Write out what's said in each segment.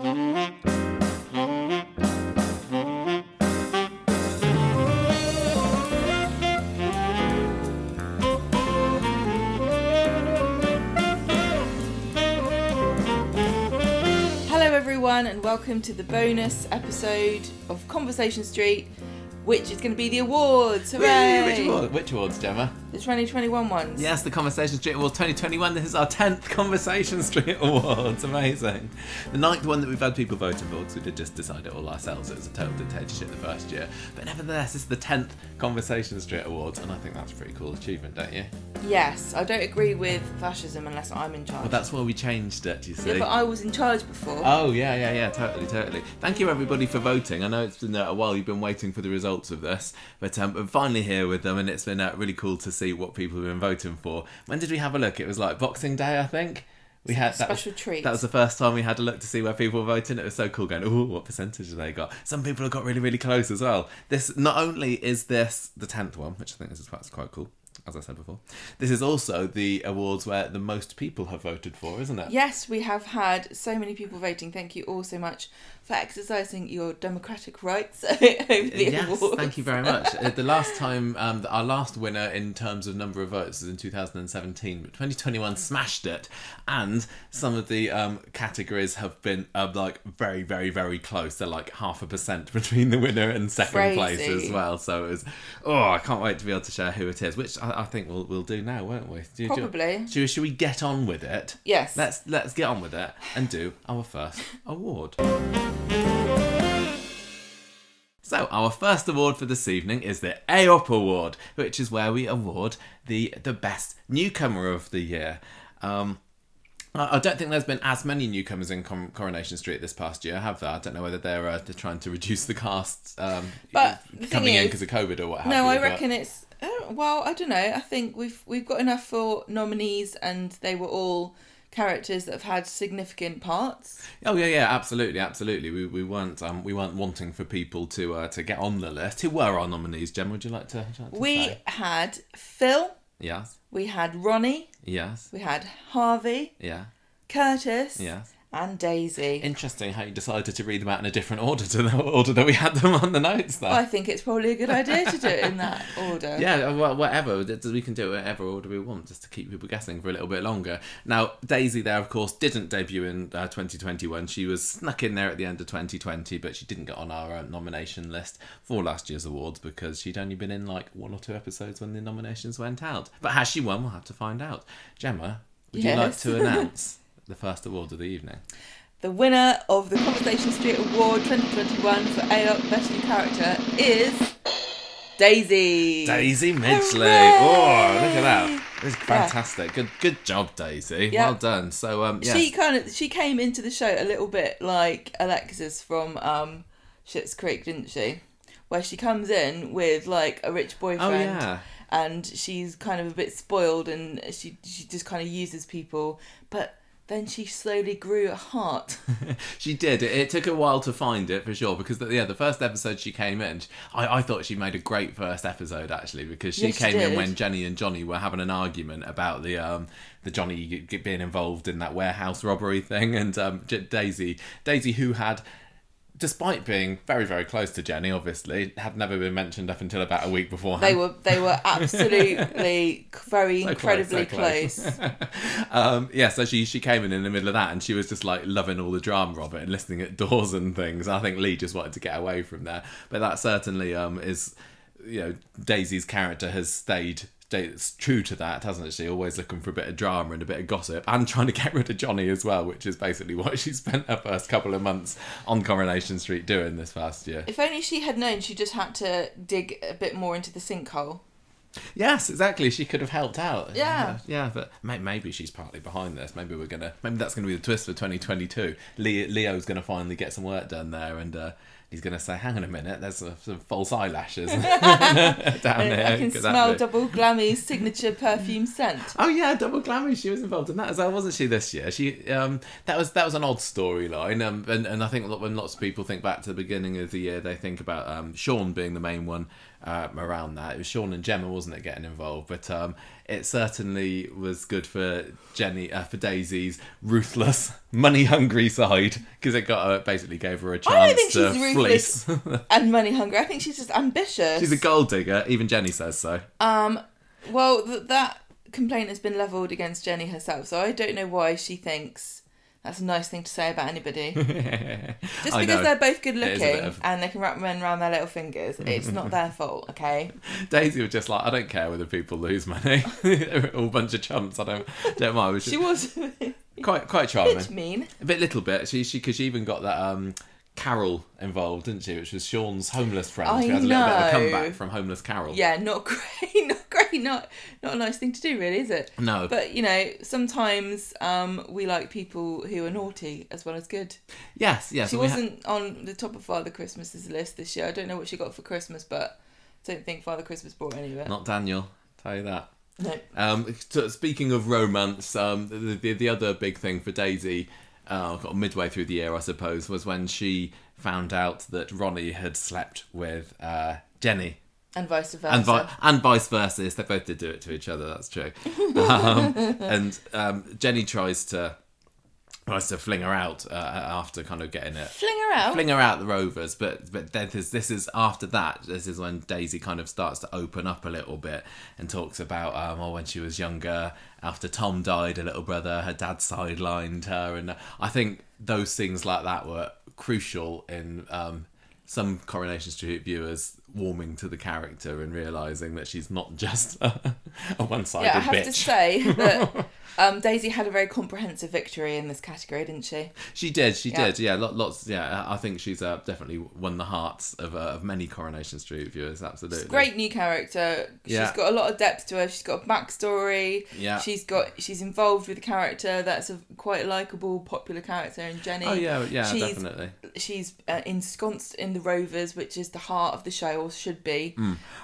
Hello, everyone, and welcome to the bonus episode of Conversation Street, which is going to be the awards. Hooray! Which, award, which awards, Gemma? The 2021 ones. Yes, the Conversation Street Awards 2021. This is our 10th Conversation Street Awards. Amazing. The ninth one that we've had people voting for because we did just decide it all ourselves. It was a total dictatorship the first year. But nevertheless, it's the 10th Conversation Street Awards, and I think that's a pretty cool achievement, don't you? Yes, I don't agree with fascism unless I'm in charge. Well, that's why we changed it, you see. yeah, but I was in charge before. Oh yeah, yeah, yeah, totally, totally. Thank you everybody for voting. I know it's been uh, a while you've been waiting for the results of this, but um, we're finally here with them, and it's been uh, really cool to see what people have been voting for. When did we have a look? It was like Boxing Day, I think. We had that Special was, treat. That was the first time we had a look to see where people were voting. It was so cool going, oh, what percentage have they got? Some people have got really, really close as well. This not only is this the tenth one, which I think this is quite, quite cool, as I said before. This is also the awards where the most people have voted for, isn't it? Yes, we have had so many people voting. Thank you all so much for exercising your democratic rights over the yes, awards. thank you very much. Uh, the last time, um, our last winner in terms of number of votes was in 2017, but 2021 smashed it, and some of the um, categories have been uh, like very, very, very close. They're like half a percent between the winner and second place as well. So it was, oh, I can't wait to be able to share who it is, which I, I think we'll we'll do now, won't we? Do, do- Probably. should, we- should we get on with it? Yes. Let's let's get on with it and do our first award. So, our first award for this evening is the AOP Award, which is where we award the the best newcomer of the year. Um, I don't think there's been as many newcomers in Com- Coronation Street this past year, have there? I don't know whether they're, uh, they're trying to reduce the cast um, But coming in because of COVID or what have No, you. I but- reckon it's uh, well. I don't know. I think we've we've got enough for nominees, and they were all characters that have had significant parts. Oh yeah, yeah, absolutely, absolutely. We, we weren't um, we weren't wanting for people to uh, to get on the list. Who were our nominees? Gemma, would you like to? would you like to We say? had Phil, yes, we had Ronnie, yes, we had Harvey, yeah, Curtis, yes. And Daisy. Interesting how you decided to read them out in a different order to the order that we had them on the notes. There. I think it's probably a good idea to do it in that order. Yeah, well, whatever. We can do it whatever order we want, just to keep people guessing for a little bit longer. Now, Daisy there, of course, didn't debut in uh, 2021. She was snuck in there at the end of 2020, but she didn't get on our uh, nomination list for last year's awards because she'd only been in like one or two episodes when the nominations went out. But has she won? We'll have to find out. Gemma, would you like to announce the first award of the evening? The winner of the Conversation Street Award 2021 for A Up Best New Character is Daisy. Daisy Midgley. Hooray! Oh, look at that. It's fantastic. Good good job, Daisy. Yeah. Well done. So um yes. She kind of she came into the show a little bit like Alexis from um Schitt's Creek, didn't she? Where she comes in with like a rich boyfriend. Oh yeah. and she's kind of a bit spoiled and she she just kind of uses people but then she slowly grew a heart she did. It, it took a while to find it for sure because the, yeah, the first episode she came in, I, I thought she made a great first episode actually because she Yes, she came in when Jenny and Johnny were having an argument about the um the Johnny being involved in that warehouse robbery thing and um J- Daisy Daisy who had. Despite being very, very close to Jenny, obviously, had never been mentioned up until about a week beforehand. they were they were absolutely very So close, incredibly so close. close, um, yeah, so she she came in in the middle of that, and she was just like loving all the drama of it and listening at doors and things. I think Lee just wanted to get away from there, but that certainly um, is, you know, Daisy's character has stayed. It's true to that, hasn't she? Always looking for a bit of drama and a bit of gossip, and trying to get rid of Johnny as well, which is basically what she spent her first couple of months on Coronation Street doing this past year. if only she had known she just had to dig a bit more into the sinkhole Yes, exactly. She could have helped out. Yeah. yeah, but maybe she's partly behind this. Maybe we're gonna. Maybe that's gonna be the twist for 2022. Leo, Leo's gonna finally get some work done there, and uh, he's gonna say, "Hang on a minute, there's some, some false eyelashes down there." I can smell double Glammy's signature perfume scent Oh yeah, double glamour. She was involved in that as well, wasn't she? This year, she um, that was that was an odd storyline, um, and and I think when lots of people think back to the beginning of the year, they think about um, Sean being the main one uh, around that. It was Sean and Gemma, wasn't it, getting involved? But um, it certainly was good for Jenny, uh, for Daisy's ruthless, money-hungry side because it got her, basically gave her a chance I don't think to she's fleece. ruthless and money hungry. I think she's just ambitious. She's a gold digger. Even Jenny says so. Um, well, th- that complaint has been levelled against Jenny herself, so I don't know why she thinks that's a nice thing to say about anybody. Just I because know. they're both good It is a bit looking of- and they can wrap men around their little fingers, it's not their fault, okay? Daisy was just like, I don't care whether people lose money. They're all a bunch of chumps. I don't don't mind. Was She was quite quite a charming. bit mean. A bit little bit. She she because she even got that um Carol involved, didn't she? Which was Sean's homeless friend I who has a little bit of a know. comeback from homeless Carol. Yeah, not great, not great, not not a nice thing to do, really, is it? No. But you know, sometimes um, we like people who are naughty as well as good. Yes, yes. she we ha- wasn't on the top of Father Christmas's list this year. I don't know what she got for Christmas, but I don't think Father Christmas brought any of it. not Daniel. Tell you that. No. Um, so speaking of romance, um, the, the the other big thing for Daisy, uh, midway through the year, I suppose, was when she found out that Ronnie had slept with uh, Jenny. And vice versa. And, vi- and vice versa. Yes, they both did do it to each other. That's true. Um, and um, Jenny tries to tries to fling her out uh, after kind of getting it Fling her out. fling her out the Rovers, but but then this, this is after that. This is when Daisy kind of starts to open up a little bit and talks about um, oh when she was younger, after Tom died, a little brother, her dad sidelined her, and I think those things like that were crucial in um, some Coronation Street viewers warming to the character and realizing that she's not just a, a one-sided yeah, I have bitch. to say that um, Daisy had a very comprehensive victory in this category, didn't she? She did, she Yeah. did, yeah. lo- Lots, yeah. I think she's uh, definitely won the hearts of, uh, of many Coronation Street viewers. Absolutely, Great new character. Yeah. She's got a lot of depth to her. She's got a backstory. Yeah. She's got she's involved with a character that's a quite likable, popular character in Jenny. Oh yeah, yeah, she's, definitely. She's uh, ensconced in the Rovers, which is the heart of the show, should be.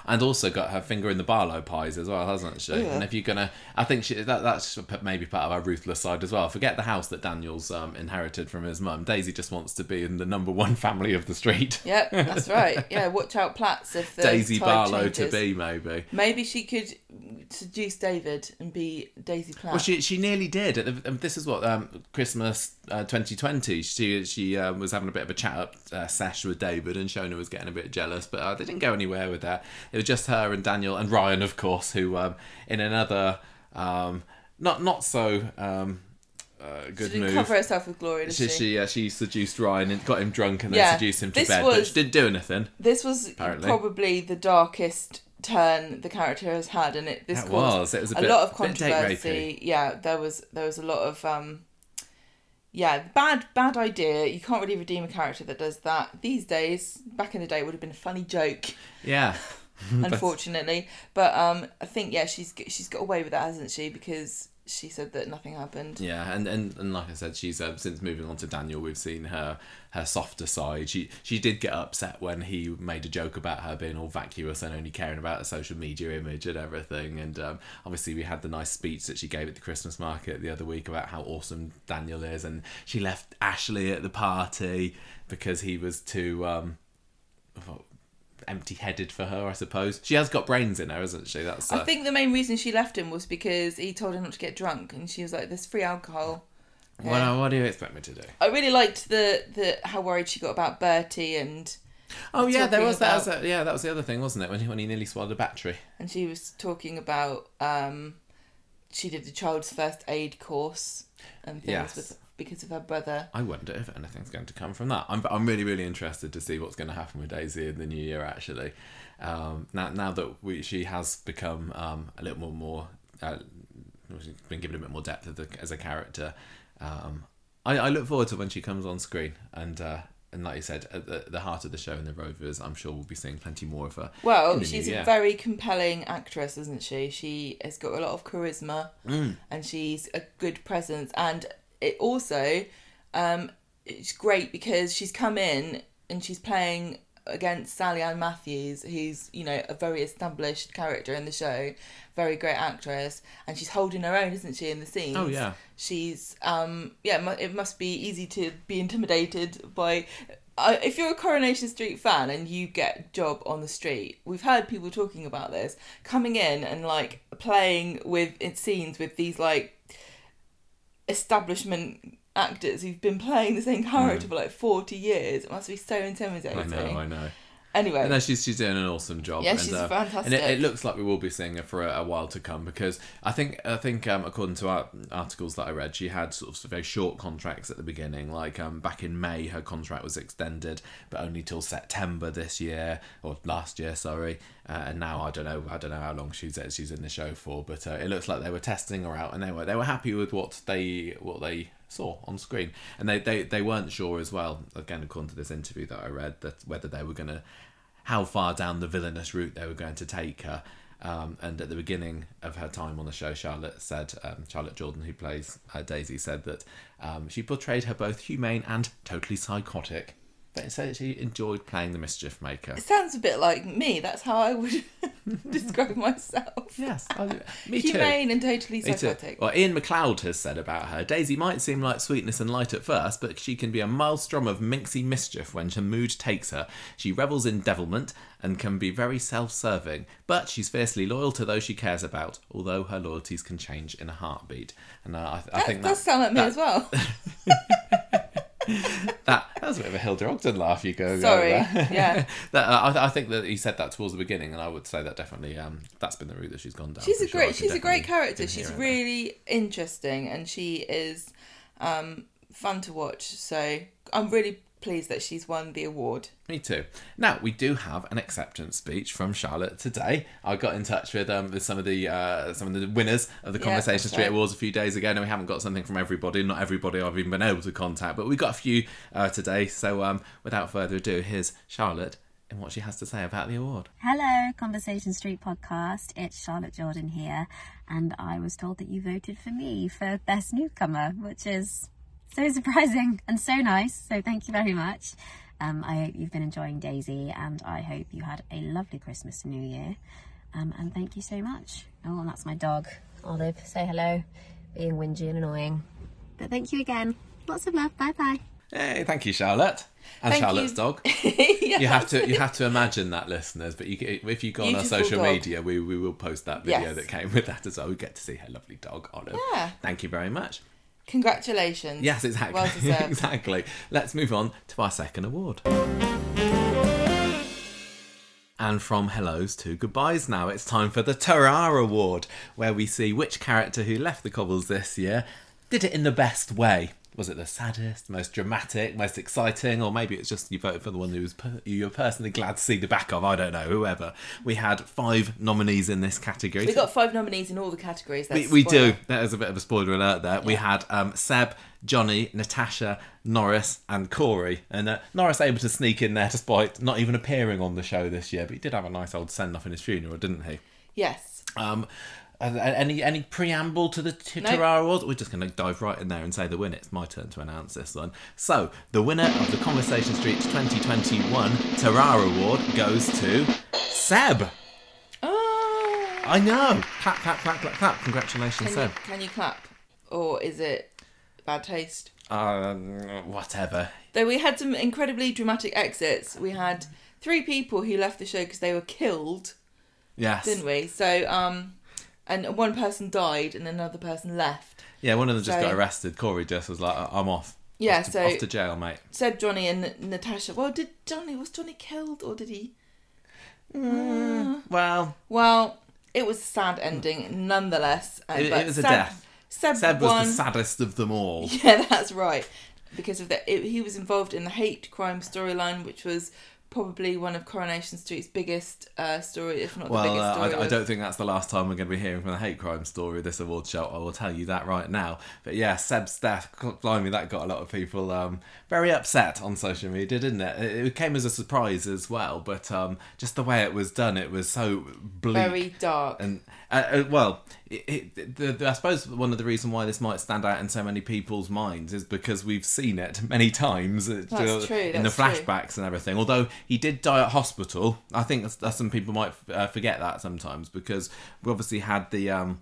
And also got her finger in the Barlow pies as well, hasn't she? Yeah. And if you're gonna, I think she, that that's maybe part of our ruthless side as well. Forget the house that Daniel's um, inherited from his mum. Daisy just wants to be in the number one family of the street. Yep, that's right. Yeah, watch out, Platts. If the Daisy Barlow changes. to be maybe. Maybe she could seduce David and be Daisy Platt. Well, she she nearly did. At the- This is what um, Christmas uh, 2020. She she um, was having a bit of a chat up uh, sesh with David, and Shona was getting a bit jealous, but uh, they didn't go anywhere with that. It was just her and Daniel and Ryan, of course, who um, in another um, not not so um, uh, she good didn't move. cover herself with glory, did She she? she, uh, she seduced Ryan and got him drunk and then Yeah, seduced him to bed, but she didn't do anything. This was Apparently. probably the darkest turn the character has had, and it this That caused was. It was a a bit- lot of controversy. Yeah, there was there was a lot of um, yeah, bad bad idea. You can't really redeem a character that does that these days. Back in the day, it would have been a funny joke, Yeah. unfortunately. But um, I think yeah, she's she's got away with that, hasn't she? Because she said that nothing happened. Yeah, and, and, and like I said, she's uh, since moving on to Daniel, we've seen her her softer side. She she did get upset when he made a joke about her being all vacuous and only caring about the social media image and everything. And um, obviously, we had the nice speech that she gave at the Christmas market the other week about how awesome Daniel is, and she left Ashley at the party because he was too. Um, empty-headed for her i suppose she has got brains in her hasn't she that's uh, I think the main reason she left him was because he told her not to get drunk, and she was like, "There's free alcohol." what, what do you expect me to do I really liked the the how worried she got about Bertie and Oh yeah, there was that. Was a, yeah, that was the other thing, wasn't it? When he, when he nearly swallowed a battery. and she was talking about um she did the child's first aid course and things Yes. with because of her brother. I wonder if anything's going to come from that. I'm, I'm really really interested to see what's going to happen with Daisy in the new year. Actually, um, now now that we she has become um, a little more more uh, she's been given a bit more depth as a, as a character. Um, I, I look forward to when she comes on screen and. Uh, and like you said, at the, the heart of the show in the Rovers, I'm sure we'll be seeing plenty more of her. Well, she's a very compelling actress, isn't she? She has got a lot of charisma Mm. and she's a good presence. And it also, um, it's great because she's come in and she's playing against Sally Ann Matthews, who's, you know, a very established character in the show, very great actress, and she's holding her own, isn't she, in the scenes? Oh, yeah. She's, um, yeah, it must be easy to be intimidated by I, if you're a Coronation Street fan and you get a job on the street, we've heard people talking about this coming in and like playing with scenes with these like establishment actors who've been playing the same character for like 40 years. It must be so intimidating. Hmm. I know, I know. Anyway, and No, she's she's doing an awesome job. Yeah, and, she's uh, fantastic. And it, it looks like we will be seeing her for a, a while to come because I think I think um, according to our articles that I read, she had sort of very short contracts at the beginning. Like um, back in May, her contract was extended, but only till September this year or last year, sorry. Uh, and now I don't know I don't know how long she's she's in the show for, but uh, it looks like they were testing her out and they were they were happy with what they what they saw on screen. And they, they they weren't sure as well again according to this interview that i read that whether they were going to how far down the villainous route they were going to take her. Um, and at the beginning of her time on the show charlotte said um, charlotte jordan who plays uh, daisy said that um, she portrayed her both humane and totally psychotic but said she enjoyed playing the mischief maker it sounds a bit like me. That's how I would describe myself. yes I, me too Humane and totally psychotic. Well, Iain MacLeod has said about her Daisy might seem like sweetness and light at first, but she can be a maelstrom of minxy mischief when her mood takes her. She revels in devilment and can be very self serving, but she's fiercely loyal to those she cares about, although her loyalties can change in a heartbeat. And uh, I, I that think does that, sound like me as well. that, that was a bit of a Hilda Ogden laugh you go. Sorry. Yeah. that, uh, I, I think that he said that towards the beginning, and I would say that definitely um, that's been the route that she's gone down. She's a sure. Great. She's a great character. She's really interesting, and she is um, fun to watch. So I'm really pleased that she's won the award. Me too. Now we do have an acceptance speech from Charlotte today. I got in touch with um with some of the uh, some of the winners of the Yeah, Conversation that's Street right. Awards a few days ago. and we haven't got something from everybody. Not everybody I've even been able to contact, but we got a few uh, today. So um, without further ado, here's Charlotte and what she has to say about the award. Hello, Conversation Street podcast. It's Charlotte Jordan here, and I was told that you voted for me for Best Newcomer, which is so surprising and so nice. So thank you very much. Um, I hope you've been enjoying Daisy, and I hope you had a lovely Christmas and New Year. Um, and thank you so much. Oh, and that's my dog, Olive. Say hello, being whingy and annoying. But thank you again. Lots of love. Bye bye. Hey, thank you, Charlotte. And Thank Charlotte's you. dog. yeah, You have to you have to imagine that, listeners. But you, if you go on our social dog. media, we, we will post that video Yes. that came with that as well. We get to see her lovely dog, Olive. Yeah. Thank you very much. Congratulations. Yes, exactly. Well deserved. exactly. Let's move on to our second award. And from hellos to goodbyes now, it's time for the Terrar Award, where we see which character who left the cobbles this year did it in the best way. Was it the saddest, most dramatic, most exciting, or maybe it's just you voted for the one who was per- you're personally glad to see the back of? I don't know, whoever. We had five nominees in this category. We got five nominees in all the categories. We, That's we spoiler. do. That is a bit of a spoiler alert there. We had um, Seb, Johnny, Natasha, Norris, and Corey. And uh, Norris able to sneak in there despite not even appearing on the show this year, but he did have a nice old send off in his funeral, didn't he? Yes. Um, any any preamble to the t- No. Terrar Awards? We're just going to dive right in there and say the winner. It's my turn to announce this one. So, the winner of the Conversation Street 2021 Terrar Award goes to Seb. Oh. I know. Clap, clap, clap, clap, clap. Congratulations, Can Seb. you, can you clap? Or is it bad taste? Um, whatever. Though we had some incredibly dramatic exits. We had three people who left the show because they were killed, Yes. didn't we? So, um, and one person died and another person left. Yeah, one of them just So- got arrested. Corey just was like, "I- "I'm off." Yeah, off to, so- off to jail, mate. Said Johnny and Natasha. Well, did Johnny was Johnny killed or did he? Well, Well, it was a sad ending, nonetheless. uh, It- it was a Seb- death. Seb, Seb was won. the saddest of them all. Yeah, that's right. Because of that, he was involved in the hate crime storyline, which was probably one of Coronation Street's biggest uh, story, if not the Well, biggest uh, story. I, I don't think that's the last time we're going to be hearing from the hate crime story this award show. I will tell you that right now. But yeah, Seb's death, blimey, that got a lot of people um, very upset on social media, didn't it? It, it came as a surprise as well, but um, just the way it was done, it was so bleak. very dark. And uh, uh, well, it, it, the, the, I suppose one of the reasons why this might stand out in so many people's minds is because we've seen it many times uh, true, in the that's true. flashbacks and everything. Although he did die at hospital, I think that's, that's some people might uh, forget that sometimes because we obviously had the um,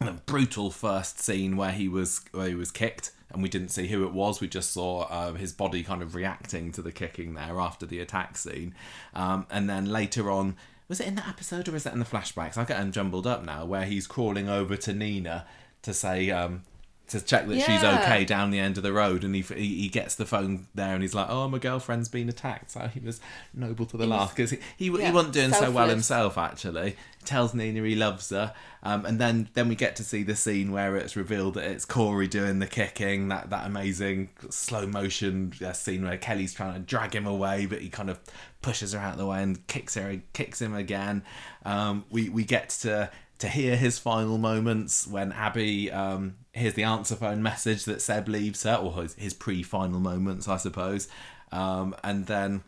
the brutal first scene where he was where he was kicked and we didn't see who it was. We just saw uh, his body kind of reacting to the kicking there after the attack scene, um, and then later on. Was it in that episode or is that in the flashbacks? I get them jumbled up now. Where he's crawling over to Nina to say, um, to check that she's okay down the end of the road, and he, he he gets the phone there, and he's like, "Oh, my girlfriend's been attacked." So he was noble to the last because he he, he wasn't doing so well himself. Actually, tells Nina he loves her, um, and then then we get to see the scene where it's revealed that it's Corey doing the kicking. That that amazing slow motion uh, scene where Kelly's trying to drag him away, but he kind of pushes her out of the way and kicks her kicks him again. Um, we we get to to hear his final moments when Abby um, hears the answer phone message that Seb leaves her, or his, his pre-final moments, I suppose, um, and then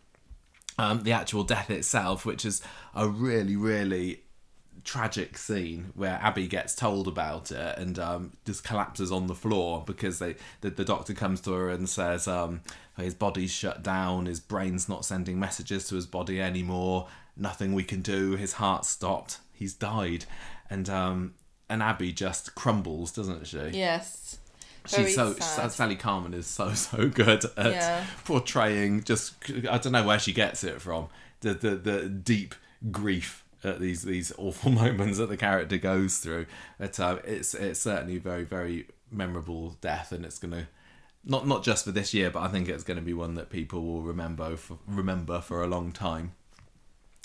um, the actual death itself, which is a really, really tragic scene where Abby gets told about it and um, just collapses on the floor because they the, the doctor comes to her and says um, his body's shut down, his brain's not sending messages to his body anymore, nothing we can do, his heart stopped, he's died, and um, and Abby just crumbles, doesn't she? Yes. Very She's so sad. Sally Carman is so so good at Yeah. portraying just I don't know where she gets it from the the, the deep grief at these these awful moments that the character goes through. But uh, it's it's certainly very very memorable death, and it's gonna not not just for this year, but I think it's going to be one that people will remember for, remember for a long time.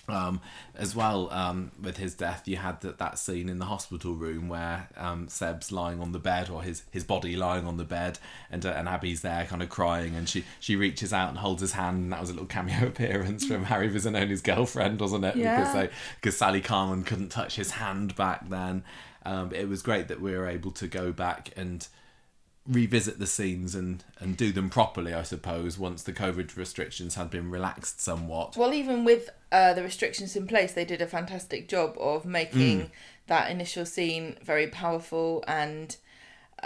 Um, as well, um, with his death, you had that, that scene in the hospital room where um, Seb's lying on the bed, or his, his body lying on the bed, and uh, and Abby's there, kind of crying, and she, she reaches out and holds his hand, and that was a little cameo appearance from Harry Visinoni's girlfriend, wasn't it? Yeah. Because they because Sally Carman couldn't touch his hand back then. Um, it was great that we were able to go back and revisit the scenes and and do them properly i suppose once the covid restrictions had been relaxed somewhat Well, even with uh, the restrictions in place, they did a fantastic job of making Mm. that initial scene very powerful, and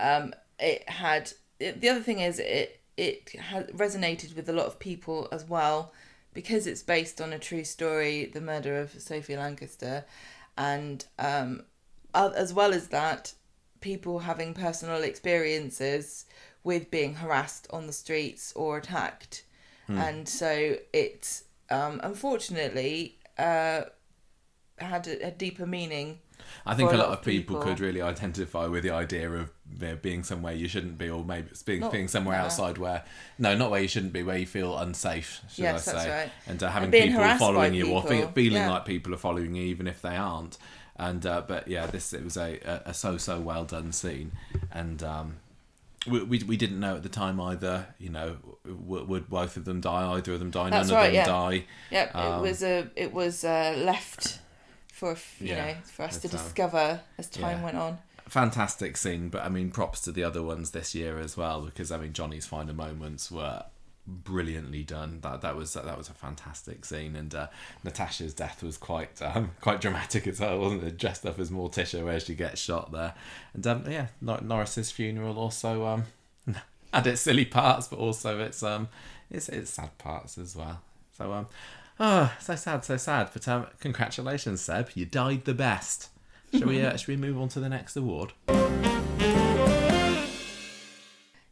um, it had. It, the other thing is, it it has resonated with a lot of people as well, because it's based on a true story, the murder of Sophie Lancaster, and um, as well as that, people having personal experiences with being harassed on the streets or attacked, and so it um, unfortunately uh, had a, a deeper meaning. I think a lot of people, people. could really identify with the idea of you know, being somewhere you shouldn't be, or maybe it's being, Not being somewhere that. outside where no, not where you shouldn't be, where you feel unsafe. Should Yes, I that's say? right. And uh, having And people following you, or fe- feeling yeah. like people are following you, even if they aren't. And uh, but yeah, this it was a, a, a so so well done scene, and um, we, we we didn't know at the time either. You know, w- would both of them die? Either of them die? That's None right, of them yeah. die. Yep, Um, it was a it was uh, left for you Yeah, know for us to um, discover as time yeah. went on. fantastic scene but i mean props to the other ones this year as well because i mean johnny's final moments were brilliantly done. That that was that was a fantastic scene and uh, natasha's death was quite um, quite dramatic as well wasn't it? Dressed up as morticia where she gets shot there. And um, yeah Nor- norris's funeral also um had its silly parts but also its um it's it's sad parts as well. So um oh so sad so sad. But um congratulations seb. You died the best. Shall we? Uh, shall we move on to the next award?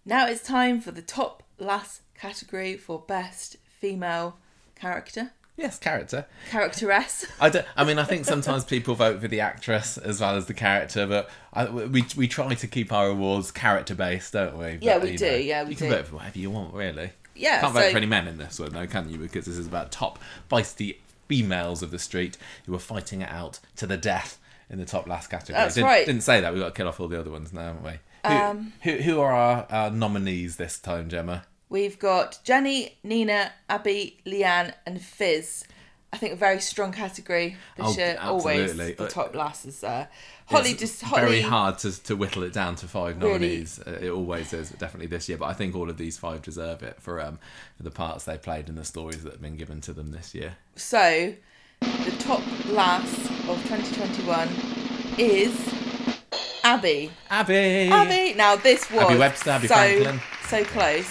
Now it's time for the top last category for best female character Yes, character. characteress. I don't. I mean, I think sometimes people vote for the actress as well as the character, but I, we we try to keep our awards character based, don't we? But, Yeah, we do, know, yeah, we you can do. vote for whatever you want, really. Yeah, Can't vote for any men in this one, though, can you? Because this is about top feisty females of the street who are fighting it out to the death in the top last category. That's didn't, right. Didn't say that. We've got to kill off all the other ones now, haven't we? Who, Um, who, who are our, our nominees this time, Gemma? We've got Jenny, Nina, Abby, Leanne, and Fizz. I think a very strong category this Oh, year. Always the top lass is there. Holly It's just Holly. very hard to, to whittle it down to five nominees. Uh, It always is, definitely this year. But I think all of these five deserve it for um for the parts they played and the stories that have been given to them this year. So, the top lass of 2021 is Abby. Abby. Abby. Now this was Abby Webster, Abby so Franklin. so close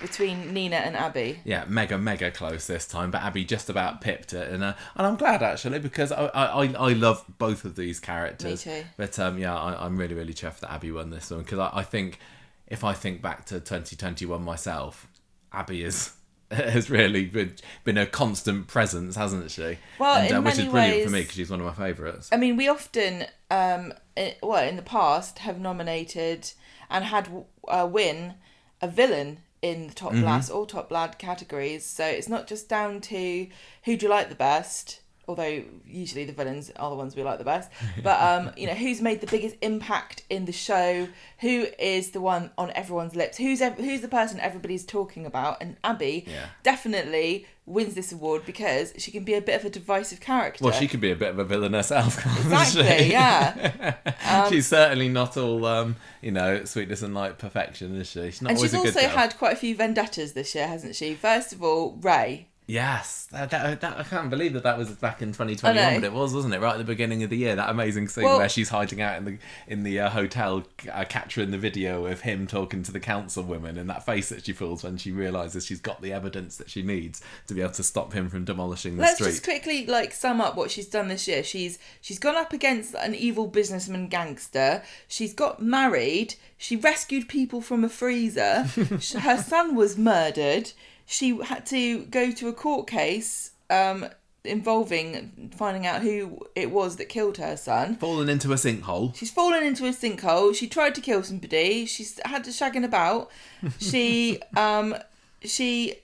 between Nina and Abby. Yeah, mega mega close this time, but Abby just about pipped it, and uh, and I'm glad actually because I I, I- love both of these characters. Me too. But um yeah, I, I'm really really chuffed that Abby won this one because I, I think if I think back to 2021 myself, Abby is. Has really been, been a constant presence, hasn't she? Well, and, uh, which is brilliant for me because she's one of my favourites. I mean, we often, um, i well, in the past, have nominated and had uh, win a villain in the top lass or top lad categories. So it's not just down to who do you like the best, although usually the villains are the ones we like the best. But um, you know, who's made the biggest impact in the show? Who is the one on everyone's lips? Who's ev- who's the person everybody's talking about? And Abby Yeah. definitely wins this award because she can be a bit of a divisive character. Well, she could be a bit of a villain herself. can't Exactly, she? yeah. Um, she's certainly not all, um, you know, sweetness and light perfection, is she? She's not And always she's a good also girl. had quite a few vendettas this year, hasn't she? First of all, Ray. Yes, that, that, that- I can't believe that that was back in 2021, but it was, wasn't it? Right at the beginning of the year, that amazing scene Well- where she's hiding out in the in the uh, hotel, uh, capturing the video of him talking to the councilwoman, and that face that she pulls when she realizes she's got the evidence that she needs to be able to stop him from demolishing the street. Let's just quickly like sum up what she's done this year. She's she's gone up against an evil businessman gangster. She's got married. She rescued people from a freezer. Her son was murdered. She had to go to a court case um, involving finding out who it was that killed her son. Fallen into a sinkhole. She's fallen into a sinkhole. She tried to kill somebody. She's had to shagging about. She um she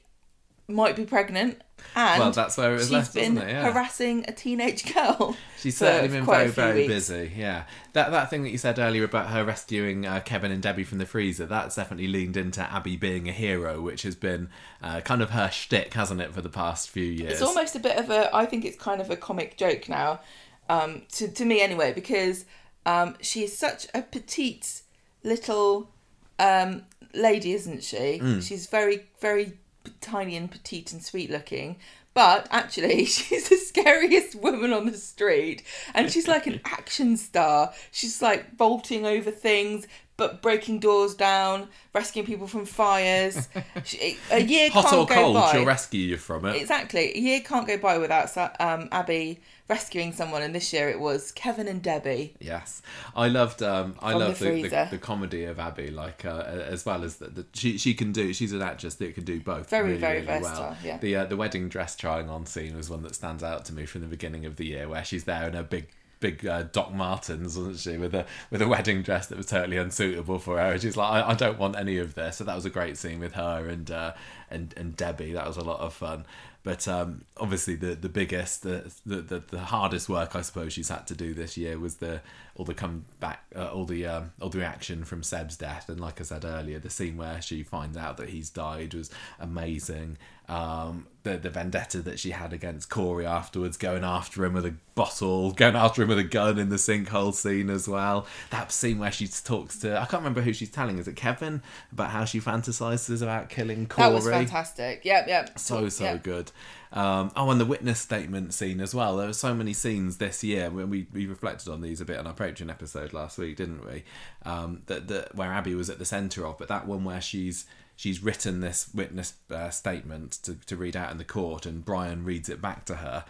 might be pregnant and Well, that's where it was left, been wasn't it? Yeah. harassing a teenage girl. She's certainly been very, very weeks. busy. Yeah, that that thing that you said earlier about her rescuing uh, Kevin and Debbie from the freezer, that's definitely leaned into Abby being a hero, which has been uh, kind of her shtick, hasn't it, for the past few years? It's almost a bit of a. I think it's kind of a comic joke now, um, to to me anyway, because um, she is such a petite little um, lady, isn't she? Mm. She's very very tiny and petite and sweet looking. But actually, she's the scariest woman on the street, and she's like an action star. She's like vaulting over things, but breaking doors down, rescuing people from fires. A year Hot can't or go cold, by. she'll rescue you from it. Exactly. A year can't go by without um, Abby rescuing someone, and this year it was Kevin and Debbie. Yes, I loved. Um, I love the the, the, the comedy of Abby, like uh, as well as the she she can do. She's an actress that can do both. Very, really, very really versatile, Well. yeah. The uh, the wedding dress trying on scene was one that stands out to me from the beginning of the year, where she's there in her big. Big uh, Doc Martens, wasn't she, with a with a wedding dress that was totally unsuitable for her. And she's like, I, I don't want any of this. So that was a great scene with her and uh, and and Debbie. That was a lot of fun. But um, obviously, the the biggest, the, the the the hardest work I suppose she's had to do this year was the all the comeback, uh, all the um, all the reaction from Seb's death. And like I said earlier, the scene where she finds out that he's died was amazing. Um, the the vendetta that she had against Corey afterwards, going after him with a bottle, going after him with a gun in the sinkhole scene as well. That scene where she talks to I can't remember who she's telling. Is it Kevin about how she fantasizes about killing Corey? That was fantastic. Yep, yep. so so Yep. good um oh and the witness statement scene as well. There were so many scenes this year when we, we reflected on these a bit on our patreon episode last week didn't we? Um that, that where abby was at the center of but that one where she's she's written this witness uh, statement to, to read out in the court and brian reads it back to her.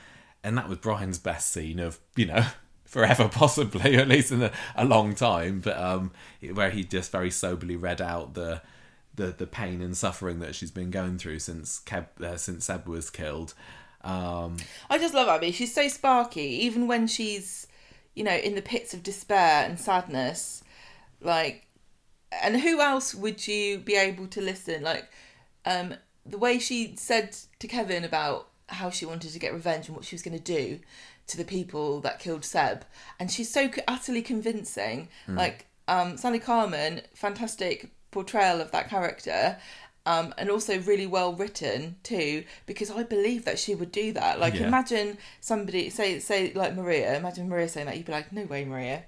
And that was brian's best scene of you know forever possibly at least in a, a long time. But um where he just very soberly read out the the the pain and suffering that she's been going through since Keb, uh, since Seb was killed. Um, I just love Abby. She's so sparky, even when she's, you know, in the pits of despair and sadness. Like, and who else would you be able to listen? Like, um, the way she said to Kevin about how she wanted to get revenge and what she was going to do to the people that killed Seb, and she's so utterly convincing. Like, um, Sally Carman, fantastic portrayal of that character. Um, and also really well written too, because I believe that she would do that. Like, Yeah. imagine somebody say say like Maria. Imagine Maria saying that. You'd be like, no way, Maria.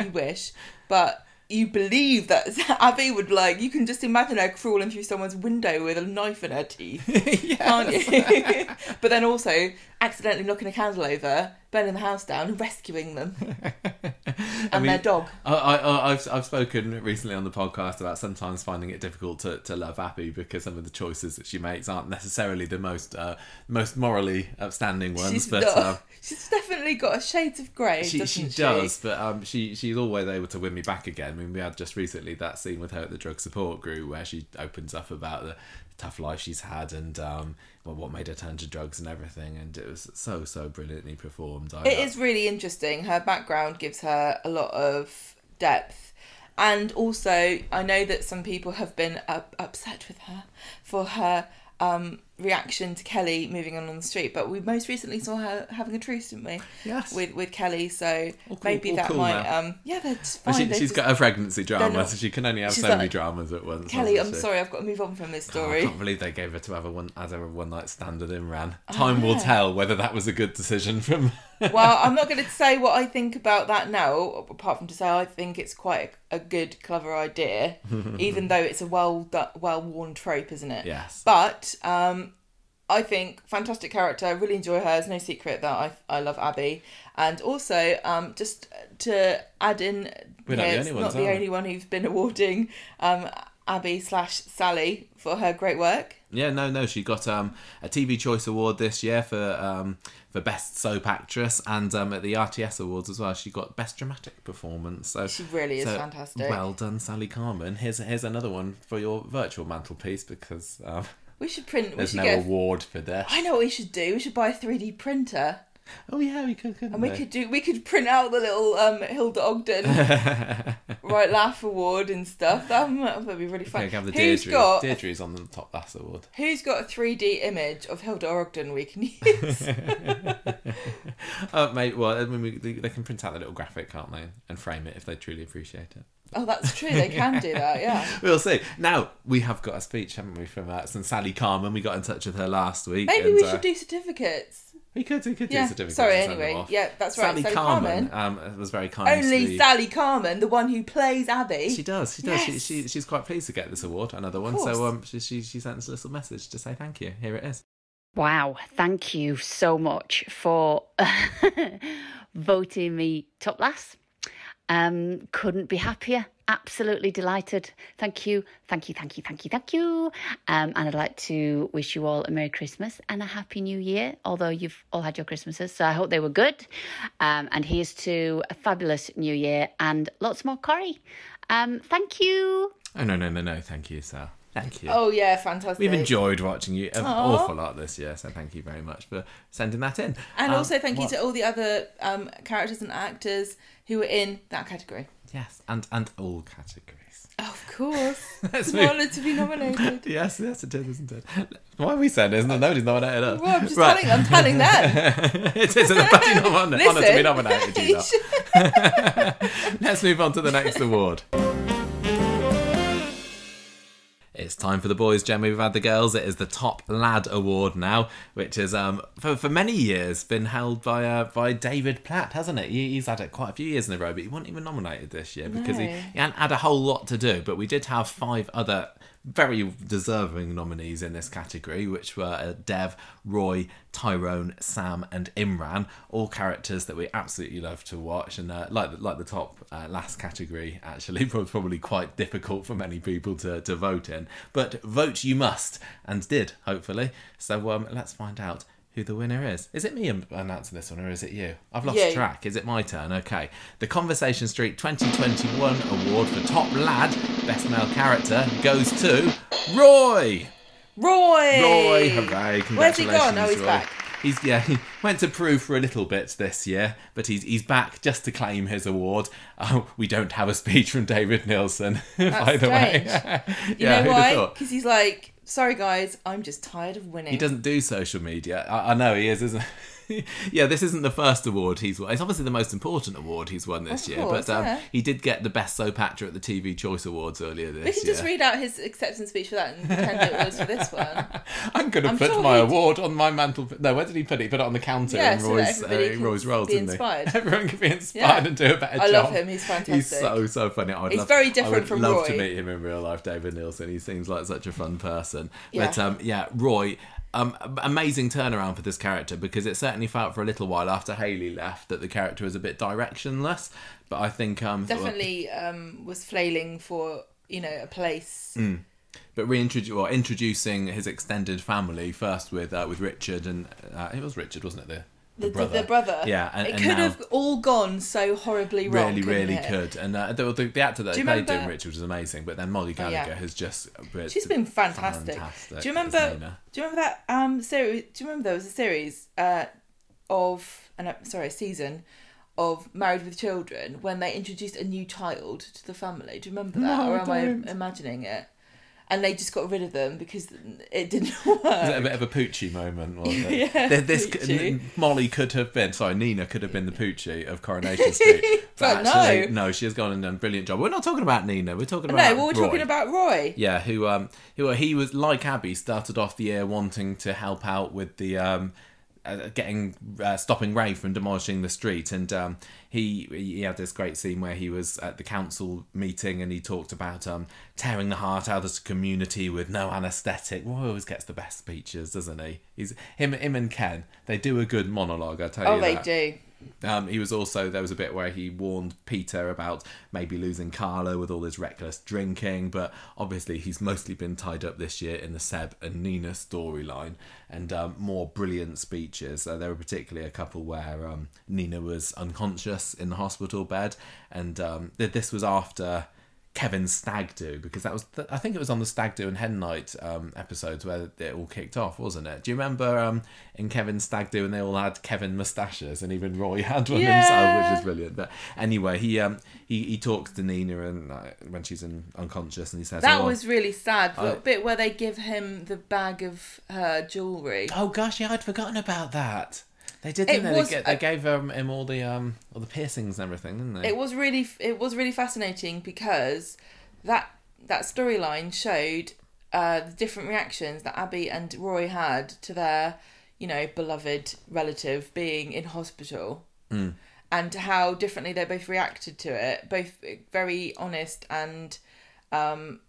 you wish, but you believe that Abby would like. You can just imagine her crawling through someone's window with a knife in her teeth, can't you? but then also accidentally knocking a candle over, burning the house down, and rescuing them. and their dog. I, I, I've I've spoken recently on the podcast about sometimes finding it difficult to, to love Abby because some of the choices that she makes aren't necessarily the most uh, most morally outstanding ones. She's but not- um, she's definitely got a shade of grey, she, she she? but um, she she's always able to win me back again. I mean, we had just recently that scene with her at the drug support group where she opens up about the tough life she's had and um, well, what made her turn to drugs and everything, and it was so so brilliantly performed. I, It is really interesting. Her background gives her a lot of depth. And also, I know that some people have been up, upset with her for her um, reaction to Kelly moving on on the street. But we most recently saw her having a truce, didn't we? Yes. With with Kelly, so cool- maybe that cool might. now. Um, yeah, that's fine. she, she's just- got a pregnancy drama, not- so she can only have she's so many dramas at once. Kelly, I'm she? sorry, I've got to move on from this Oh, I story. can't believe they gave her to have a one as a one night stand with Imran. Time will tell whether that was a good decision from. well, I'm not going to say what I think about that now, apart from to say I think it's quite a, a good, clever idea, even though it's a well well worn trope, isn't it? Yes. But um, I think fantastic character. I really enjoy her. It's no secret that I I love Abby, and also um, just to add in, We're not know, the only not the only one who's been awarding um, Abby slash Sally for her great work. Yeah, no, no. She got um, a TV Choice Award this year for um, for Best Soap Actress, and um, at the RTS Awards as well, she got Best Dramatic Performance. So She really is so fantastic. Well done, Sally Carman. Here's here's another one for your virtual mantelpiece because um, We should print. We there's should no get. a- award for this. I know what we should do. We should buy a 3D printer. Oh yeah, we could, And we we? could do we could print out the little um Hilda Ogden right laugh award and stuff. That that'd be really fun. Okay, have the who's Deirdre. got Deirdre's on the top last award. who's got a three D image of Hilda Ogden we can use? Uh, mate, well, I mean, we, they can print out the little graphic, can't they, and frame it if they truly appreciate it. Oh, that's true. They can do that. Yeah. We'll see. Now we have got a speech, haven't we, from uh, some Sally Carman? We got in touch with her last week. Maybe and, we uh, should do certificates. We could. We could Yeah. do certificates. Sorry. and send them Anyway. off. Yeah, that's right. Sally, Sally Carman, Carman. um, was very kind. Only Sally Carman, the one who plays Abby. She does. She does. Yes. she, she's quite pleased to get this award, another one. So um, she, she she sent us a little message to say thank you. Here it is. Wow, thank you so much for voting me top lass. Um, couldn't be happier. Absolutely delighted. Thank you, thank you, thank you, thank you, thank you. Um, and I'd like to wish you all a Merry Christmas and a Happy New Year, although you've all had your Christmases, so I hope they were good. Um, and here's to a fabulous New Year and lots more curry. Um, thank you. Oh no no no no! Thank you, Sal. Thank you. Oh yeah, fantastic. We've enjoyed watching you an Aw. awful lot this year, so thank you very much for sending that in. And Um, also thank what- you to all the other um, characters and actors who were in that category. yes, and and all categories. Of course. It's an honour to be nominated. Yes, yes, it is, isn't it? Why are we saying this? Nobody's nominated us. Well, I'm just Right. telling, I'm telling them. it is a bloody honour, to be nominated. You You lot. Let's move on to the next award. It's time for the boys, Gemma. We've had the girls. It is the Top Lad Award now, which is um for, for many years been held by uh, by David Platt, hasn't it? He, he's had it quite a few years in a row, but he wasn't even nominated this year because he, he hadn't had a whole lot to do. But we did have five other very deserving nominees in this category, which were uh, Dev, Roy, Tyrone, Sam, and Imran. All characters that we absolutely love to watch, and uh, like the, like the top uh, last category, actually probably quite difficult for many people to, to vote in. But vote you must, and did hopefully. So um, let's find out. Who the winner is? Is it me announcing this one or is it you? I've lost You. track. Is it my turn? Okay. The Conversation Street 2021 award for top lad, best male character, goes to Roy. Roy! Roy, hooray! Congratulations, Where's he gone? Oh, he's Roy. back. He's yeah. He went to Peru for a little bit this year, but he's he's back just to claim his award. Oh, we don't have a speech from David Nielsen, by the way. strange. You know why? Because he's like, sorry guys, I'm just tired of winning. He doesn't do social media. I, I know he is, isn't. yeah, this isn't the first award he's won. It's obviously the most important award he's won this Of year. course, but um, yeah. he did get the best soap actor at the TV Choice Awards earlier this year. We can year. just read out his acceptance speech for that and pretend it was for this one. I'm going to put sure my award on my mantle. No, where did he put it? He put it on the counter Yeah, in so Roy's, uh, in Roy's didn't inspired. he? Everyone can be inspired Yeah. and do a better I job. I love him, he's fantastic. He's so so funny. I'd He's love, very I different would from love to meet him in real life, David Nielsen. He seems like such a fun person. But um, yeah, Roy. Um, amazing turnaround for this character because it certainly felt for a little while after Hayley left that the character was a bit directionless. But I think um, Definitely um, was flailing for you know a place. Mm. but reintroducing or introducing his extended family first with uh, with Richard and uh, it was Richard, wasn't it? The The, the, the brother. Yeah, and, it and could have all gone so horribly wrong. really, really it? could. And uh, the, the, the actor that Do played Doom Richard was amazing, but then Molly Oh, yeah. Gallagher has just She's been fantastic. fantastic Do you remember? Do you remember that um series? Do you remember there was a series uh, of an ep- sorry a season of Married with Children when they introduced a new child to the family? Do you remember that, No, or am. I imagining it? And they just got rid of them because it didn't work. Was it a bit of a Poochie moment? Yeah, Th- this Poochie. Molly could have been. Sorry, Nina could have been the Poochie of Coronation Street. But no. actually, no, she has gone and done a brilliant job. We're not talking about Nina. We're talking about no, well, we're Roy. talking about Roy. Yeah, who um who he was like Abby started off the year wanting to help out with the um uh, getting uh, stopping Ray from demolishing the street and um he he had this great scene where he was at the council meeting and he talked about um tearing the heart out of the community with no anesthetic. Roy always gets the best speeches, doesn't he? He's him him and Ken. They do a good monologue, I tell Oh, you. they that. do. Um, he was also there was a bit where he warned Peter about maybe losing Carla with all his reckless drinking, but obviously he's mostly been tied up this year in the Seb and Nina storyline and um, more brilliant speeches. Uh, there were particularly a couple where um, Nina was unconscious in the hospital bed, and um, th- this was after. Kevin's stag do because that was th- I think it was on the stag do and hen night um, episodes where it all kicked off, wasn't it? Do you remember um, in Kevin stag do and they all had Kevin moustaches and even Roy had one Yeah. himself, which is brilliant. But anyway, he um he, he talks to Nina and uh, when she's in unconscious and he says That "Oh, was really sad. The I- bit where they give him the bag of her jewelry. oh gosh yeah I'd forgotten about that. They did, It didn't they? was they, ga- a- they gave um, him all the um all the piercings and everything, didn't they? It was really it was really fascinating because that that storyline showed uh, the different reactions that Abby and Roy had to their you know beloved relative being in hospital. And how differently they both reacted to it, both very honest and, um,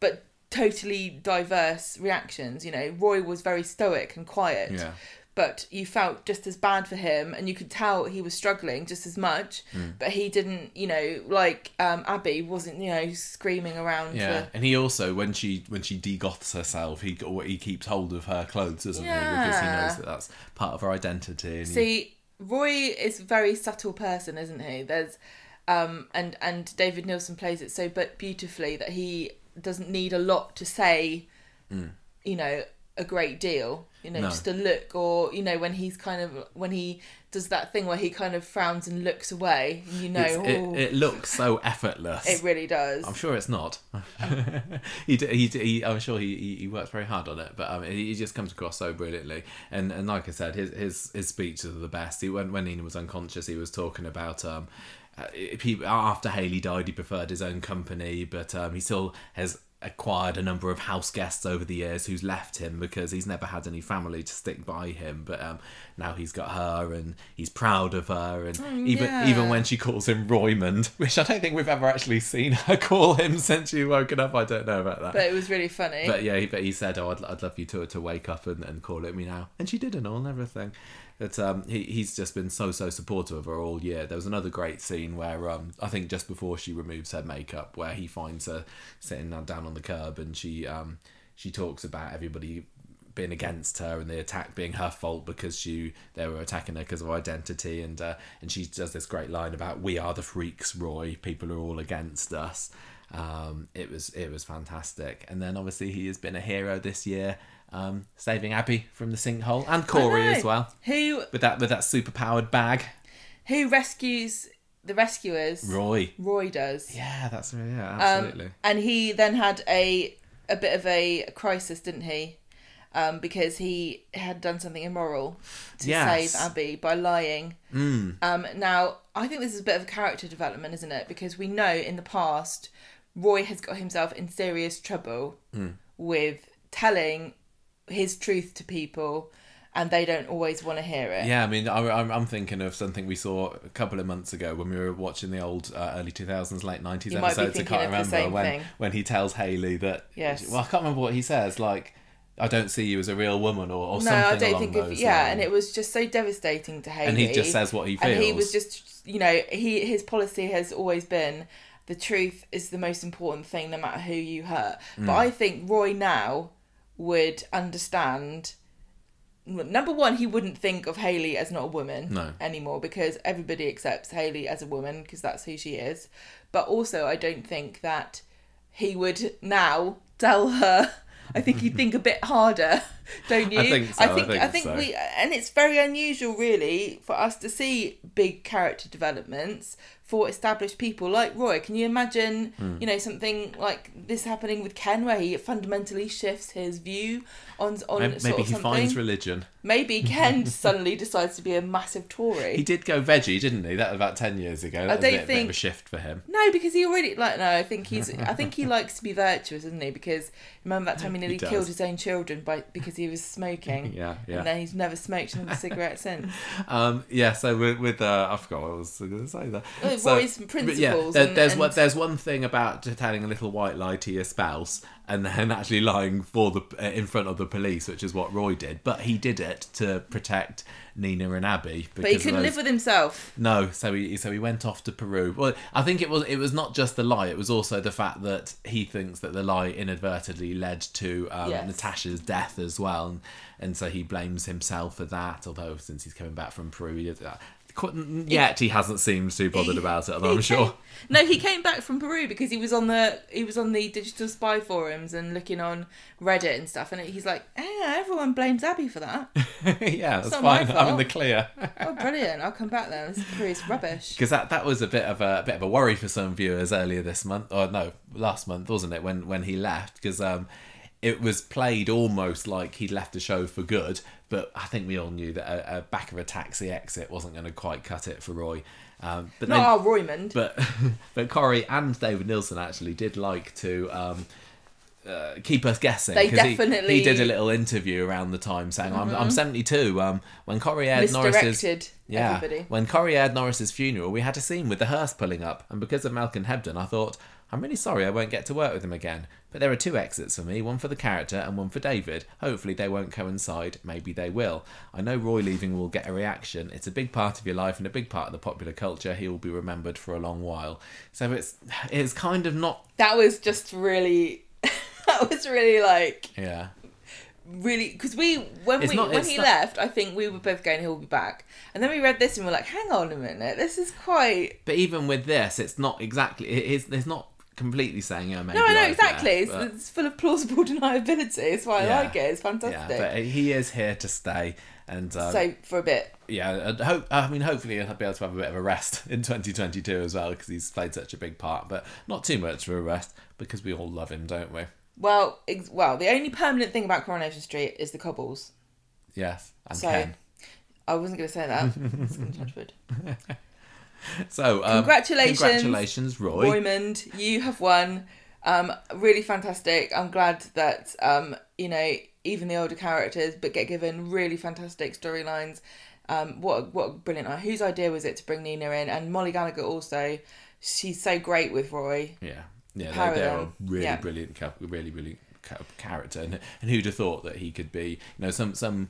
but totally diverse reactions. You know, Roy was very stoic and quiet, Yeah. But you felt just as bad for him and you could tell he was struggling just as much Hmm. but he didn't you know like um abby wasn't you know screaming around Yeah, the, and he also when she when she degoths herself, he he keeps hold of her clothes, doesn't he? Because he knows that that's part of her identity. And he- see roy is a very subtle person isn't he there's um and and david Neilson plays it so but beautifully that he doesn't need a lot to say you know a great deal you know No. just a look or you know when he's kind of when he does that thing where he kind of frowns and looks away and you know it, it looks so effortless. It really does. I'm sure it's not. he, d- he, d- he, I'm sure he, he, he works very hard on it, but um, he just comes across so brilliantly. And and like I said, his his, his speeches are the best. He when when Nina was unconscious, he was talking about um, uh, he, after Hayley died, he preferred his own company, but um, he still has acquired a number of house guests over the years who's left him because he's never had any family to stick by him but um, now he's got her and he's proud of her and even yeah. even when she calls him Roymond which I don't think we've ever actually seen her call him since she woken up I don't know about that but it was really funny. but yeah, he, but he said, "Oh, I'd, I'd love you to to wake up and, and call it me now," and she did and all and everything. But um, he he's just been so so supportive of her all year. There was another great scene where um, I think just before she removes her makeup, where he finds her sitting down on the curb, and she um she talks about everybody being against her and the attack being her fault because she they were attacking her because of identity and uh, and she does this great line about we are the freaks Roy. People are all against us. Um, it was it was fantastic. And then obviously he has been a hero this year um, saving Abby from the sinkhole and Corey as well Who with that with that super powered bag who rescues the rescuers? Roy Roy does. yeah that's yeah Um, absolutely and he then had a a bit of a crisis, didn't he? Um, because he had done something immoral to Yes. save Abby by lying. mm. Um, now, I think this is a bit of a character development, isn't it? Because we know in the past, Roy has got himself in serious trouble Mm. with telling his truth to people, and they don't always want to hear it. Yeah, I mean, I, I'm, I'm thinking of something we saw a couple of months ago when we were watching the old uh, early 2000s, late 90s You episodes. I can't remember when thing. when he tells Hayley that. Yes. Well, I can't remember what he says. Like, I don't see you as a real woman or, or no, something I don't think of yeah, lines. and it was just so devastating to Hayley. And he just says what he feels. And he was just, you know, he his policy has always been the truth is the most important thing, no matter who you hurt. Mm. But I think Roy now would understand. Number one, he wouldn't think of Hayley as not a woman No. anymore because everybody accepts Hayley as a woman because that's who she is. But also, I don't think that he would now tell her. I think he'd think a bit harder, don't you? I think so, I I think, think I think so. we, and it's very unusual, really, for us to see big character developments for established people like Roy. Can you imagine, Hmm. you know, something like this happening with Ken, where he fundamentally shifts his view on on Maybe, sort maybe of he something? finds religion. Maybe Ken suddenly decides to be a massive Tory. He did go veggie, didn't he? That was about ten years ago. That a don't bit, bit of a think- shift for him. No, because he already like no. I think he's. I think he likes to be virtuous, isn't he? Because remember that time he nearly does. killed his own children by because he was smoking. Yeah, yeah. And then he's never smoked another cigarette since. Um, yeah, so with, with uh, I forgot what I was going to say there. Oh, So, Roy's principles there- and- there's and- one, there's one thing about telling a little white lie to your spouse and then actually lying for the uh, in front of the police, which is what Roy did. But he did it to protect Nina and Abby. But he couldn't those- live with himself. No, so he so he went off to Peru. Well, I think it was it was not just the lie; it was also the fact that he thinks that the lie inadvertently led to um, Yes. Natasha's death as well, and, and so he blames himself for that. Although since he's coming back from Peru, yet he hasn't seemed too bothered about it. Although I'm sure. No, he came back from Peru because he was on the he was on the digital spy forums and looking on Reddit and stuff, and he's like, "Yeah, everyone blames Abby for that." yeah, that's fine. I'm in the clear. oh, brilliant! I'll come back then. This Peru's rubbish. because that, that was a bit of a, bit of a worry for some viewers earlier this month or no last month wasn't it when when he left because um it was played almost like he'd left the show for good but I think we all knew that a, a back of a taxi exit wasn't going to quite cut it for Roy um, but Not then, our Roymond. but but Corey and David Neilson actually did like to um, uh, keep us guessing. They he- definitely- Mm-hmm. he, did a little interview around the time saying, "I'm, I'm 72." Um, when Corey aired Norris's yeah, everybody. when Corey aired Norris's funeral, we had a scene with the hearse pulling up, and because of Malcolm Hebden, I thought. I'm really sorry I won't get to work with him again. But there are two exits for me, one for the character and one for David. Hopefully they won't coincide, maybe they will. I know Roy leaving will get a reaction. It's a big part of your life and a big part of the popular culture. He will be remembered for a long while. So it's it's kind of not that was just really. that was really like yeah. really because we when It's we not- when he not- left, I think we were both going, "He'll be back," and then we read this and we're like, "Hang on a minute, this is quite." But even with this, it's not exactly it is it's not completely saying yeah maybe No, I know exactly. left, It's, but- it's full of plausible deniability. It's why I like it. It's yeah, fantastic. but he is here to stay and um, so for a bit, yeah, and hope. I mean, hopefully he'll be able to have a bit of a rest in 2022 as well because he's played such a big part, but not too much of a rest because we all love him, don't we? well, ex- well, the only permanent thing about Coronation Street is the cobbles. Yes, and So- Ken. I wasn't going to say that. So um, Congratulations, congratulations, Roy. Roymond, you have won. Um, really fantastic. I'm glad that um, you know even the older characters, but get given really fantastic storylines. Um, what a, what brilliant! Whose idea was it to bring Nina in and Mollie Gallagher also? She's so great with Roy. Yeah, yeah, they're, they're a really Yeah. brilliant, really brilliant character, and, and who'd have thought that he could be? You know, some some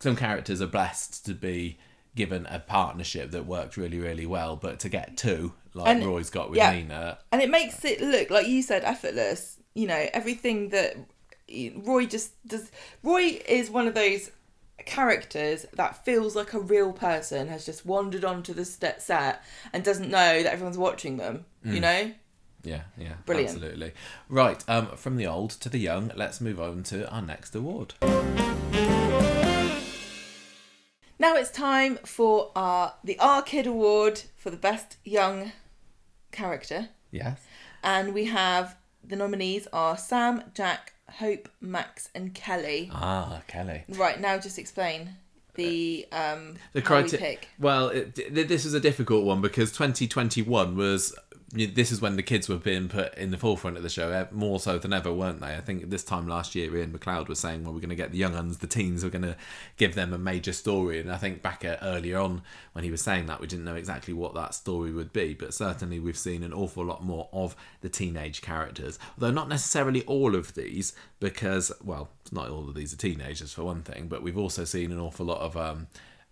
some characters are blessed to be given a partnership that worked really, really well, but to get two like And- Roy's got with yeah. Nina, and it makes it look like you said effortless you know everything that roy just does roy is one of those characters that feels like a real person has just wandered onto the set and doesn't know that everyone's watching them you know Yeah, yeah, Brilliant. absolutely. Right, um, from the old to the young, let's move on to our next award. Now it's time for our the r kid award for the best young character Yes. and we have the nominees are sam jack hope max and kelly Ah, Kelly. Right now, just explain the um The how we criteria. pick. Well, it, th- this is a difficult one because 2021 was this is when the kids were being put in the forefront of the show eh, more so than ever, weren't they? I think this time last year, Iain MacLeod was saying, "Well, we're going to get the young uns, the teens, we're going to give them a major story." And I think back at, earlier on when he was saying that, we didn't know exactly what that story would be, but certainly we've seen an awful lot more of the teenage characters, though not necessarily all of these, because well, not all of these are teenagers for one thing, but we've also seen an awful lot of um,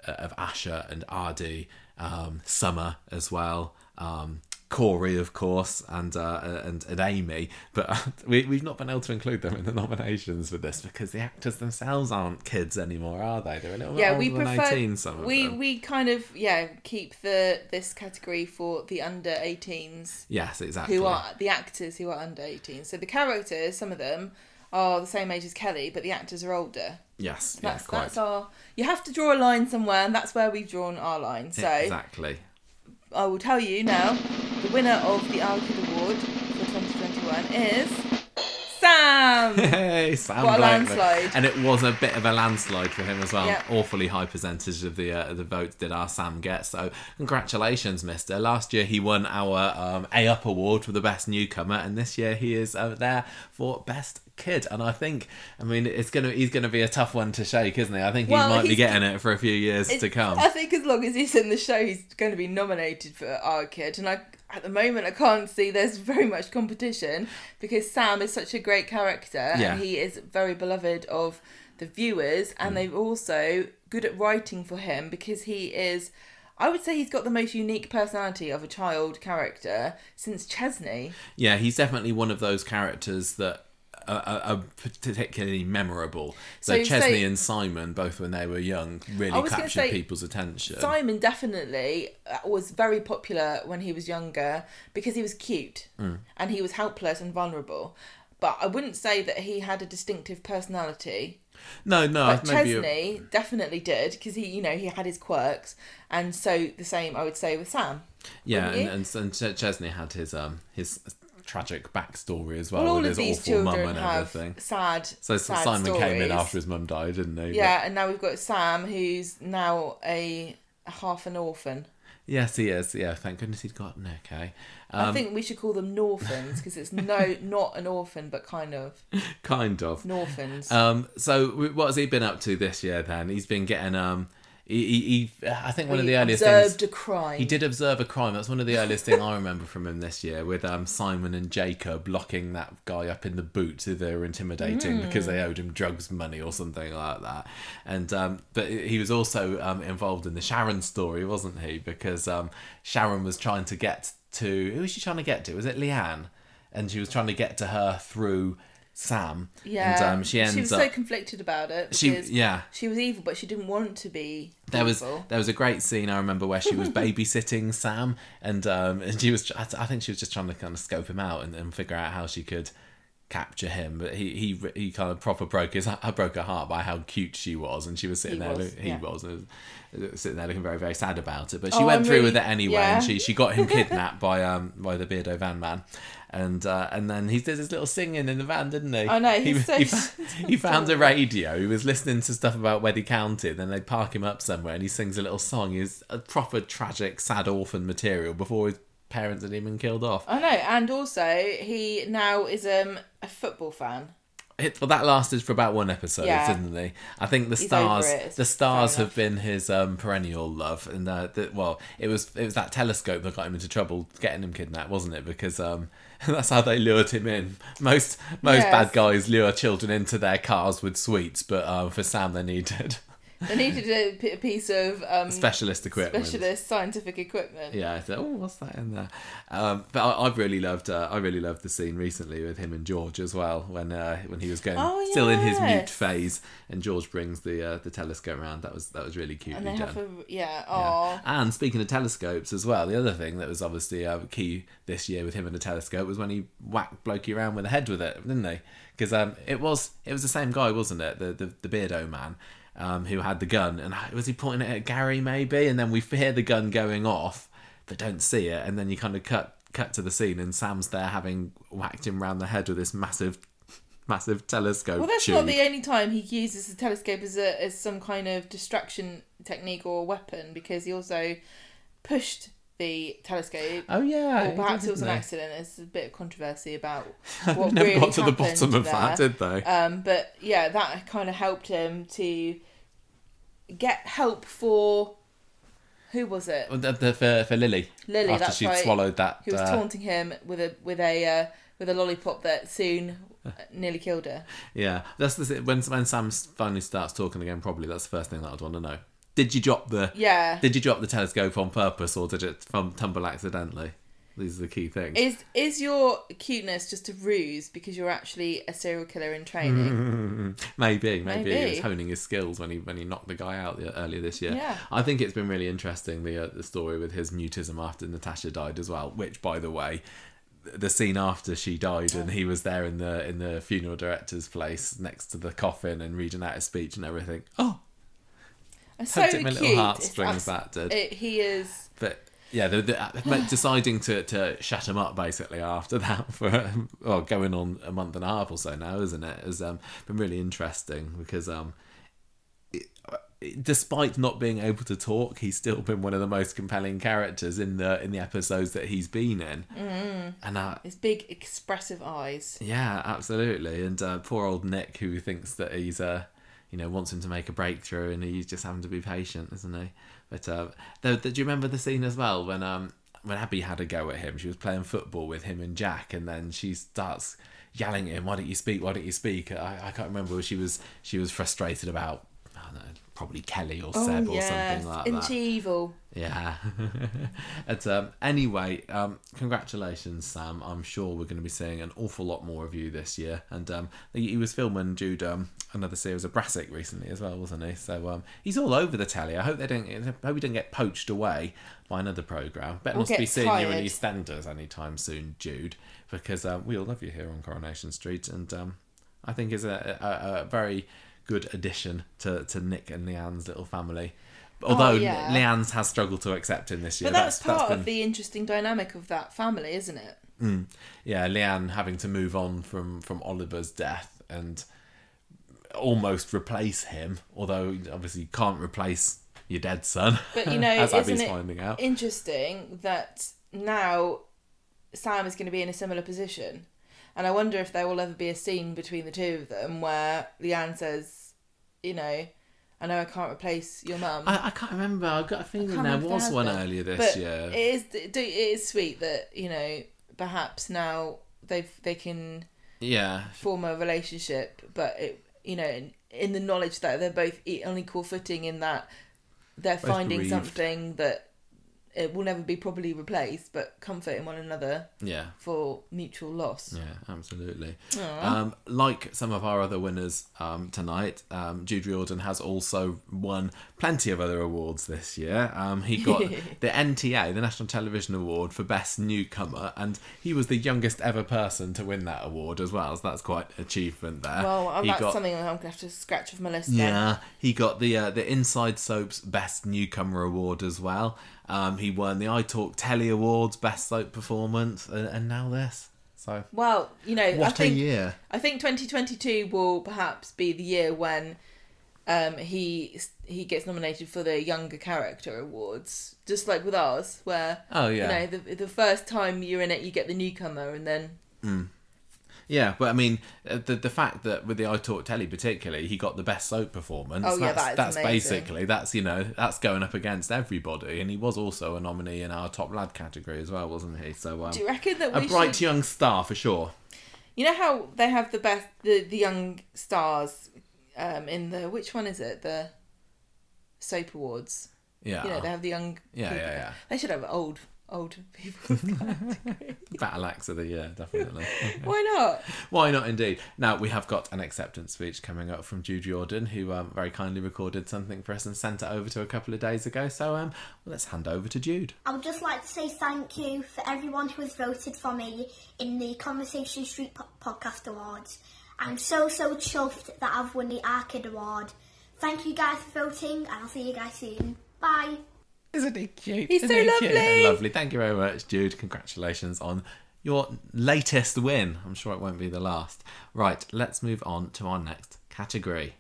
of Asha and Aadi, um, Summer as well. Um, Corey, of course, and uh, and, and Amy, but uh, we, we've not been able to include them in the nominations for this because the actors themselves aren't kids anymore, are they? They're a little yeah, bit we prefer than 18, some of we them. we kind of yeah keep the this category for the under 18s Yes, exactly. who are the actors who are under 18. So the characters, some of them are the same age as Kelly, but the actors are older. Yes, That's yeah, quite. that's our. You have to draw a line somewhere, and that's where we've drawn our line. So exactly. I will tell you now, the winner of the Kid Award for 2021 is Sam. Hey, Sam What a Blakely. landslide. And it was a bit of a landslide for him as well. Yeah. Awfully high percentage of the uh, the votes did our Sam get. So congratulations, Mister. Last year he won our um, A Up Award for the best newcomer, and this year he is uh, there for best kid. And I think, I mean, it's gonna he's gonna be a tough one to shake, isn't he? I think he Well, might be getting it for a few years to come. I think as long as he's in the show, he's going to be nominated for Our Kid. And I, at the moment, I can't see there's very much competition because Sam is such a great character Yeah. and he is very beloved of the viewers. Mm. And they've also good at writing for him because he is. I would say he's got the most unique personality of a child character since Chesney. Yeah, he's definitely one of those characters that are, are, are particularly memorable. So, So- so- Chesney and Simon, both when they were young, really captured say, people's attention. Simon definitely uh, was very popular when he was younger because he was cute Mm. and he was helpless and vulnerable. But I wouldn't say that he had a distinctive personality. no, no, But maybe a- Chesney definitely did because he, you know, he had his quirks, and so the same I would say with Sam. yeah, and, and, and Chesney had his um his tragic backstory as well, Well, all with of his these awful mum children and have everything. sad. So sad Simon came in after his mum died, didn't he? But- Yeah, and now we've got Sam, who's now a, half an orphan. yes, he is. Yeah, thank goodness he'd gotten okay. I Um, think we should call them Norphans because it's no, not an orphan, but kind of kind of. Norphans. Um, so what has he been up to this year? Then he's been getting um. He, he, he I think one of the earliest observed things a crime. He did observe a crime. That's one of the earliest things I remember from him this year, with um, Simon and Jacob locking that guy up in the boot who they were intimidating because they owed him drugs money or something like that. And um, but he was also um, involved in the Sharon story, wasn't he? Because um, Sharon was trying to get to who was she trying to get to? Was it Leanne? And she was trying to get to her through Sam. Yeah, And um, she ends was up. so conflicted about it she yeah. she was evil, but she didn't want to be. There was there was a great scene I remember where she was babysitting Sam and um and she was I I think she was just trying to kind of scope him out and, and figure out how she could capture him but he he he kind of proper broke his I broke her heart by how cute she was and she was sitting He there was, he yeah. was and was sitting there looking very very sad about it but she Oh, went I'm through really- with it anyway yeah. and she she got him kidnapped by um by the beardo van man and uh, and then he did his little singing in the van, didn't he? I know, He, he's so- he, fa- he found a radio. He was listening to stuff about Weddy County. Then they park him up somewhere, and he sings a little song. He's a proper tragic, sad orphan material before his parents had even killed off. I know, and also he now is um a football fan. It, well, that lasted for about one episode, Yeah. didn't they? I think the He's stars, it, the stars have been his um, perennial love, and uh, the, well, it was it was that telescope that got him into trouble, getting him kidnapped, wasn't it? Because um, that's how they lured him in. Most most Yes. bad guys lure children into their cars with sweets, but um, for Sam, they needed They needed a, p- a piece of um specialist equipment. specialist scientific equipment. Yeah, I thought, oh, what's that in there? Um, but I, I've really loved, uh, I really loved the scene recently with him and George as well, when uh, when he was going Oh, still in his mute phase, and George brings the uh, the telescope around. That was that was really cute. And they have a yeah. Oh, Yeah. And speaking of telescopes as well, the other thing that was obviously uh, key this year with him and the telescope was when he whacked Blokey around with the head with it, didn't they? Because um, it was it was the same guy, wasn't it? The the, the beardo man. Um, who had the gun. And was he pointing it at Gary maybe? And then we hear the gun going off but don't see it. And then you kind of cut cut to the scene and Sam's there having whacked him round the head with this massive massive telescope well, that's tube. not the only time he uses the telescope as a as some kind of distraction technique or weapon because he also pushed the telescope. Oh yeah. or perhaps it was an didn't accident. There's a bit of controversy about They what never really got to the bottom of that, did they? Um, but yeah, that kind of helped him to get help for who was it? Well, the, the, for, for Lily. Lily, After that's she'd right. swallowed that. Who was uh, taunting him with a with a uh, with a lollipop that soon nearly killed her. Yeah, that's the when when Sam finally starts talking again. Probably that's the first thing that I'd want to know. Did you drop the? Yeah. Did you drop the telescope on purpose, or did it from tumble accidentally? These are the key things. Is is your cuteness just a ruse because you're actually a serial killer in training? Maybe, maybe, he was honing his skills when he when he knocked the guy out the, earlier this year. Yeah. I think it's been really interesting the uh, the story with his mutism after Natasha died as well. Which, by the way, the scene after she died and he was there in the in the funeral director's place next to the coffin and reading out his speech and everything. Oh, so at my cute. little heartstrings, that did. It, he is. but yeah, the, the, deciding to, to shut him up basically after that for well going on a month and a half or so now, isn't it? Has um, been really interesting because um, it, it- despite not being able to talk, he's still been one of the most compelling characters in the in the episodes that he's been in, mm. and uh, His big expressive eyes. yeah, absolutely. And uh, poor old Nick, who thinks that he's, uh, you know, wants him to make a breakthrough, and he's just having to be patient, isn't he? But uh, though, do you remember the scene as well when um when Abby had a go at him? She was playing football with him and Jack, and then she starts yelling at him, "Why don't you speak? Why don't you speak?" I, I can't remember. She was she was frustrated about. I don't know, probably Kelly or Seb or something like Isn't that. evil? Yeah. but, um, anyway, um, congratulations, Sam. I'm sure we're going to be seeing an awful lot more of you this year. And um, he, he was filming Jude um, another series of Brassic recently as well, wasn't he? So um, he's all over the telly. I hope they don't. I hope he didn't get poached away by another program. Better Or not be seeing you in. EastEnders anytime soon, Jude, because um, we all love you here on Coronation Street, and um, I think is a, a, a very good addition to, to Nick and Leanne's little family. Oh, although Oh, yeah. Leanne's has struggled to accept him this year. But that's, part been- of the interesting dynamic of that family, isn't it? Mm. yeah, Leanne having to move on from from Oliver's death and almost replace him, although obviously you can't replace your dead son. But you know, as isn't Abby's it finding out. interesting that now Sam is going to be in a similar position, and I wonder if there will ever be a scene between the two of them where Leanne says, "You know, I know I can't replace your mum." I, I can't remember. I've got a feeling there was one earlier this but year. it is it is sweet that you know perhaps now they've they can yeah, form a relationship, but it you know in, in the knowledge that they're both on equal footing in that they're finding bereaved. something that it will never be properly replaced, but comforting one another yeah. for mutual loss. Yeah, absolutely. Um, like some of our other winners um, tonight, um, Jude Riordan has also won plenty of other awards this year. Um, he got the NTA, the National Television Award for Best Newcomer, and he was the youngest ever person to win that award as well. So that's quite an achievement there. Well, He that's got- something I'm gonna have to scratch off my list. then. yeah, he got the uh, the Inside Soaps Best Newcomer Award as well. Um, he won the iTalk Telly Awards Best Soap Performance, and, and now this. So Well, you know, I what a think year! I think 2022 will perhaps be the year when um, he he gets nominated for the Younger Character Awards, just like with ours, where Oh, yeah. you know the the first time you're in it, you get the newcomer, and then Yeah, but I mean, uh, the the fact that with the I Talk Telly particularly, he got the best soap performance. Oh, yeah, that's, that that's amazing. basically that's you know that's going up against everybody, and he was also a nominee in our top lad category as well, wasn't he? So um, do you reckon that a bright should? young star for sure. You know how they have the best the the young stars um, in the which one is it the soap awards? Yeah, You know they have the young. Yeah, people. yeah, yeah. They should have old old people. Battle Axe of the year, definitely. Why not? Why not, indeed? Now we have got an acceptance speech coming up from Jude Riordan, who um, very kindly recorded something for us and sent it over to a couple of days ago. So um, let's hand over to Jude. I would just like to say thank you for everyone who has voted for me in the Conversation Street po- Podcast Awards. I'm so, so chuffed that I've won the Our Kid Award. Thank you guys for voting, and I'll see you guys soon. Bye. Isn't he cute? He's Isn't so he cute? lovely. Lovely. Thank you very much, Jude. Congratulations on your latest win. I'm sure it won't be the last. Right, let's move on to our next category.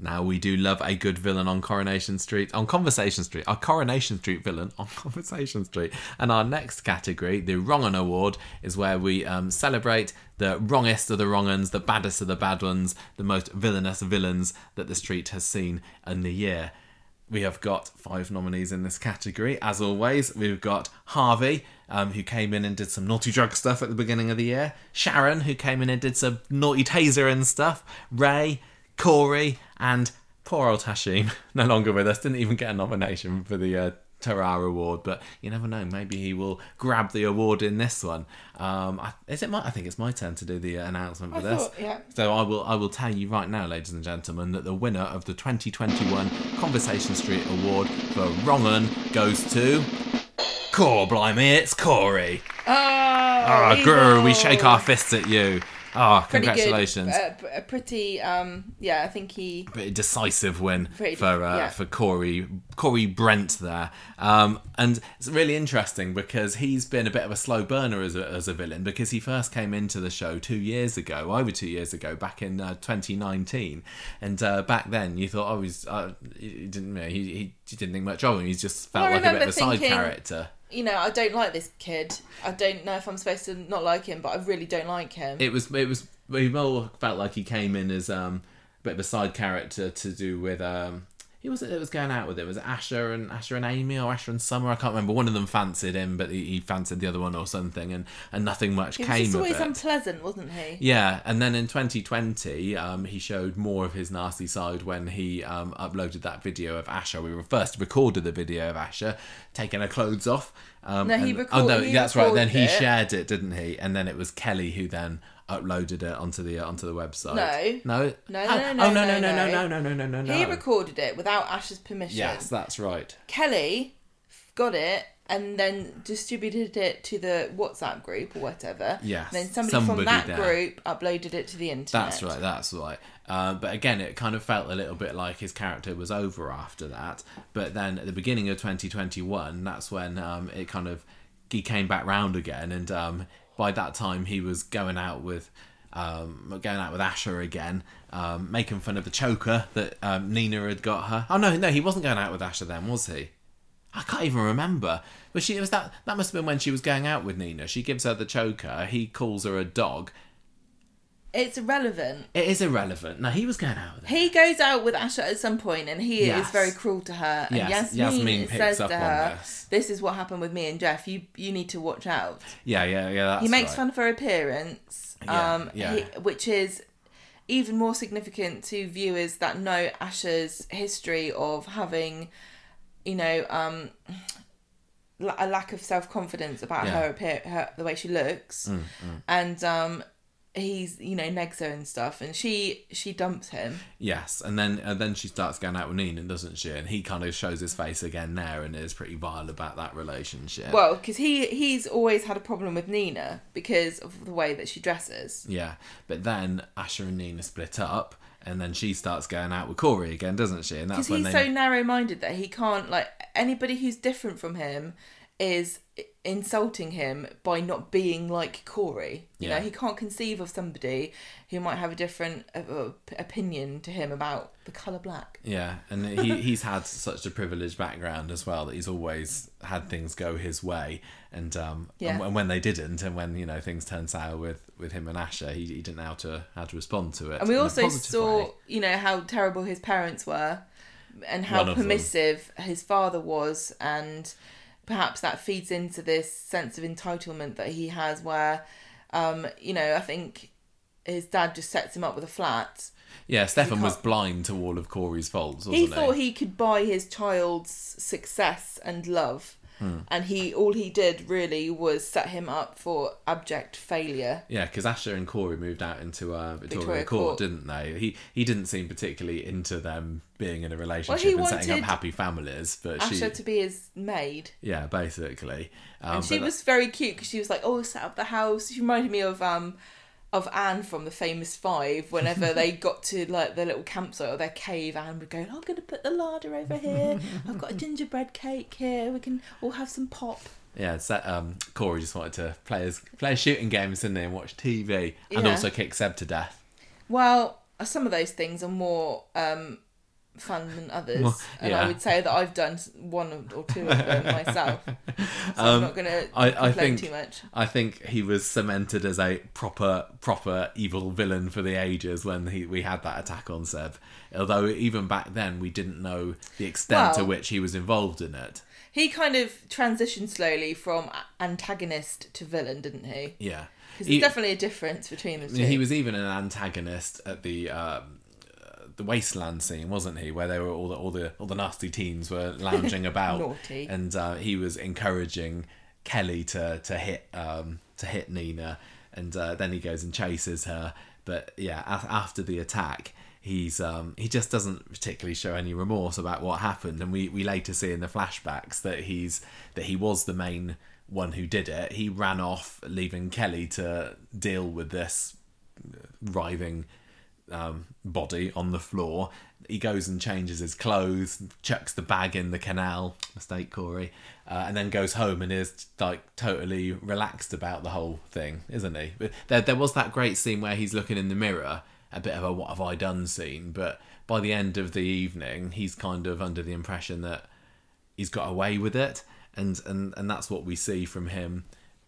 Now we do love a good villain on Coronation Street, on Conversation Street, our Coronation Street villain on Conversation Street. And our next category, the Wrong Un Award, is where we um, celebrate the wrongest of the wrong uns, the baddest of the bad ones, the most villainous villains that the street has seen in the year. We have got five nominees in this category. As always, we've got Harvey, um, who came in and did some naughty drug stuff at the beginning of the year. Sharon, who came in and did some naughty taser and stuff. Ray, Corey, and poor old Hashim, no longer with us, didn't even get a nomination for the uh, Terrar Award, but you never know. Maybe he will grab the award in this one. Um, I, is it my? I think it's my turn to do the uh, announcement for I this. thought, yeah. So I will. I will tell you right now, ladies and gentlemen, that the winner of the 2021 Conversation Street Award for Wrong Un goes to. Core, blimey, it's Corey. Oh, Ah, evil. grr, we shake our fists at you. Ah, Pretty good. congratulations. Uh, pretty, um, yeah, I think he. pretty decisive win Pretty- for uh, yeah. for Corey Corey Brent there, um, and it's really interesting because he's been a bit of a slow burner as a, as a villain because he first came into the show two years ago, over two years ago, back in uh, 2019, and uh, back then you thought oh he's uh, he didn't you know, he, he didn't think much of him, he just felt Well, like a bit of a side character. You know, I don't like this kid. I don't know if I'm supposed to not like him, but I really don't like him. It was it was he more felt like he came in as um a bit of a side character to do with um he was it that was going out with it was it Asha and Asha and Amy or Asha and Summer I can't remember one of them fancied him but he, he fancied the other one or something and and nothing much he was came just of always unpleasant, wasn't he? Yeah, and then in 2020, um, he showed more of his nasty side when he um, uploaded that video of Asha. We were first recorded the video of Asha taking her clothes off. Um, No, he and- record- Oh no, he that's right. Then he it. shared it, didn't he? And then it was Kelly who then uploaded it onto the uh, onto the website. No. no, No, Oh, no, no, oh, no, no, no, no, no. no, no, no, no, no. He recorded it without Ash's permission. Yes, that's right. Kelly got it and then distributed it to the WhatsApp group or whatever. Yes, Then somebody, somebody from that there. group uploaded it to the internet. That's right. That's right. Uh, but again, it kind of felt a little bit like his character was over after that. But then at the beginning of 2021, that's when um, it kind of he came back round again, and um, by that time he was going out with. Um, going out with Asha again, um, making fun of the choker that um, Nina had got her. Oh no, no, he wasn't going out with Asha then, was he? I can't even remember. But she was that that must have been when she was going out with Nina. She gives her the choker. He calls her a dog. It's irrelevant. It is irrelevant. No, he was going out with her. He goes out with Asha at some point and he Yes. is very cruel to her. And Yes, Yasmin, Yasmin picks says up to her, this. This is what happened with me and Geoff. You you need to watch out. Yeah, yeah, yeah. That's he makes right. fun of her appearance, Yeah, um, yeah. he- which is even more significant to viewers that know Asha's history of having, you know, um, a lack of self confidence about Yeah. Mm, her appear, her the way she looks, and um, he's you know negs her and stuff, and she she dumps him. Yes, and then and then she starts going out with Nina, doesn't she? And he kind of shows his face again there, and is pretty vile about that relationship. Well, because he he's always had a problem with Nina because of the way that she dresses. yeah, but then Asha and Nina split up, and then she starts going out with Corey again, doesn't she? And that's because when he's they. so narrow-minded that he can't like anybody who's different from him is insulting him by not being like Corey. You Yeah. know, he can't conceive of somebody who might have a different uh, uh, opinion to him about the color black. Yeah, and he he's had such a privileged background as well that he's always had things go his way, and um Yeah. and, and when they didn't, and when you know things turned sour with with him and Asha, he, he didn't know how to how to respond to it. And we also saw, way. you know, how terrible his parents were and how of them. permissive his father was and perhaps that feeds into this sense of entitlement that he has where um, you know, I think his dad just sets him up with a flat. Yeah, Stefan was blind to all of Corey's faults, wasn't He he? thought he could buy his child's success and love. Hmm. And he all he did really was set him up for abject failure. Yeah, because Asha and Corey moved out into uh, Victoria, Victoria Court, Court. didn't they? He he didn't seem particularly into them being in a relationship he and setting up happy families, but she, Asha to be his maid. yeah, basically. Um, And she was very cute because she was like, "Oh, set up the house." She reminded me of um of Anne from the Famous Five. Whenever they got to like their little campsite or their cave, Anne would go, "I'm going to put the larder over here. I've got a gingerbread cake here. We can all have some pop." Yeah, it's that, um, Corey just wanted to play his play shooting games, in there and watch TV, and Yeah. also kick Seb to death. Well, some of those things are more um fun than others, Well, and yeah. I would say that I've done one or two of them myself. So I'm Um, not going to I- I think- too much. I think he was cemented as a proper, proper evil villain for the ages when he we had that attack on Seb. Although even back then we didn't know the extent to which he was involved in it. He kind of transitioned slowly from antagonist to villain, didn't he? Yeah, Because He- there's definitely a difference between the two. he was even an antagonist at the. Um, the wasteland scene, wasn't he? Where they were all the all the all the nasty teens were lounging about, Naughty. and uh, he was encouraging Kelly to to hit um, to hit Nina, and uh, then he goes and chases her. But yeah, a- after the attack, he's um, he just doesn't particularly show any remorse about what happened, and we we later see in the flashbacks that he's that he was the main one who did it. He ran off, leaving Kelly to deal with this writhing um, body on the floor. He goes and changes his clothes, chucks the bag in the canal, mistake Corey, uh, and then goes home and is like totally relaxed about the whole thing, isn't he? But there, there was that great scene where he's looking in the mirror, a bit of a what have I done scene, but by the end of the evening, he's kind of under the impression that he's got away with it, and and and that's what we see from him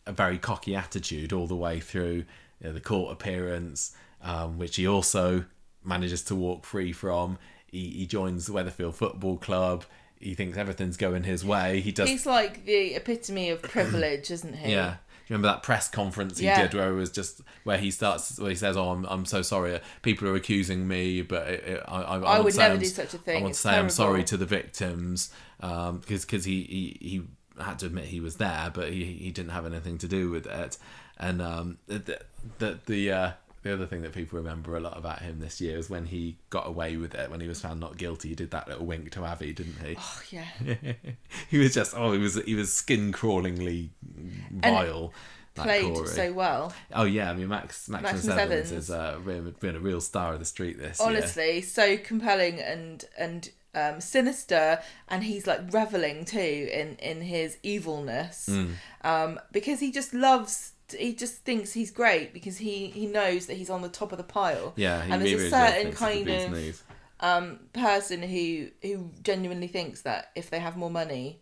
a very cocky attitude all the way through you know, the court appearance, um, which he also manages to walk free from. He, he joins the Weatherfield Football Club. He thinks everything's going his way. He does. He's like the epitome of privilege, isn't he? Yeah. Do you remember that press conference he Yeah. did where it was just where he starts where he says, "Oh, I'm, I'm so sorry. People are accusing me, but it, it, I, I, I would never I'm do such a thing. I want to say I'm sorry to the victims because because he, he he had to admit he was there, but he he didn't have anything to do with it. And um, the the the, uh, the other thing that people remember a lot about him this year is when he got away with it when he was found not guilty. He did that little wink to Abby, didn't he? Oh, yeah. he was just oh, he was he was skin crawlingly vile. that Played Corey. so well. Oh yeah, I mean Max Maximus, Maximus Evans, Evans. has uh, been, a real star of the street this year. Honestly, so compelling and and um, sinister, and he's like reveling too in in his evilness, Mm. um, because he just loves. He just thinks he's great because he he knows that he's on the top of the pile. Yeah, and there's a certain think he's the kind of um, person who who genuinely thinks that if they have more money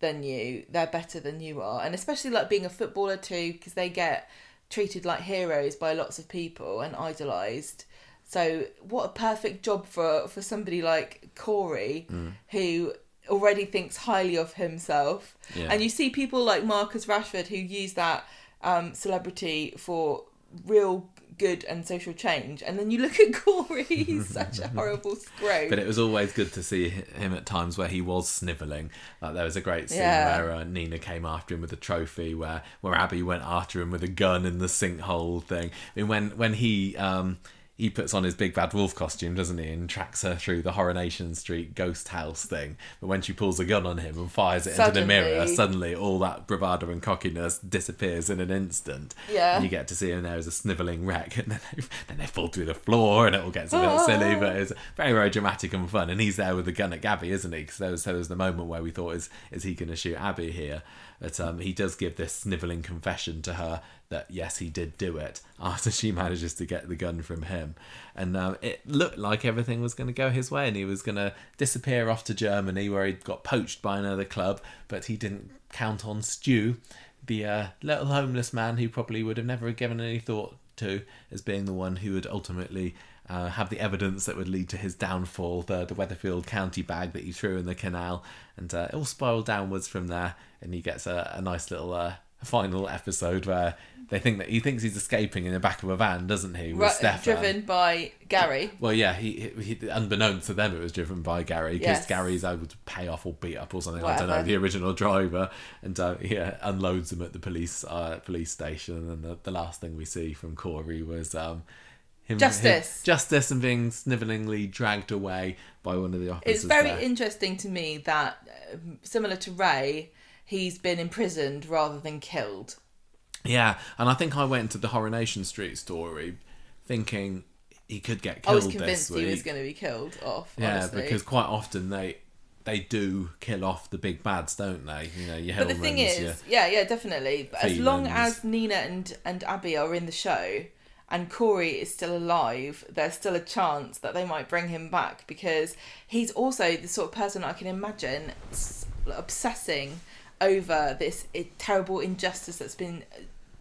than you, they're better than you are, and especially like being a footballer too, because they get treated like heroes by lots of people and idolized. So what a perfect job for for somebody like Corey, Mm. who already thinks highly of himself, Yeah. and you see people like Marcus Rashford who use that um, celebrity for real good and social change, and then you look at Corey, he's such a horrible scrope. But it was always good to see him at times where he was snivelling. Like there was a great scene Yeah. where uh, Nina came after him with a trophy, where where Abby went after him with a gun in the sinkhole thing. I mean, when when he um he puts on his big bad wolf costume, doesn't he, and tracks her through the Coronation Street ghost house thing. But when she pulls a gun on him and fires it into the mirror, Suddenly- suddenly all that bravado and cockiness disappears in an instant. Yeah. And you get to see him there as a snivelling wreck, and then they, then they fall through the floor, and it all gets a bit silly, but it's very, very dramatic and fun. And he's there with the gun at Gabby, isn't he? Because there was, there was the moment where we thought, is is he going to shoot Abby here? But um, he does give this snivelling confession to her that yes, he did do it after she manages to get the gun from him. And um, it looked like everything was going to go his way, and he was going to disappear off to Germany, where he got poached by another club. But he didn't count on Stu, the uh, little homeless man who probably would have never given any thought to as being the one who would ultimately uh, have the evidence that would lead to his downfall, the, the Weatherfield County bag that he threw in the canal. And uh, it all spiraled downwards from there, and he gets a, a nice little uh, final episode where they think that he thinks he's escaping in the back of a van, doesn't he? With Stefan. driven by Gary. Well, yeah, he, he, unbeknownst to them, it was driven by Gary because Yes. Gary's able to pay off or beat up or something. I don't know the original driver, and uh, yeah, unloads him at the police uh, police station. And the, the last thing we see from Corey was um, him Justice. him- justice, and being snivellingly dragged away by one of the officers. It's very there. interesting to me that, um, similar to Ray, he's been imprisoned rather than killed. yeah, and I think I went into the Coronation Street story thinking he could get killed. I was convinced he was going to be killed off. Yeah, honestly. because quite often they they do kill off the big bads, don't they? You know, your But the thing is, yeah, yeah, definitely. But as long as Nina and and Abby are in the show, and Corey is still alive, there's still a chance that they might bring him back because he's also the sort of person I can imagine obsessing over this terrible injustice that's been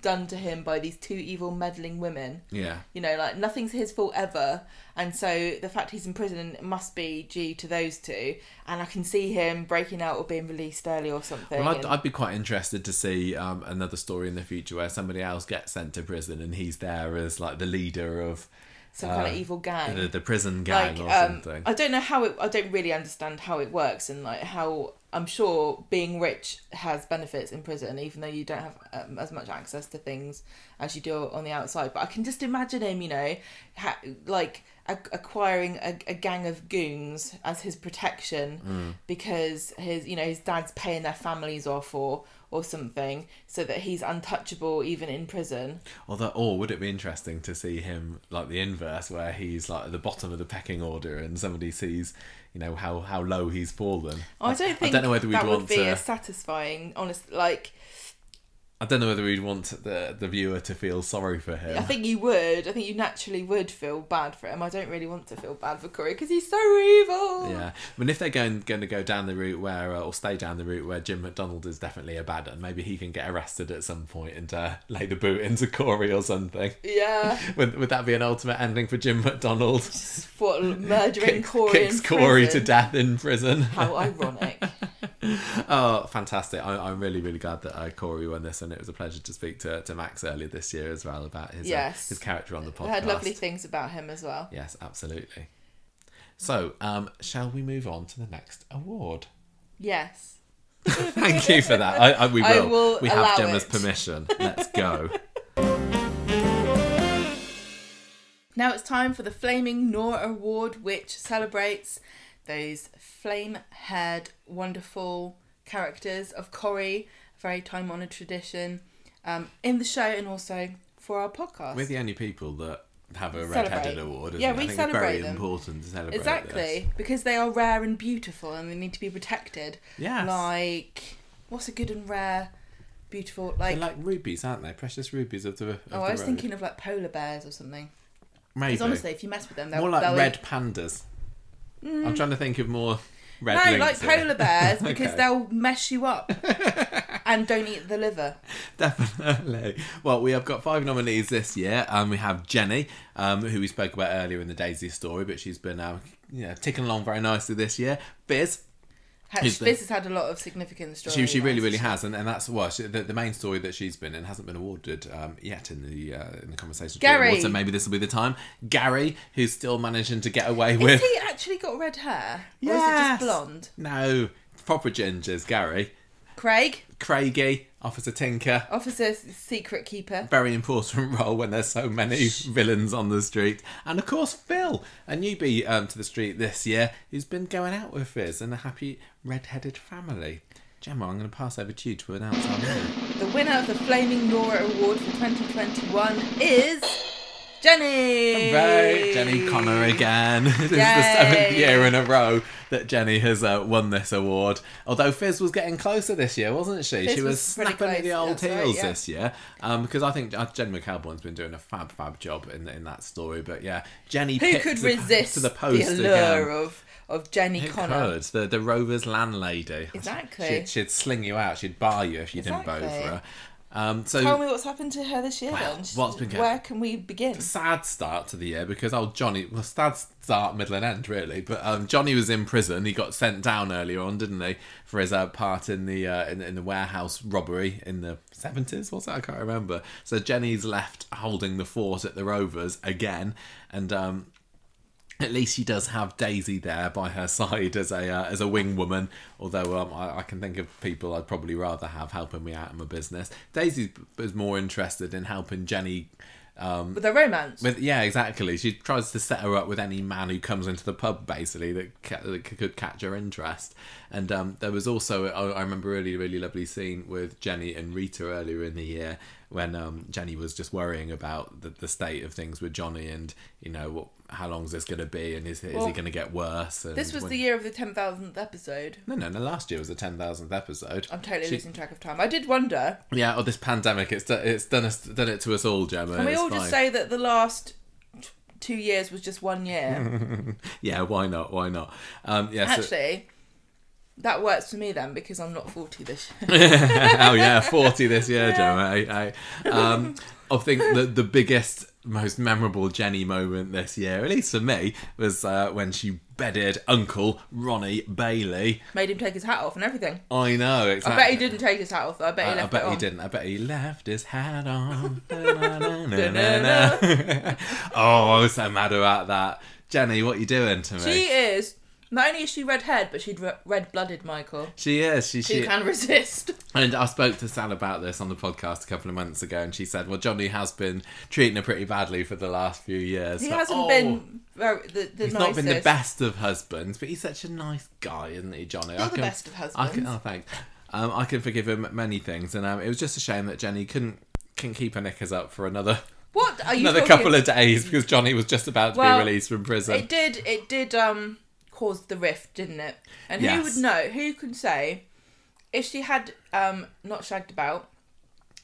done to him by these two evil meddling women. Yeah. You know, like nothing's his fault ever, and so the fact he's in prison must be due to those two. And I can see him breaking out or being released early or something. Well, I'd, and- I'd be quite interested to see um, another story in the future where somebody else gets sent to prison and he's there as like the leader of some kind of uh, evil gang. the, the prison gang like or um, something. I don't know how it. I don't really understand how it works and like how I'm sure being rich has benefits in prison, even though you don't have um, as much access to things as you do on the outside. But I can just imagine him, you know, ha- like acquiring a, a gang of goons as his protection Mm. because his, you know, his dad's paying their families off or or something, so that he's untouchable even in prison. Although, or would it be interesting to see him like the inverse, where he's like at the bottom of the pecking order, and somebody sees, you know, how how low he's fallen. Oh, I don't think I don't know whether we'd that want would be to. as satisfying. Honest, like I don't know whether we'd want the the viewer to feel sorry for him. I think you would. I think you naturally would feel bad for him. I don't really want to feel bad for Corey because he's so evil. Yeah, I mean, if they're going going to go down the route where, uh, or stay down the route where Jim McDonald is definitely a bad one, maybe he can get arrested at some point and uh, lay the boot into Corey or something. Yeah. Would, would that be an ultimate ending for Jim McDonald? What murdering Kick- Corey kicks Corey to death in prison. How ironic. Oh, fantastic! I, I'm really, really glad that uh, Corey won this, and it was a pleasure to speak to, to Max earlier this year as well about his uh, his character on the podcast. I heard lovely things about him as well. Yes, absolutely. So, um, shall we move on to the next award? Yes. Thank you for that. I, I, we will. Will we have Gemma's it. permission. Let's go. Now it's time for the Flaming Nora Award, which celebrates those flame haired, wonderful characters of Corrie, a very time honoured tradition um, in the show and also for our podcast. We're the only people that have a red-headed award. Yeah, it? we celebrate it's very them. important to celebrate Exactly, because they are rare and beautiful and they need to be protected. Yeah. Like, what's a good and rare, beautiful, like. They're like rubies, aren't they? Precious rubies of the. Of oh, the I was road. thinking of like polar bears or something. maybe Because honestly, if you mess with them, they'll more like they'll red pandas. I'm trying to think of more red. No, like here. polar bears because Okay. they'll mess you up and don't eat the liver. Definitely. Well, we have got five nominees this year. and we have Jenny, um, who we spoke about earlier in the Daisy story, but she's been uh, you know, ticking along very nicely this year. Biz, Ha- Who's the- This has had a lot of significant stories. she, she really, really has, and, and that's well, she, the, the main story that she's been in hasn't been awarded um, yet in the uh, in the conversation. Gary. So maybe this will be the time. Gary, who's still managing to get away Has with he actually got red hair? Or is it just blonde? no proper gingers. Gary, Craig, Craigie, Officer Tinker. officer, secret keeper. very important role when there's so many villains on the street. And of course, Phil, a newbie um, to the street this year, who's been going out with Fizz and a happy red-headed family. Gemma, I'm going to pass over to you to announce our winner. The winner of the Flaming Nora Award for 2021 is Jenny. Right, Jenny Connor again. this is the seventh year in a row that Jenny has uh, won this award. Although Fizz was getting closer this year, wasn't she? Fizz she was, was snapping at the old that's right, heels yeah. this year. Um, because I think uh, Jen McAlpine's been doing a fab, fab job in in that story. But yeah, Jenny Who could the- resist to the post allure again. of, of Jenny Who Connor? could? The the Rovers landlady. Exactly. She'd, she'd sling you out. She'd bar you if you didn't vote for her. Um, so Tell me what's happened to her this year Well, then. what's been going- Where can we begin? sad start to the year because old Johnny well sad start middle and end really. But um, Johnny was in prison. He got sent down earlier on didn't he for his uh, part in the uh, in, in the warehouse robbery in the 70s what's that I can't remember. So Jenny's left holding the fort at the Rovers again. And um at least she does have Daisy there by her side as a uh, as a wing woman. Although um, I, I can think of people I'd probably rather have helping me out in my business. Daisy is more interested in helping Jenny. Um, With a romance. with yeah, exactly. She tries to set her up with any man who comes into the pub, basically that, ca- that could catch her interest. And um, there was also I, I remember a really really lovely scene with Jenny and Rita earlier in the year when um, Jenny was just worrying about the, the state of things with Johnny and you know what, how long is this going to be and is, is he going to get worse? And This was when- the year of the 10,000th episode. no no no last year was the ten thousandth episode. I'm totally She- losing track of time. I did wonder. Yeah, or this pandemic, it's done, it's done us done it to us all, Gemma. Can we all just say that the last two years was just one year? yeah, why not? Why not? Um, yeah, Actually, that works for me then because I'm not 40 this year. oh yeah, forty this year, Gemma. I, I, um, I think the the biggest, most memorable Jenny moment this year, at least for me, was uh, when she bedded Uncle Ronnie Bailey. Made him take his hat off and everything. I know. I bet he didn't take his hat off though. I bet he I, I left bet it he on. didn't. I bet he left his hat on. oh, I was so mad about that. Jenny, what are you doing to me? She is. Not only is she red haired, but she'd red blooded, Michael. She is. She, Who she, can resist? And I spoke to Sal about this on the podcast a couple of months ago, and she said, "Well, Johnny has been treating her pretty badly for the last few years. He So- hasn't oh, been very, the, the He's nicest. not been the best of husbands, but he's such a nice guy, isn't he, Johnny? You're the best of I can, husbands. oh, thanks. Um, I can forgive him many things, and um, it was just a shame that Jenny couldn't couldn't keep her knickers up for another What are you another talking- couple of days because Johnny was just about to Well, be released from prison. It did. It did. Um, cause the rift, didn't it? And who would know? Who can say if she had um not shagged about?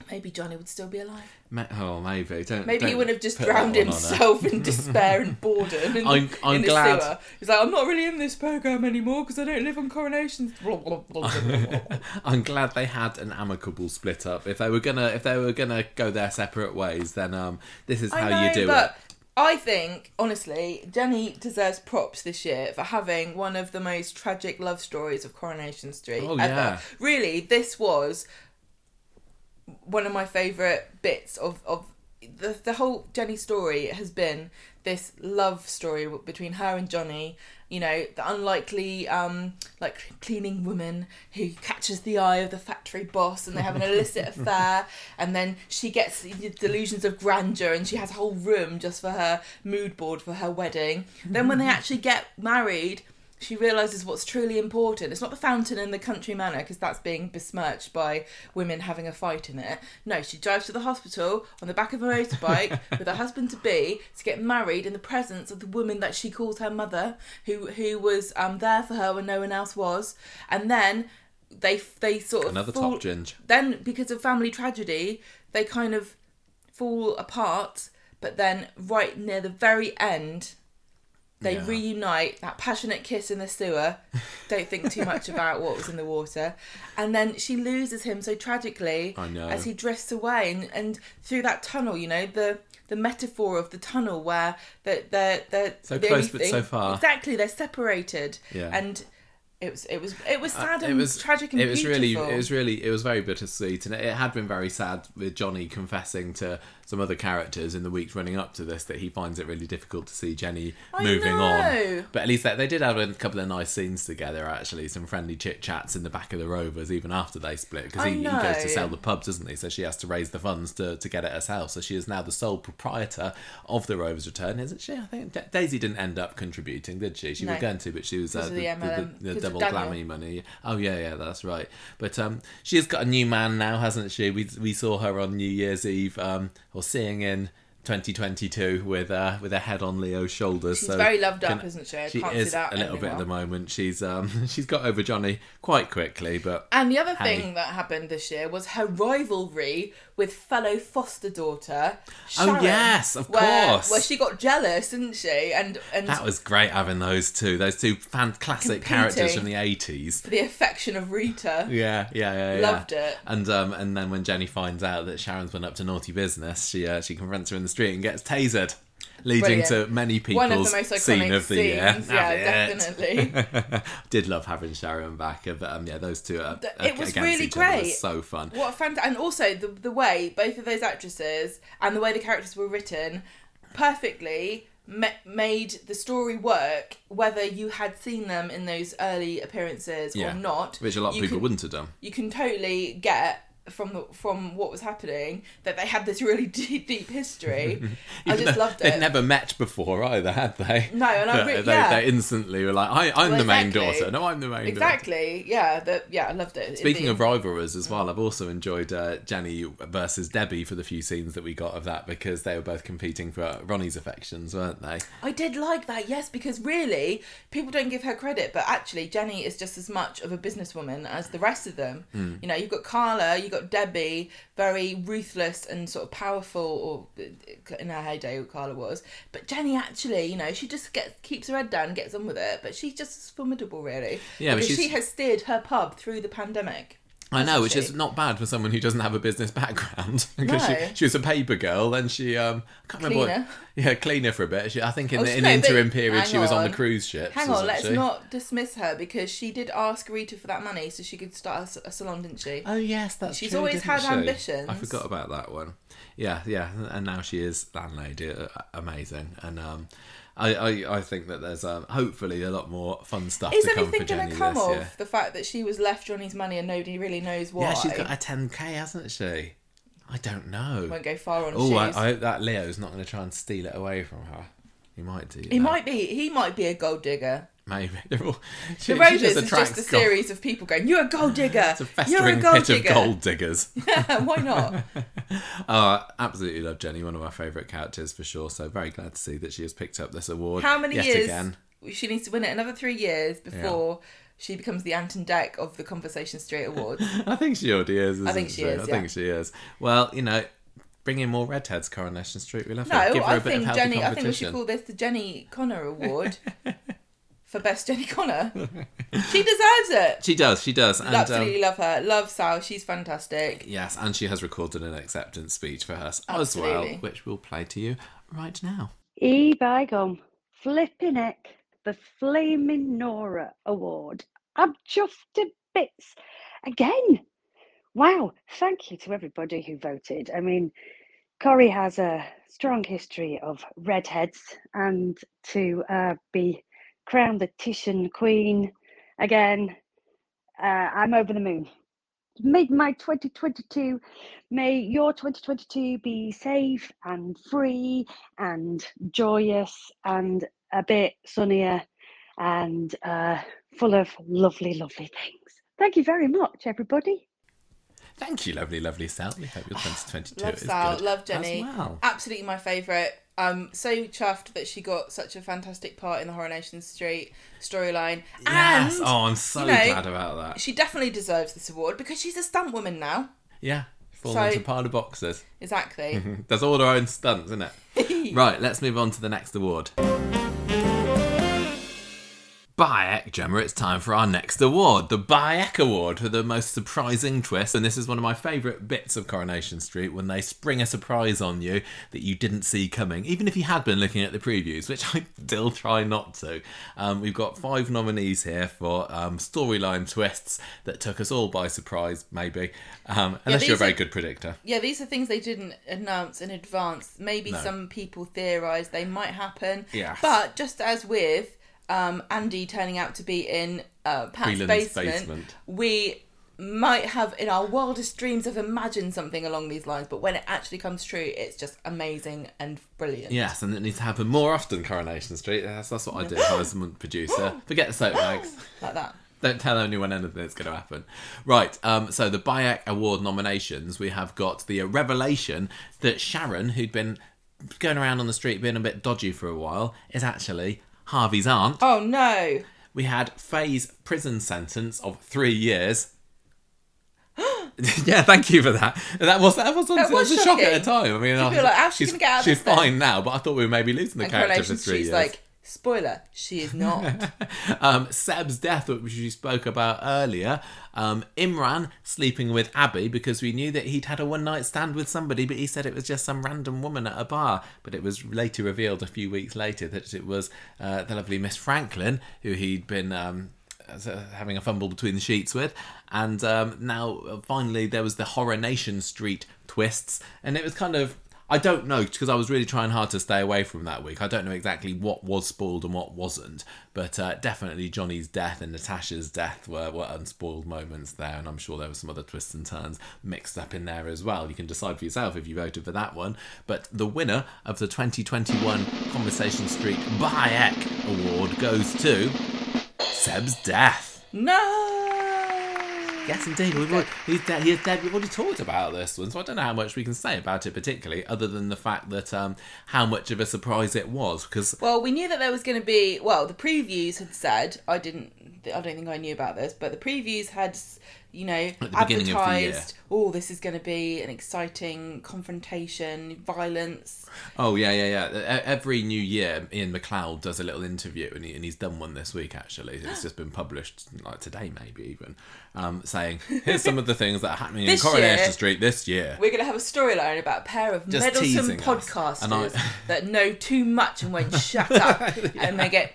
Maybe Johnny would still be alive. Ma- oh, maybe. Don't. Maybe he don't would have just drowned one on her. himself in despair and boredom. In, I'm- I'm in the glad- sewer. He's like, I'm not really in this program anymore because I don't live on coronations. I'm glad they had an amicable split up. If they were gonna, if they were gonna go their separate ways, then um, this is how know, you do but it. I think, honestly, Jenny deserves props this year for having one of the most tragic love stories of Coronation Street Oh, ever. yeah. Really, this was one of my favourite bits of, of the, the whole Jenny story has been this love story between her and Johnny. You know, the unlikely, um, like cleaning woman who catches the eye of the factory boss, and they have an illicit affair, and then she gets delusions of grandeur, and she has a whole room just for her mood board for her wedding. then, when they actually get married, she realizes what's truly important. It's not the fountain in the country manor because that's being besmirched by women having a fight in it. No, she drives to the hospital on the back of a motorbike with her husband to be to get married in the presence of the woman that she calls her mother, who who was um there for her when no one else was, and then they they sort of Another fall- top ginge. Then because of family tragedy, they kind of fall apart. But then right near the very end, they Yeah. reunite that passionate kiss in the sewer don't think too much about what was in the water and then she loses him so tragically as he drifts away and, and through that tunnel you know the the metaphor of the tunnel where they're, they're, they're So the close but so far. exactly they're separated Yeah. and it was it was it was sad Uh, and tragic and it was beautiful. really it was really it was very bittersweet and it, it had been very sad with johnny confessing to some other characters in the weeks running up to this that he finds it really difficult to see jenny I moving know. on but at least they, they did have a couple of nice scenes together actually some friendly chit chats in the back of the rovers even after they split because he, he goes to sell the pub doesn't he so she has to raise the funds to, to get it herself so she is now the sole proprietor of the rovers return isn't she i think Da- daisy didn't end up contributing did she she No. was going to but she was uh, the, the the, MLM, the, the double glammy money. Oh yeah, yeah, that's right. But um, she has got a new man now, hasn't she? We we saw her on New Year's Eve, um, or seeing in 2022 with uh with her head on Leo's shoulders. She's so very loved up, can- isn't she? I She is a little ending bit at the moment. She's um she's got over Johnny quite quickly, but And the other Hey. thing that happened this year was her rivalry with fellow foster daughter. Oh, yes, of where, course. Where she got jealous, didn't she? And and that was great having those two, those two fan classic characters from the 80s. for the affection of Rita. Yeah, yeah, yeah, yeah. Loved it. And um, and then when Jenny finds out that Sharon's been up to naughty business, she uh, she confronts her in the street and gets tasered, leading Brilliant. to many people's One of the most scene of the year. scenes. Yeah, it. definitely. Did love having Sharon back, but um, yeah, those two are, Th- it was really each other was great. so fun. What a fant- and also the the way both of those actresses and the way the characters were written perfectly ma- made the story work whether you had seen them in those early appearances Yeah, or not. which a lot of people can- wouldn't have done. you can totally get from the, from what was happening that they had this really deep, deep history. I just loved it. They'd never met before either, had they? No, and I But re- they, yeah. they instantly were like, I, I'm Well, the main exactly. daughter. No, I'm the main daughter. Exactly. Yeah. The, yeah. I loved it. Speaking The- of rivalries as well, I've also enjoyed uh, Jenny versus Debbie for the few scenes that we got of that because they were both competing for Ronnie's affections, weren't they? I did like that, yes, because really, people don't give her credit, but actually, Jenny is just as much of a businesswoman as the rest of them. Hmm. You know, you've got Carla, you've got Debbie, very ruthless and sort of powerful, or in her heyday, Carla was. But Jenny, actually, you know, she just gets keeps her head down and gets on with it, but she's just as formidable, really. Yeah, because she has steered her pub through the pandemic. I know, which she? is not bad for someone who doesn't have a business background because No. she, she was a paper girl. Then she, um, I can't remember. What, yeah, cleaner for a bit. She, I think in Oh, the, in no, interim period, she was on on. the cruise ship. Hang on, let's she? not dismiss her because she did ask Rita for that money so she could start a salon, didn't she? Oh yes, that's She's true, always had she? ambitions. I forgot about that one. Yeah, yeah, and now she is landlady. uh, Amazing, and um, I, I, I think that there's um, hopefully a lot more fun stuff Is to come anything going to come this of year. the fact that she was left Johnny's money and nobody really knows why? Yeah, she's got a 10k, hasn't she? I don't know. Won't go far on Oh, I. I hope that Leo's not going to try and steal it away from her. He might do. he might be. He might be a gold digger. Maybe. They're all, she, The she Rovers just is just a gold- series of people going, "You're a gold digger. It's a You're a gold pit digger." of gold diggers. Why not? Oh, absolutely love Jenny, one of my favourite characters for sure. So very glad to see that she has picked up this award. How many years? again. She needs to win it another three years before she becomes the Ant and Dec of the Conversation Street Awards. I think she already is. Isn't think she is, I yeah. think she is. Well, you know, bring in more redheads, Coronation Street. We love No, it. Give her I a bit of think Jenny. I think we should call this the Jenny Connor Award for best Jenny Connor. she deserves it. She does. She does. And, Absolutely um, love her. Love Sal. She's fantastic. yes, and she has recorded an acceptance speech for us Absolutely. as well, which we'll play to you right now. E by gum, flipping heck, the Flaming Nora Award. I'm chuffed to bits again. Wow, thank you to everybody who voted. I mean, Corrie has a strong history of redheads, and to uh, be crowned the Titian Queen again, uh, I'm over the moon. Made my 2022. May your 2022 be safe and free and joyous and a bit sunnier and uh, full of lovely, lovely things. Thank you very much, everybody. Thank you, lovely, lovely Sal. We hope your 2022 Love is Sal. good Love as Jenny. well. Absolutely my favourite. I'm so chuffed that she got such a fantastic part in the Coronation Street storyline. Yes. And oh, I'm so you know, glad about that. she definitely deserves this award because she's a stunt woman now. Yeah. Fall So- into a pile of boxes. Exactly. Does all her own stunts, isn't it? right, let's move on to the next award. Bayek, Gemma, it's time for our next award, the Bayek Award for the most surprising twist. And this is one of my favourite bits of Coronation Street when they spring a surprise on you that you didn't see coming, even if you had been looking at the previews, which I still try not to. Um, we've got five nominees here for um, storyline twists that took us all by surprise, maybe, um, unless you're a very are- good predictor. yeah, these are things they didn't announce in advance. Maybe No. some people theorised they might happen. Yes. But just as with um, Andy turning out to be in uh, Pat's basement, basement. we might have in our wildest dreams have imagined something along these lines, but when it actually comes true, it's just amazing and brilliant. Yes, and it needs to happen more often, Coronation Street. That's, that's what I do if I was a producer. Forget the soap bags. Like that. Don't tell anyone anything that's going to happen. Right, um, so the Bayek Award nominations, we have got the revelation that Sharon, who'd been going around on the street being a bit dodgy for a while, is actually Harvey's aunt. Oh no. We had Faye's prison sentence of three years. yeah, thank you for that. That was that was, That was was a shock at the time. I mean, I- feel like, she she's, gonna get out of she's fine now, but I thought we were maybe losing the And character for three Street's years. like, spoiler, she is not. um, Seb's death, which we spoke about earlier. Um, Imran sleeping with Abby because we knew that he'd had a one night stand with somebody, but he said it was just some random woman at a bar. But it was later revealed a few weeks later that it was uh, the lovely Miss Franklin who he'd been. Um, uh, having a fumble between the sheets with, and um, now uh, finally there was the Horror Nation Street twists, and it was kind of I don't know because I was really trying hard to stay away from that week. I don't know exactly what was spoiled and what wasn't, but uh, definitely Johnny's death and Natasha's death were, were unspoiled moments there, and I'm sure there were some other twists and turns mixed up in there as well. You can decide for yourself if you voted for that one. But the winner of the 2021 Conversation Street Bayek Award goes to Seb's death. No. Yes, indeed. We've already, he's dead. Dead. We've already talked about this one, so I don't know how much we can say about it particularly, other than the fact that um, how much of a surprise it was. Because Well, we knew that there was going to be. Well, the previews had said. I didn't. I don't think I knew about this, but the previews had, you know, the beginning of the year. advertised. Oh, this is going to be an exciting confrontation, violence. oh yeah, yeah, yeah. Every new year, Iain MacLeod does a little interview, and, he, and he's done one this week actually. It's just been published like today, maybe even, um, saying here's some of the things that are happening in Coronation year- Street this year. We're going to have a storyline about a pair of Just meddlesome podcasters I- that know too much and won't shut up, and they get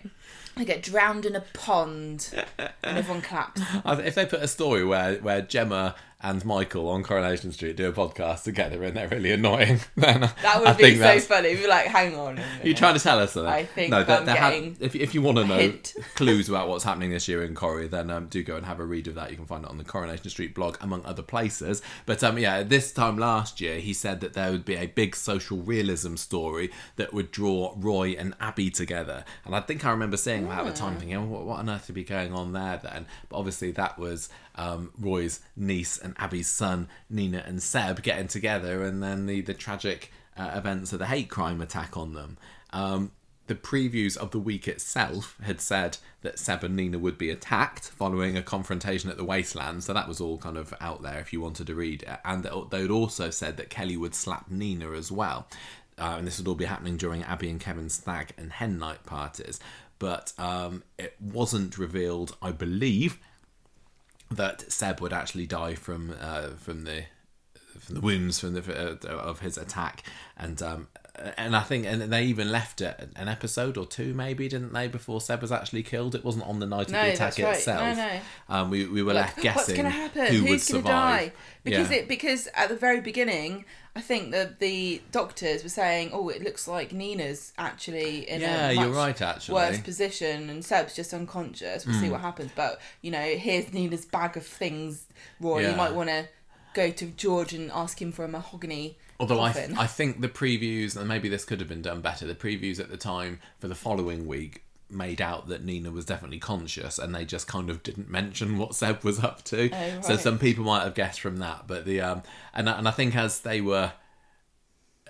they get drowned in a pond, and everyone claps. If they put a story where where Gemma and Michael on Coronation Street do a podcast together and they're really annoying, then That would I be so funny. You'd be like, hang on. a Are you trying to tell us that? I think no. I'm there ha- if if you want to know hint. clues about what's happening this year in Corrie, then um, do go and have a read of that. You can find it on the Coronation Street blog, among other places. But um, yeah, this time last year, he said that there would be a big social realism story that would draw Roy and Abby together. And I think I remember seeing that at the time, thinking, oh, what, what on earth would be going on there then? But obviously, that was um, Roy's niece and Abby's son, Nina and Seb, getting together, and then the the tragic uh, events of the hate crime attack on them. Um, the previews of the week itself had said that Seb and Nina would be attacked following a confrontation at the wasteland, so that was all kind of out there if you wanted to read. And they'd also said that Kelly would slap Nina as well. Uh, and this would all be happening during Abby and Kevin's stag and hen night parties. But um, it wasn't revealed, I believe, that Seb would actually die from uh, from the from the wounds from the uh, of his attack, and um, and I think and they even left it an episode or two maybe didn't they before Seb was actually killed. It wasn't on the night No, of the attack that's right. itself. No, no. Um, we we were Like, left guessing what's going to happen? who would Who's going to survive. die? Because Yeah. it because at the very beginning, I think that the doctors were saying, "Oh, it looks like Nina's actually in Yeah, a you're much right, actually. worse position, and Seb's just unconscious. We'll Hmm. see what happens." But you know, here's Nina's bag of things. Roy, Yeah. you might want to go to George and ask him for a mahogany Although I. I think the previews, and maybe this could have been done better, the previews at the time for the following week made out that Nina was definitely conscious and they just kind of didn't mention what Seb was up to. Oh, So some people might have guessed from that. But the um and and I think as they were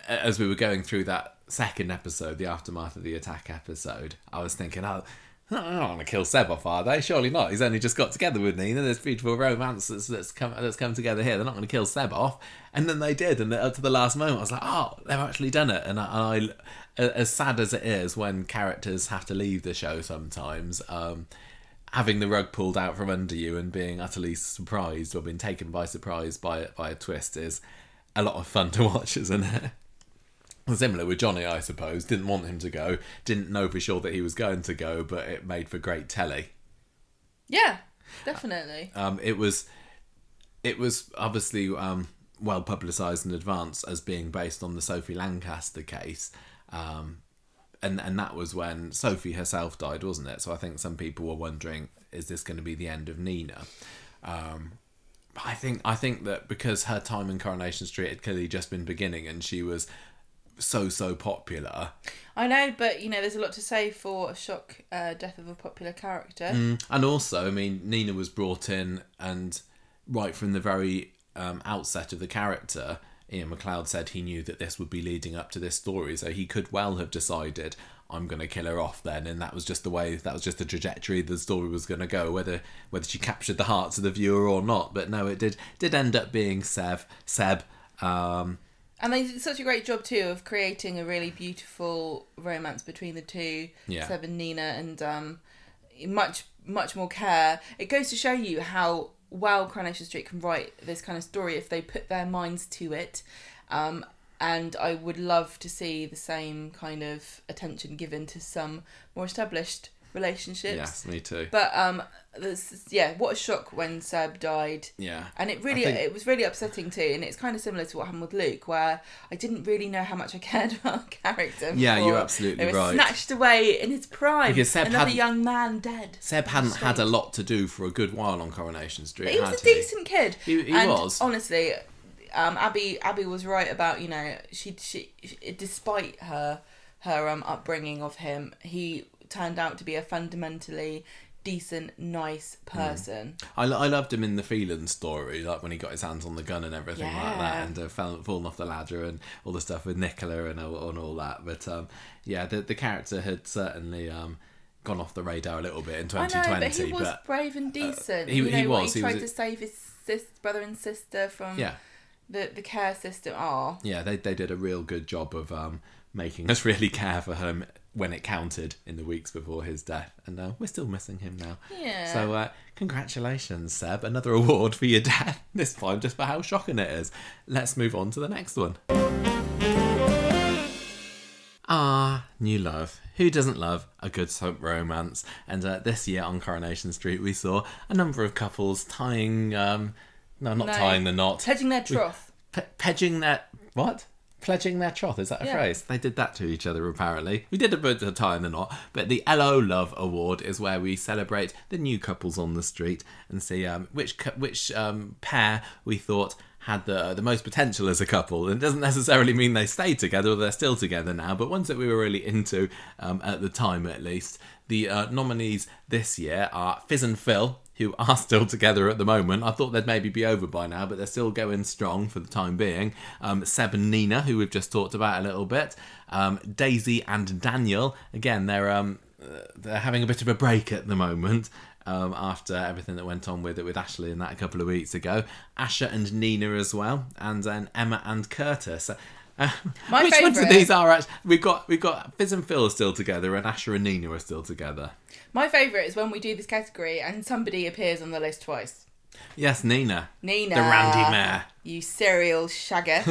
as we were going through that second episode, the aftermath of the attack episode, I was thinking, oh, they're not going to kill Seb off, are they? Surely not. He's only just got together with Nina. There's beautiful romance that's, that's come that's come together here. They're not going to kill Seb off, and then they did. And up to the last moment, I was like, oh, they've actually done it. And I, and I as sad as it is when characters have to leave the show sometimes. Um, having the rug pulled out from under you and being utterly surprised or being taken by surprise by by a twist is a lot of fun to watch, isn't it? Similar with Johnny, I suppose. Didn't want him to go. Didn't know for sure that he was going to go, but it made for great telly. yeah, definitely. Um, it was, it was obviously um, well publicised in advance as being based on the Sophie Lancaster case, um, and and that was when Sophie herself died, wasn't it? So I think some people were wondering, is this going to be the end of Nina? Um, I think I think that because her time in Coronation Street had clearly just been beginning, and she was so so popular. I know, but you know, there's a lot to say for a shock uh, death of a popular character. And also, I mean, Nina was brought in, and right from the very um, outset of the character, Iain MacLeod said he knew that this would be leading up to this story, so he could well have decided, I'm going to kill her off then, and that was just the way, that was just the trajectory the story was going to go, whether whether she captured the hearts of the viewer or not. But no, it did did end up being Seb. Seb. Um, And they did such a great job too of creating a really beautiful romance between the two, Yeah. Seb and Nina, and um, much much more care. It goes to show you how well Coronation Street can write this kind of story if they put their minds to it. Um, and I would love to see the same kind of attention given to some more established relationships. Yes, me too. But um, this, yeah, what a shock when Seb died. Yeah. And it really, think- it was really upsetting too. And it's kind of similar to what happened with Luke, where I didn't really know how much I cared about character. Yeah, you're absolutely they were right. Snatched away in his prime. Because Seb Another hadn't- young man dead. Seb hadn't had a lot to do for a good while on Coronation Street. He was had a decent kid. He- he and was. honestly. Um, Abby, Abby was right about you know she she, she despite her her um upbringing of him, he turned out to be a fundamentally decent, nice Hmm. person. I, I loved him in the Phelan story, like when he got his hands on the gun and everything like that, and uh, fell, falling off the ladder and all the stuff with Nicola and all, and all that. But um, yeah, the the character had certainly um, gone off the radar a little bit in I know, 2020. but he was brave and decent. uh, he- you know, he was, He tried was- to save his sis, brother and sister from yeah, the the care system. Oh, yeah, they they did a real good job of um, making us really care for him when it counted in the weeks before his death, and uh, we're still missing him now. Yeah. So uh, congratulations, Seb! Another award for your death. This time, just for how shocking it is. Let's move on to the next one. Ah, new love. Who doesn't love a good soap romance? And uh, this year on Coronation Street, we saw a number of couples tying, um, no, not No. tying the knot, hedging their troth. P- pledging their what? Pledging their troth is that a Yeah. phrase? They did that to each other apparently. We did a bit of tie in the knot, but the LO Love Award is where we celebrate the new couples on the street and see um, which which um, pair we thought had the the most potential as a couple. And it doesn't necessarily mean they stayed together or they're still together now, but ones that we were really into um, at the time at least. The uh, nominees this year are Fizz and Phil, who are still together at the moment. I thought they'd maybe be over by now, but they're still going strong for the time being. Um, Seb and Nina, who we've just talked about a little bit. Um, Daisy and Daniel, again, they're um, uh, they're having a bit of a break at the moment. Um, after everything that went on with it with Ashley and that a couple of weeks ago, Asher and Nina as well, and then Emma and Curtis. Uh, My which ones of these are actually? We've got we've got Fizz and Phil are still together, and Asher and Nina are still together. My favourite is when we do this category and somebody appears on the list twice. Yes, Nina. Nina, The Randy Mare. you serial shagger.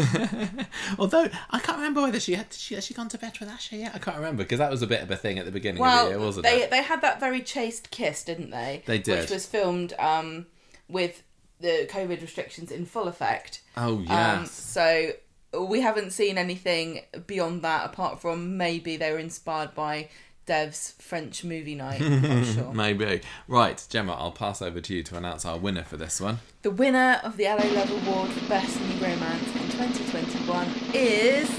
Although I can't remember whether she had she has she gone to bed with Asher yet. I can't remember because that was a bit of a thing at the beginning of the year, wasn't they it? they had that very chaste kiss, didn't they? They did. which was filmed um, with the COVID restrictions in full effect. Oh Um, yes. so we haven't seen anything beyond that apart from maybe they were inspired by Dev's French movie night. Sure. Maybe. Right, Gemma, I'll pass over to you to announce our winner for this one. The winner of the LA Love Award for Best New Romance in 2021 is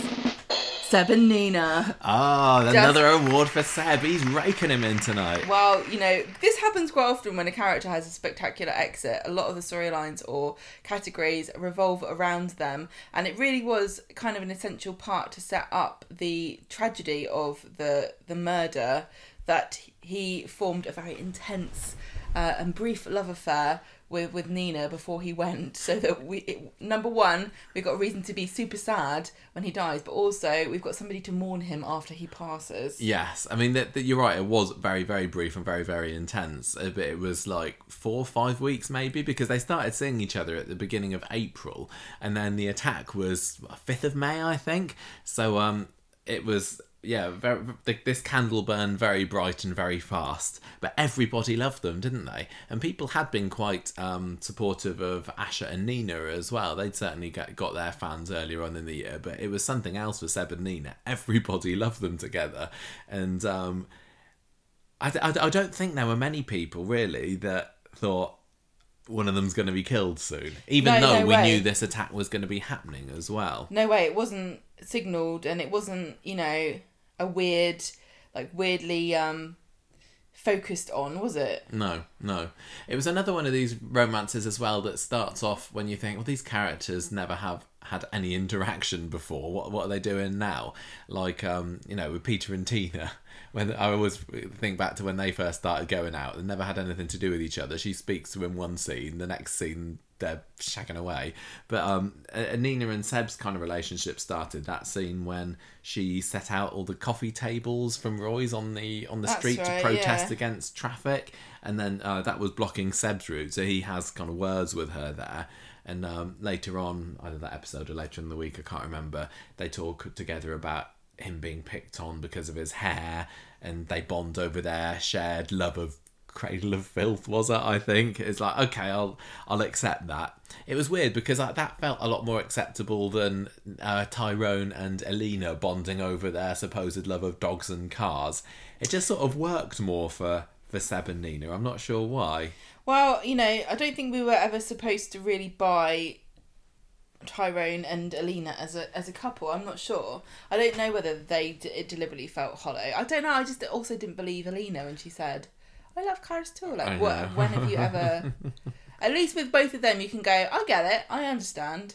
Seb and Nina. Ah, another award for Seb. He's raking him in tonight. Well, you know, this happens quite often when a character has a spectacular exit. A lot of the storylines or categories revolve around them, and it really was kind of an essential part to set up the tragedy of the the murder that he formed a very intense uh, and brief love affair with with Nina before he went, so that we it, number one we've got a reason to be super sad when he dies, but also we've got somebody to mourn him after he passes. Yes, I mean that, that you're right. It was very, very brief and very, very intense. Uh, But it was like four, five weeks maybe because they started seeing each other at the beginning of April, and then the attack was fifth of May, I think. So um, it was yeah, very, th- this candle burned very bright and very fast. But everybody loved them, didn't they? And people had been quite um, supportive of Asher and Nina as well. They'd certainly get, got their fans earlier on in the year, but it was something else for Seb and Nina. Everybody loved them together, and um, I, I, I don't think there were many people really that thought one of them's going to be killed soon, even No, though no we way. knew this attack was going to be happening as well. no way it wasn't signaled and it wasn't you know a weird like weirdly um focused on was it No, no. It was another one of these romances as well that starts off when you think, well, these characters never have had any interaction before. What what are they doing now? Like, um, you know, with Peter and Tina. When I always think back to when they first started going out, they never had anything to do with each other. She speaks to him one scene, the next scene they're shagging away. But um, Nina and Seb's kind of relationship started that scene when she set out all the coffee tables from Roy's on the on the That's street right, to protest yeah. against traffic, and then uh, that was blocking Seb's route. So he has kind of words with her there. And um, later on, either that episode or later in the week, I can't remember. They talk together about him being picked on because of his hair, and they bond over their shared love of Cradle of Filth. Was it? I think it's like okay, I'll I'll accept that. It was weird because that felt a lot more acceptable than uh, Tyrone and Alina bonding over their supposed love of dogs and cars. It just sort of worked more for for Seb and Nina. I'm not sure why. Well, you know, I don't think we were ever supposed to really buy Tyrone and Alina as a as a couple. I'm not sure. I don't know whether they d- deliberately felt hollow. I don't know. I just also didn't believe Alina when she said, "I love cars too." Like, what? When have you ever? At least with both of them, you can go. I get it. I understand.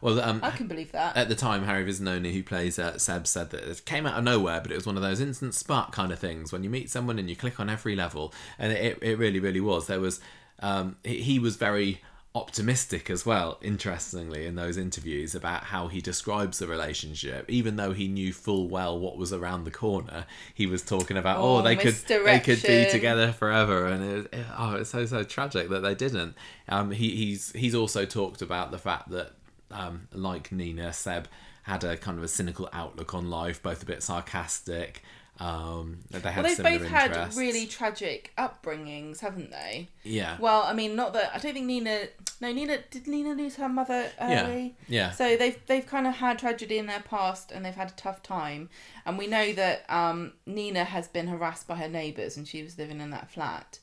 Well, um, I can believe that. at the time, Harry Visinoni, who plays uh, Seb, said that it came out of nowhere, but it was one of those instant spark kind of things when you meet someone and you click on every level, and it, it really, really was. There was, um, he, he was very optimistic as well, interestingly, in those interviews about how he describes the relationship, even though he knew full well what was around the corner. He was talking about, oh, Oh, they could they could be together forever, and it, oh, it's so so tragic that they didn't. Um, he, he's he's also talked about the fact that um, like Nina, Seb had a kind of a cynical outlook on life, both a bit sarcastic. Um, they well, they've both had really tragic upbringings, haven't they? yeah, Well, I mean, not that I don't think Nina. No, Nina did Nina lose her mother early? yeah. So they've they've kind of had tragedy in their past, and they've had a tough time. And we know that um, Nina has been harassed by her neighbours, and she was living in that flat.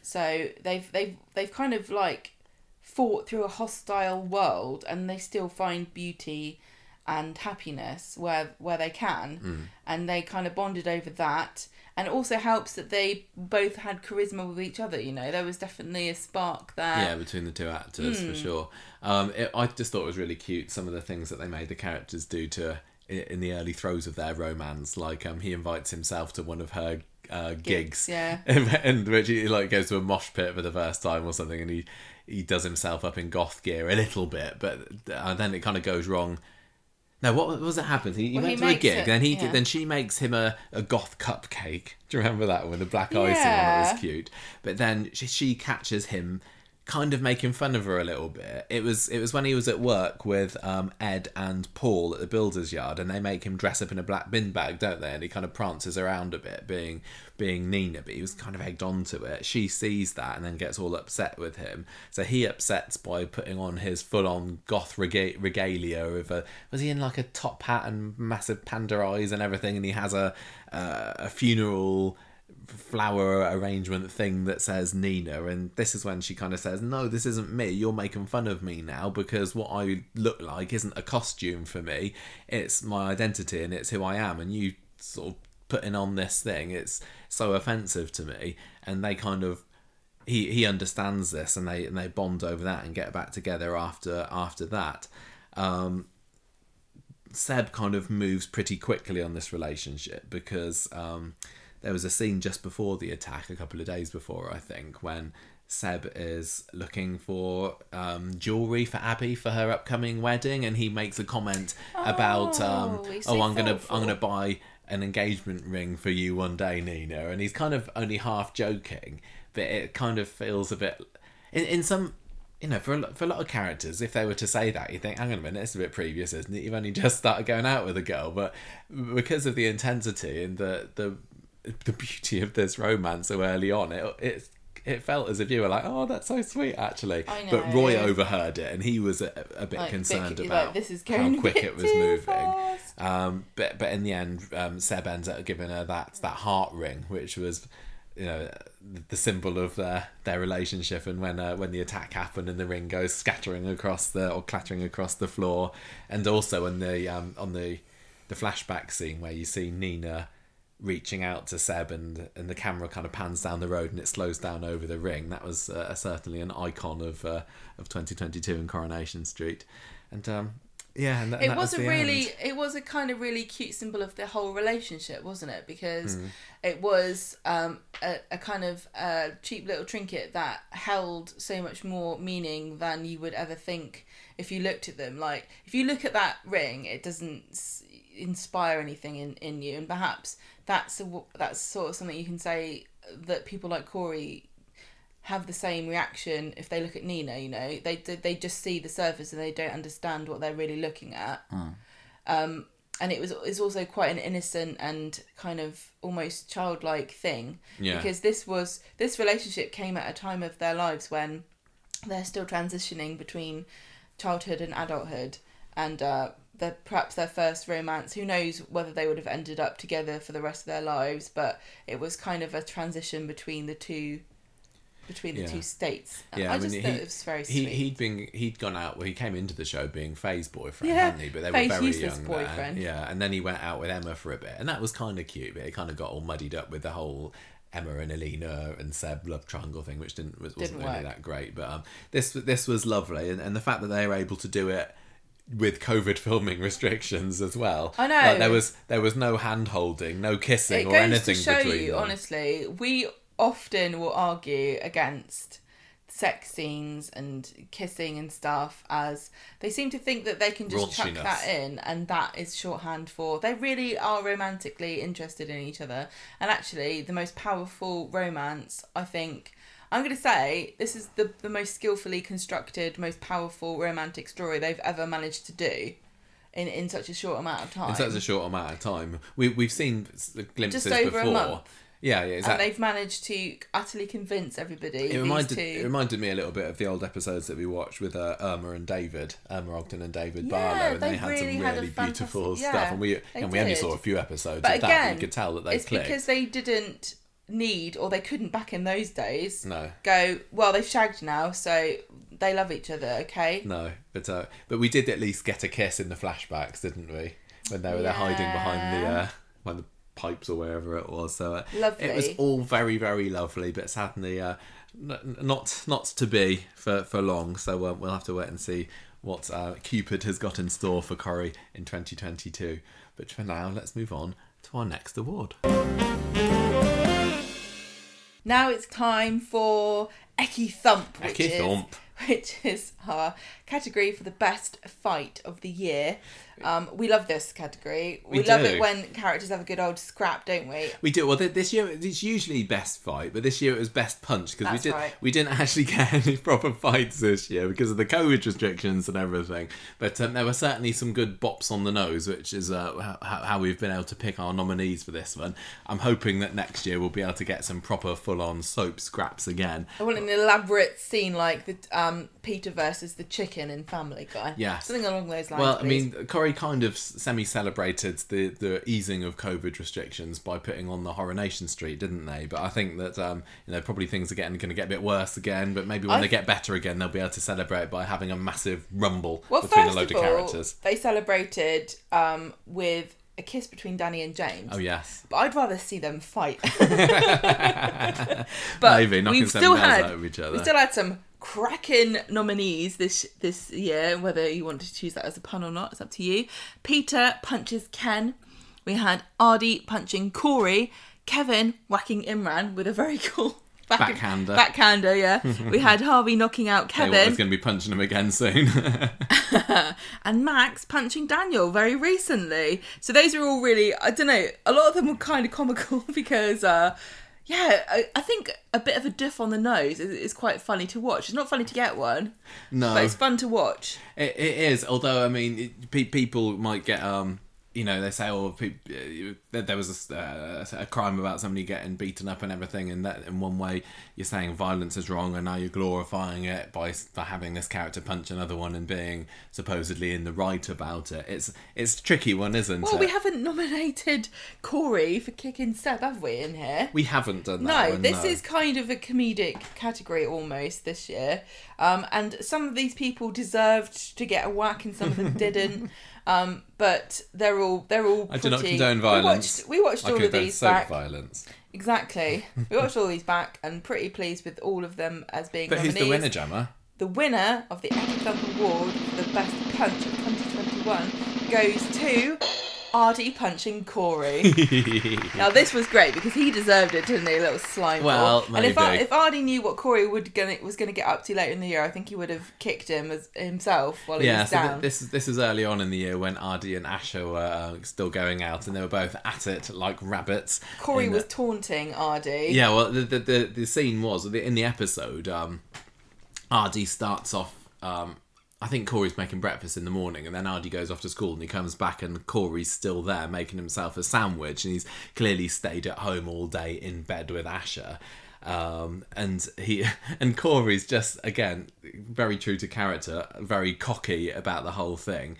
So they've they've they've kind of like fought through a hostile world, and they still find beauty and happiness where where they can, and they kind of bonded over that. And it also helps that they both had charisma with each other. You know, there was definitely a spark there. yeah, between the two actors Hmm. for sure. Um, it, I just thought it was really cute some of the things that they made the characters do to in the early throes of their romance. Like um, he invites himself to one of her uh, gigs, yeah. and which he like goes to a mosh pit for the first time or something, and he he does himself up in goth gear a little bit, but uh, then it kind of goes wrong. No, what was it happens? He, he Well, he went to a gig, it- then he yeah. then she makes him a, a goth cupcake. Do you remember that one, with the black icing one? That Yeah. was cute. But then she, she catches him kind of making fun of her a little bit. It was it was when he was at work with um, Ed and Paul at the builder's yard, and they make him dress up in a black bin bag, don't they? And he kind of prances around a bit, being being Nina, but he was kind of egged onto it. She sees that and then gets all upset with him. So he upsets by putting on his full on goth rega- regalia of a was he in like a top hat and massive panda eyes and everything, and he has a uh, a funeral flower arrangement thing that says Nina, and this is when she kind of says, "No, this isn't me. You're making fun of me now because what I look like isn't a costume for me. It's my identity and it's who I am. And you sort of putting on this thing, it's so offensive to me." And they kind of he he understands this, and they and they bond over that and get back together after after that. Um, Seb kind of moves pretty quickly on this relationship because um, there was a scene just before the attack, a couple of days before, I think, when Seb is looking for um, jewelry for Abby for her upcoming wedding, and he makes a comment about, um, Oh, "Oh, so I'm gonna. I'm gonna buy an engagement ring for you one day, Nina," and he's kind of only half joking, but it kind of feels a bit in, in some you know, for a, lot- for a lot of characters, if they were to say that, you think, hang on a minute, it's a bit previous, isn't it? You've only just started going out with a girl, but because of the intensity and the the the beauty of this romance so early on, it it it felt as if you were like, oh, that's so sweet, actually. But Roy overheard it, and he was a, a bit Like, concerned bit- about like, this is how going quick it was moving. Um, but but in the end, um, Seb ends up giving her that that heart ring, which was, you know, the symbol of their their relationship. And when uh, when the attack happened and the ring goes scattering across the or clattering across the floor, and also on the um, on the the flashback scene where you see Nina reaching out to Seb and and the camera kind of pans down the road and it slows down over the ring. That was uh, certainly an icon of uh, of 2022 in Coronation Street, and um, yeah, and, that, it that was, was a really end. it was a kind of really cute symbol of the whole relationship wasn't it because Mm. it was um, a, a kind of uh, cheap little trinket that held so much more meaning than you would ever think if you looked at them like if you look at that ring it doesn't inspire anything in, in you and perhaps that's a, that's sort of something you can say that people like Corey have the same reaction if they look at Nina. You know, they they just see the surface and they don't understand what they're really looking at. Um, and it was it's also quite an innocent and kind of almost childlike thing Yeah. because this was this relationship came at a time of their lives when they're still transitioning between childhood and adulthood and uh perhaps their first romance who knows whether they would have ended up together for the rest of their lives but it was kind of a transition between the two between the Yeah. two states Yeah, i, I mean, just he, thought it was very he sweet he'd been he'd gone out. Well, he came into the show being Faye's boyfriend, Yeah, hadn't he? But they Faye's were very young boyfriend. there. Yeah, and then he went out with Emma for a bit, and that was kind of cute. But it kind of got all muddied up with the whole Emma and Alina and Seb love triangle thing, which didn't was, wasn't Didn't really that great. But um, this this was lovely, and, and the fact that they were able to do it. With COVID filming restrictions as well, I know. Like, there was there was no hand holding, no kissing it or goes anything to show between you them. honestly we often will argue against sex scenes and kissing and stuff as they seem to think that they can just chuck Raunchiness. that in and that is shorthand for they really are romantically interested in each other and actually the most powerful romance i think i'm going to say this is the, the most skillfully constructed most powerful romantic story they've ever managed to do in, in such a short amount of time in such a short amount of time. We we've seen glimpses Just over a before. month. Yeah, yeah, exactly. and they've managed to utterly convince everybody. It these reminded two. it reminded me a little bit of the old episodes that we watched with uh, Irma and David, Irma Ogden and David Yeah, Barlow, and they, they had really some had really beautiful fantastic- stuff. yeah, And we and we only saw a few episodes but of that, again, but you could tell that they it's clicked. because they didn't need or they couldn't back in those days. No. Go well. They've shagged now, so they love each other. Okay. No, but uh, but we did at least get a kiss in the flashbacks, didn't we? When they were there hiding behind the uh, behind the pipes or wherever it was. So uh, Lovely. It was all very very lovely, but sadly uh, n- not not to be for for long. So uh, we'll have to wait and see what uh, Cupid has got in store for Corrie in 2022. But for now, let's move on to our next award. Now it's time for Ecky Thump, which Eki is Thump. which is our category for the best fight of the year. Um, we love this category. We, We love do. it when characters have a good old scrap, don't we? We do well th- this year. It's usually best fight, but this year it was best punch because we did right. we didn't actually get any proper fights this year because of the COVID restrictions and everything. But um, there were certainly some good bops on the nose, which is uh, how, how we've been able to pick our nominees for this one. I'm hoping that next year we'll be able to get some proper full on soap scraps again. I want an elaborate scene like the um, Peter versus the chicken in Family Guy. Yeah, something along those lines. Well, I please. mean, Corey kind of semi celebrated the, the easing of COVID restrictions by putting on the Coronation Street, didn't they? But I think that um, you know probably things are getting going to get a bit worse again. But maybe when I- they get better again, they'll be able to celebrate by having a massive rumble well, between a load of of, all, characters. they celebrated um, with a kiss between Danny and James. Oh yes, But I'd rather see them fight. but Maybe knocking we've still had out of each other. we still had some cracking nominees this this year. Whether you want to choose that as a pun or not, it's up to you. Peter punches Ken. We had Aadi punching Corey. Kevin whacking Imran with a very cool back- Backhander. Backhander, yeah. we had Harvey knocking out Kevin. was going to be punching him again soon. and Max punching Daniel very recently. So those are all really, I don't know, a lot of them were kind of comical because, uh, yeah, I, I think a bit of a diff on the nose is, is quite funny to watch. It's not funny to get one, no, but it's fun to watch. It, it is, although I mean, it, pe- people might get um, you know, they say, oh, pe- uh, there there was a, uh, a crime about somebody getting beaten up and everything, and that in one way you're saying violence is wrong, and now you're glorifying it by by having this character punch another one and being supposedly in the right about it. It's it's a tricky one, isn't Well, it? Well, we haven't nominated Corey for kicking Seb, have we, in here? We haven't done that. No, one, this no. is kind of a comedic category almost this year. Um, and some of these people deserved to get a whack and some of them didn't. Um, but they're all they're all I pretty... do not condone violence. We watched, we watched I all of these back. violence. Exactly. We watched all these back and pretty pleased with all of them as being But who's the winner, Gemma? The winner of the Epic Award for the Best Punch of 2021 goes to Aadi punching Corey. now this was great because he deserved it, didn't he? A little slime. Well, ball. and if Ar- if Aadi knew what Corey would gonna was going to get up to later in the year, I think he would have kicked him as himself while he Yeah, was so th- down. this this was early on in the year when Aadi and Asha were uh, still going out, and they were both at it like rabbits. Corey was the- taunting Aadi. yeah, well, the the, the, the scene was in the episode. Um, Aadi starts off. Um, I think Corey's making breakfast in the morning, and then Aadi goes off to school, and he comes back, and Corey's still there making himself a sandwich, and he's clearly stayed at home all day in bed with Asha. Um, and he and Corey's just again very true to character, very cocky about the whole thing.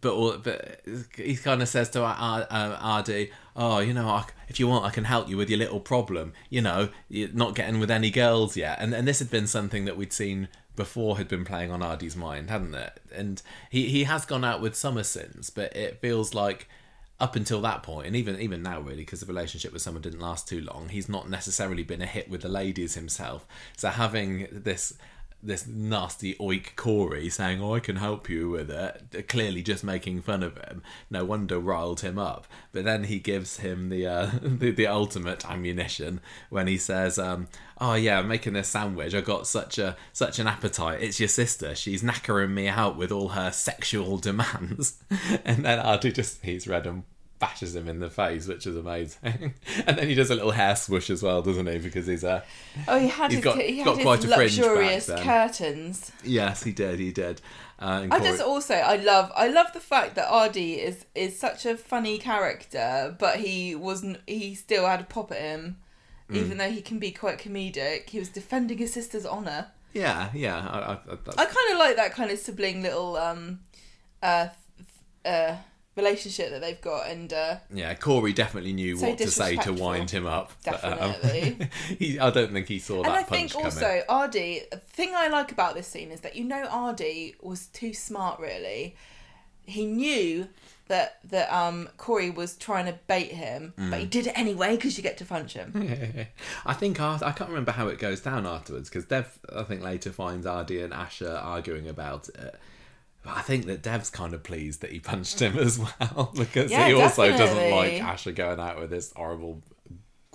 But all, but he kind of says to uh, Aadi, "Oh, you know, I, if you want, I can help you with your little problem. You know, you're not getting with any girls yet." And and this had been something that we'd seen before had been playing on Aadi's mind, hadn't it? And he he has gone out with Summer since, but it feels like up until that point, and even even now, really, because the relationship with Summer didn't last too long, he's not necessarily been a hit with the ladies himself. So having this this nasty oik Corey saying, "Oh, I can help you with it," clearly just making fun of him. No wonder riled him up. But then he gives him the uh, the, the ultimate ammunition when he says, um, "Oh yeah, I'm making this sandwich. I got such a such an appetite. It's your sister. She's knackering me out with all her sexual demands." and then Aadi just he's red and bashes him in the face, which is amazing. and then he does a little hair swoosh as well, doesn't he? Because he's a Oh, he had He's his, got- he got quite a fringe back luxurious then. curtains. yes, he did, he did. Uh, I just also I love I love the fact that Aadi is is such a funny character, but he wasn't he still had a pop at him, Mm. even though he can be quite comedic. He was defending his sister's honor. yeah, yeah. I, I, I, I kind of like that kind of sibling little um uh uh relationship that they've got, and uh Yeah, Corey definitely knew So what to say to wind him up. but, um, Definitely. he, I don't think he saw and that I punch think also. Aadi. The thing I like about this scene is that you know Aadi was too smart. Really, he knew that that um Corey was trying to bait him, but Mm. he did it anyway because you get to punch him. I think Ar- I can't remember how it goes down afterwards because Dev, I think, later finds Aadi and Asha arguing about it. But I think that Dev's kind of pleased that he punched him as well because Yeah, he also doesn't like Asha going out with this horrible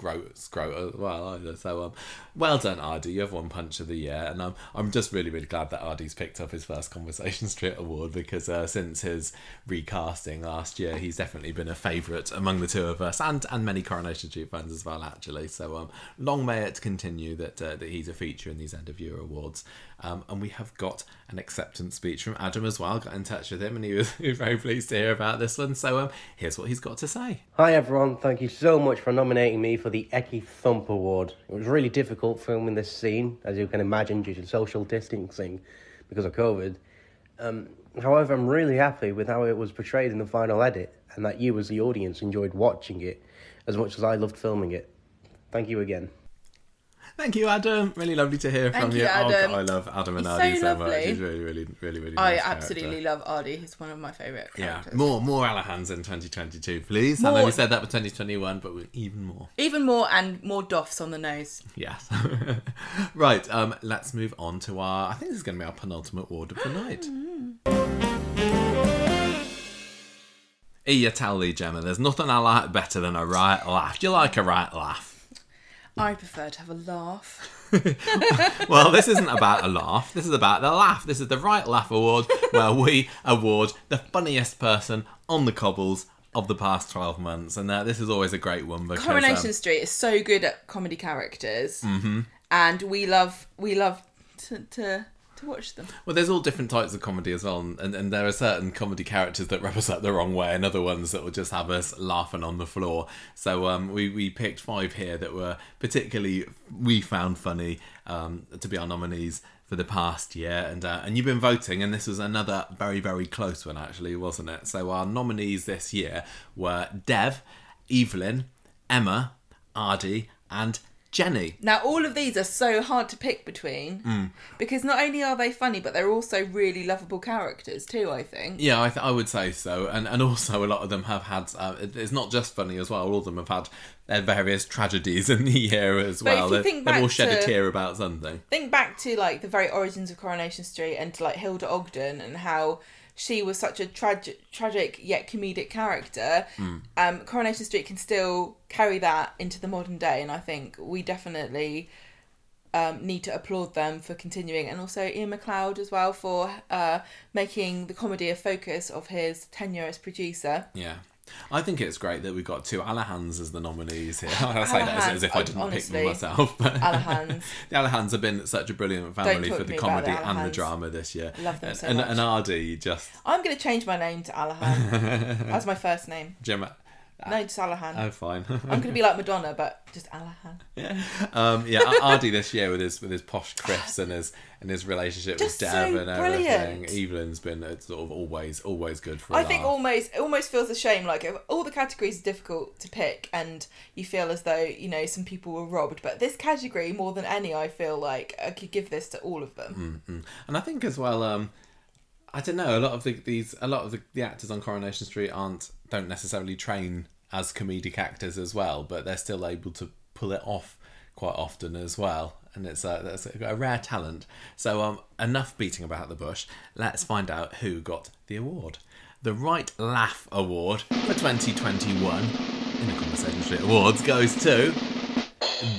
groat scrote as well either. So um, well done, Aadi. You have one punch of the year, and I'm I'm just really really glad that Aadi's picked up his first Conversation Street award because uh, since his recasting last year, he's definitely been a favourite among the two of us and and many Coronation Street fans as well actually. So um, long may it continue that uh, that he's a feature in these end of year awards. Um, and we have got an acceptance speech from Adam as well. Got in touch with him, and he was, very pleased to hear about this one. So um, here's what he's got to say. Hi everyone, thank you so much for nominating me for the Ecky Thump Award. It was really difficult filming this scene, as you can imagine, due to social distancing because of COVID. Um, however, I'm really happy with how it was portrayed in the final edit, and that you, as the audience, enjoyed watching it as much as I loved filming it. Thank you again. Thank you, Adam. Really lovely to hear Thank from you, you. Adam. Oh, I love Adam and He's Aadi so so, much. lovely. He's really, really, really, really. I nice absolutely character. love Aadi. He's one of my favourite Yeah, characters. more more Alahans in 2022, please. I know More- we said that for 2021, but we- even more. Even more and more doffs on the nose. Yes. right. Um. Let's move on to our. I think this is going to be our penultimate award of the night. Iya, tell Lee Gemma, there's nothing I like better than a right laugh. Do you like a right laugh? I prefer to have a laugh. Well, this isn't about a laugh. This is about the laugh. This is the Right Laugh Award, where we award the funniest person on the cobbles of the past 12 months. And uh, this is always a great one because. Coronation um, Street is so good at comedy characters, mm-hmm. and we love we love to to, to watch them. Well, there's all different types of comedy as well, and, and there are certain comedy characters that rub us up the wrong way, and other ones that will just have us laughing on the floor. So um, we we picked five here that were particularly we found funny um, to be our nominees for the past year, and uh, and you've been voting, and this was another very very close one actually, wasn't it? So our nominees this year were Dev, Evelyn, Emma, Aadi, and Jenny. Now, all of these are so hard to pick between Mm. because not only are they funny, but they're also really lovable characters too. I think. Yeah, I, th- I would say so, and and also a lot of them have had. Uh, it's not just funny as well. All of them have had their various tragedies in the year as But if well. you They've, they've all shed a tear about something. Think back to like the very origins of Coronation Street and to like Hilda Ogden and how she was such a tragic, tragic yet comedic character. Hmm. Um, Coronation Street can still carry that into the modern day, and I think we definitely um, need to applaud them for continuing, and also Iain MacLeod as well for uh, making the comedy a focus of his tenure as producer. Yeah, I think it's great that we've got two Alahans as the nominees here. I say that as, if I didn't honestly. pick them myself. But Alahans. the Alahans have been such a brilliant family for the comedy the and the drama this year. Love them and, so and, much. and Aadi just I'm going to change my name to Alahan. That's my first name. Jim. No, just Alahan. Oh, fine. I'm going to be like Madonna, but just Alahan. um, yeah, Aadi this year with his with his posh criffs and his and his relationship Just with so Dev and everything. brilliant. Evelyn's been uh, sort of always always good for. a I think almost it almost feels a shame. Like all the categories are difficult to pick, and you feel as though you know some people were robbed. But this category, more than any, I feel like I could give this to all of them. Mm. And I think as well, um, I don't know. A lot of the, these, a lot of the, the actors on Coronation Street aren't don't necessarily train as comedic actors as well, but they're still able to pull it off quite often as well. And it's a, a, rare talent. So um, enough beating about the bush. Let's find out who got the award. The Right Laugh Award for 2021 in the Conversation Street Awards goes to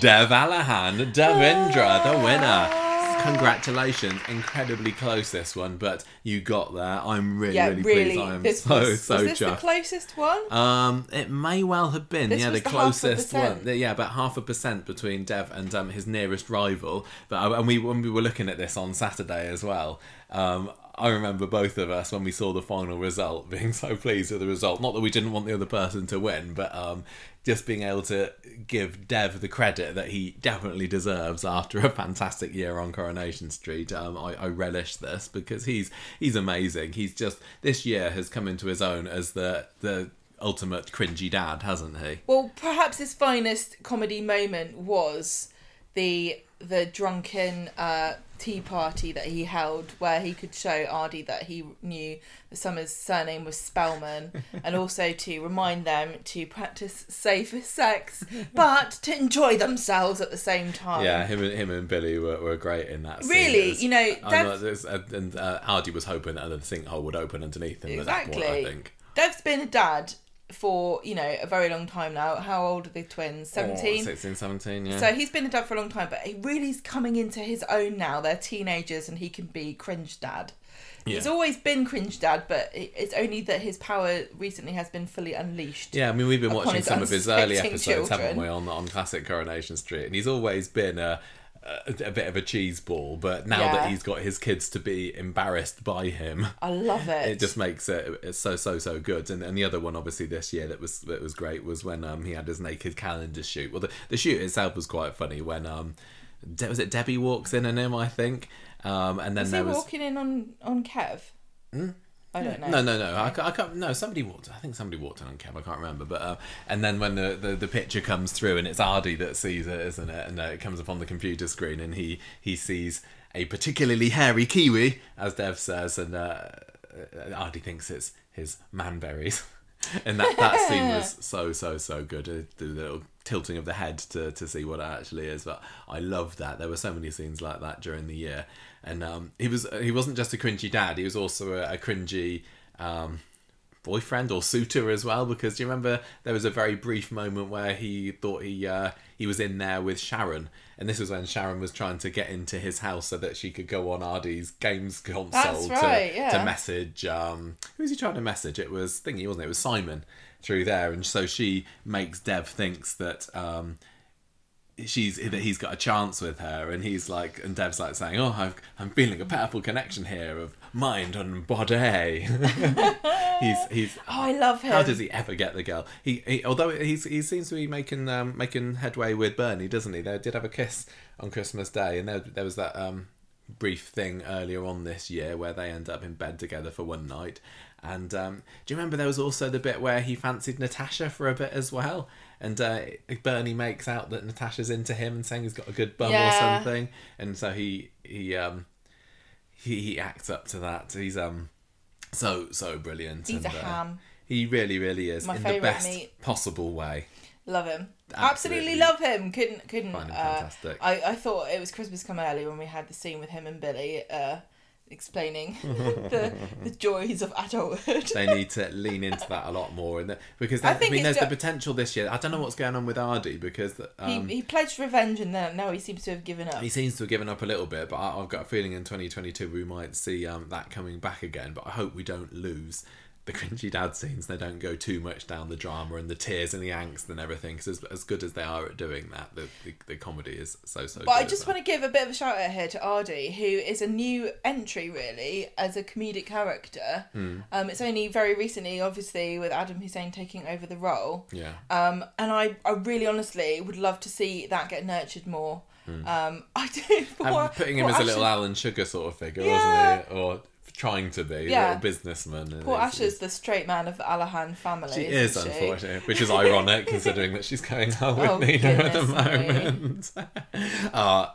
Dev Alahan, Devendra, the winner. Congratulations, incredibly close this one, but you got there. I'm really, Yeah, really, really. pleased. I am this so, was, so was this the closest one? Um, it may well have been, This yeah, the the closest one. Yeah, about half a percent between Dev and um, his nearest rival. But I, and we when we were looking at this on Saturday as well. Um, I remember both of us when we saw the final result being so pleased with the result. Not that we didn't want the other person to win, but um, just being able to give Dev the credit that he definitely deserves after a fantastic year on Coronation Street. Um, I, I relish this because he's he's amazing. He's just this year has come into his own as the the ultimate cringy dad, hasn't he? Well, perhaps his finest comedy moment was the the drunken uh, tea party that he held, where he could show Aadi that he knew that Summer's surname was Spellman, and also to remind them to practice safe sex, but to enjoy themselves at the same time. Yeah, him and him and Billy were, were great in that. scene. Really, was- you know, Dev- not- uh, and uh, Aadi was hoping that the sinkhole would open underneath him at that point. I think. Dev's been a dad for you know a very long time now. How old are the twins? Oh, Seventeen. 16, 17, yeah. So he's been a dad for a long time, but he really is coming into his own now. They're teenagers, and he can be cringe dad. He's always been cringe dad, but it's only that his power recently has been fully unleashed. Yeah, I mean, we've been watching some of his early episodes, haven't we, on on classic Coronation Street, and he's always been a. A, a bit of a cheese ball, but now that he's got his kids to be embarrassed by him, I love it. it just makes it it's so so so good. And, and the other one, obviously, this year that was that was great was when um he had his naked calendar shoot. Well, the, the shoot itself was quite funny when um De- was it Debbie walks in on him, I think, um and then was he there was walking in on on Kev? I don't know. no, no, no. I, ca- I can't. No, somebody walked. I think somebody walked in on Kev. I can't remember. But uh, and then when the, the, the picture comes through and it's Aadi that sees it, isn't it? And uh, it comes up on the computer screen and he he sees a particularly hairy kiwi, as Dev says, and uh, uh, Aadi thinks it's his manberries. And that, that scene was so so so good. Uh, The little tilting of the head to, to see what it actually is. But I love that. There were so many scenes like that during the year. And um, he was he wasn't just a cringy dad. He was also a, a cringy um, boyfriend or suitor as well. Because do you remember there was a very brief moment where he thought he uh, he was in there with Sharon, and this was when Sharon was trying to get into his house so that she could go on Aadi's games console That's to, yeah. to message. Um, who was he trying to message? It was thingy, wasn't it? It was Simon through there, and so she makes Dev thinks that. Um, she's that he's got a chance with her and he's like and Dev's like saying oh I've, I'm feeling a powerful connection here of mind and body he's he's Oh, I love him. how does he ever get the girl he, he although he's he seems to be making um making headway with Bernie doesn't he they did have a kiss on Christmas Day and there, there was that um brief thing earlier on this year where they end up in bed together for one night and um, do you remember there was also the bit where he fancied Natasha for a bit as well? And uh, Bernie makes out that Natasha's into him and saying he's got a good bum or something, and so he he um he, he acts up to that. He's um so so brilliant. He's and, a uh, ham. he really really is My in the best meat. possible way. Love him. Absolutely. Absolutely, love him. Couldn't couldn't. Find him uh, fantastic. I I thought it was Christmas come early when we had the scene with him and Billy, uh, explaining the the joys of adulthood. they need to lean into that a lot more, and because I I, think mean, there's the potential this year. I don't know what's going on with Aadi because um, he he pledged revenge and then now he seems to have given up. He seems to have given up a little bit, but I, I've got a feeling in 2022 we might see um, that coming back again. But I hope we don't lose the cringy dad scenes they don't go too much down the drama and the tears and the angst and everything because as, as good as they are at doing that the, the, the comedy is so so good. But I just want to give a bit of a shout out here to Aadi, who is a new entry really as a comedic character. Hmm. Um, it's only very recently, obviously, with Adam Hussain taking over the role. yeah Um, and I, I really honestly would love to see that get nurtured more. Hmm. Um, I do. poor- putting him as a little Alan Sugar sort of figure Yeah. wasn't he or trying to be a Yeah. little businessman Poor Asha's the straight man of the Alahan family. She is, she? unfortunately, which is ironic considering that she's going out with Oh, Nina at the moment. uh,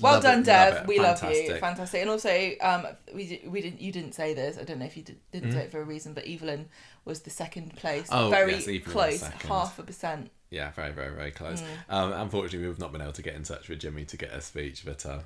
Well done, it, Dev. love we love you. fantastic. Fantastic. And also, um, we we didn't. You didn't say this. I don't know if you did, didn't Hmm? say it for a reason, but Evelyn was the second place. Oh, very yes, close, half a percent. Yeah, very, very, very close. Mm. Um, unfortunately, we've not been able to get in touch with Jimmy to get a speech, but uh,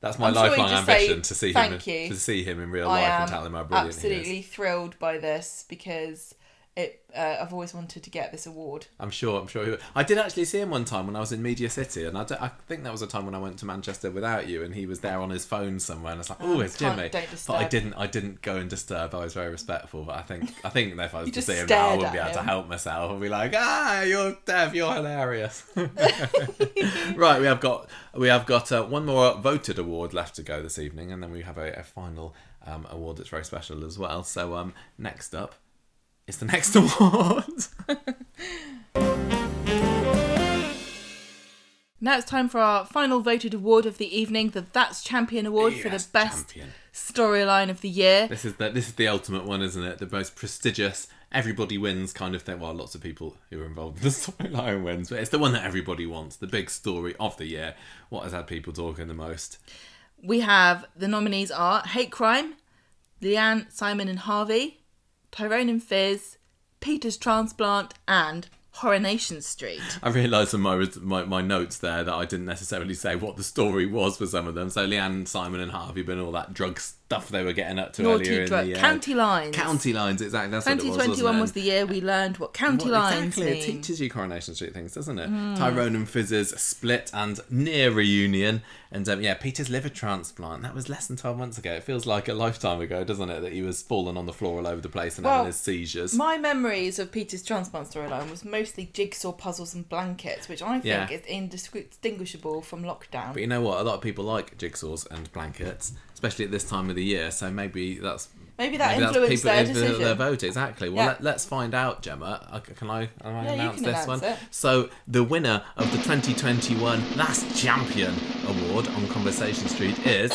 that's my I'm lifelong just say ambition to see him you. to see him in real I life and tell him how brilliant he is. absolutely thrilled by this because it. Uh, I've always wanted to get this award. I'm sure. I'm sure. He would. I did actually see him one time when I was in Media City, and I, I think that was a time when I went to Manchester without you, and he was there on his phone somewhere, and I was like, "Oh, it's Jimmy." don't But I didn't. I didn't go and disturb. I was very respectful, but I think I think if I was to see him now, I wouldn't be able to help myself. I'd be like, "Ah, you're Dev. You're hilarious." right, we have got we have got uh, one more voted award left to go this evening, and then we have a, a final um, award that's very special as well. So um, next up is the next award. Now it's time for our final voted award of the evening, the That's Champion Award for the best storyline of the year. This is the this is the ultimate one, isn't it? The most prestigious, everybody wins kind of thing. Well, lots of people who are involved in the storyline wins, but it's the one that everybody wants. The big story of the year. What has had people talking the most? We have the nominees are Hate Crime, Leanne, Simon and Harvey, Tyrone and Fizz, Peter's Transplant, and Coronation Street. I realised in my, my my notes there that I didn't necessarily say what the story was for some of them. So Leanne, Simon, and Harvey been all that drug stuff they were getting up to Naughty earlier drug- in the year. county lines. County lines, exactly. That's what it was. 2021 wasn't it? was the year we learned what county Well, lines exactly, it mean. teaches you Coronation Street things, doesn't it? Mm. Tyrone and Fizz's split and near reunion, and um, yeah, Peter's liver transplant. That was less than twelve months ago. It feels like a lifetime ago, doesn't it? That he was falling on the floor all over the place and Well, having his seizures. My memories of Peter's transplant storyline was mostly jigsaw puzzles and blankets, which I think Yeah. is indistinguishable from lockdown. But you know what? A lot of people like jigsaws and blankets, especially at this time of the year. So maybe that's Maybe that maybe that's influenced their decision. their vote exactly. Well, Yeah. let, let's find out, Gemma. Can I, can I Yeah, announce can this announce one? it. So the winner of the 2021 That's Champion Award on Conversation Street is,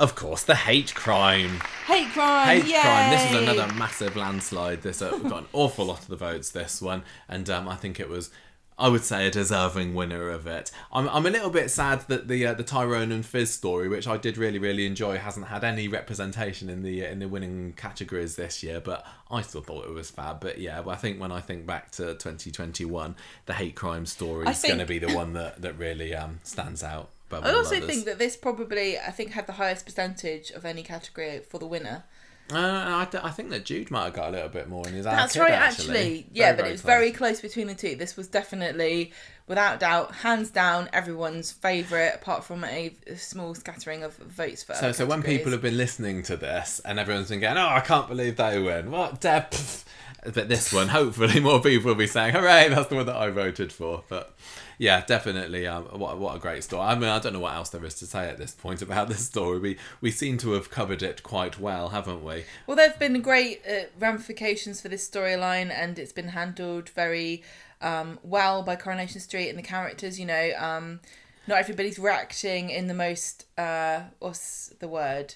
of course, the Hate Crime. Hate crime, Hate yay! crime. This is another massive landslide. This uh, got an awful lot of the votes. This one, and um, I think it was. I would say a deserving winner of it. I'm, I'm a little bit sad that the uh, the Tyrone and Fizz story, which I did really really enjoy, hasn't had any representation in the in the winning categories this year. But I still thought it was fab. But yeah, I think when I think back to 2021, the hate crime story is going to be the one that that really um, stands out. I also others. think that this probably, I think, had the highest percentage of any category for the winner. Uh, I, I think that Jude might have got a little bit more in his. That's right, actually. actually. Yeah, Very, but very it was very close between the two. This was definitely, without doubt, hands down, everyone's favourite, apart from a small scattering of votes for. So, so when people have been listening to this and everyone's been going, "Oh, I can't believe they win," what depth? But this one, hopefully, more people will be saying, "Hooray, that's the one that I voted for." But yeah, definitely, um, what what a great story. I mean, I don't know what else there is to say at this point about this story. We we seem to have covered it quite well, haven't we? Well, there have been great uh, ramifications for this storyline, and it's been handled very um, well by Coronation Street and the characters. You know, um, not everybody's reacting in the most uh, what's the word?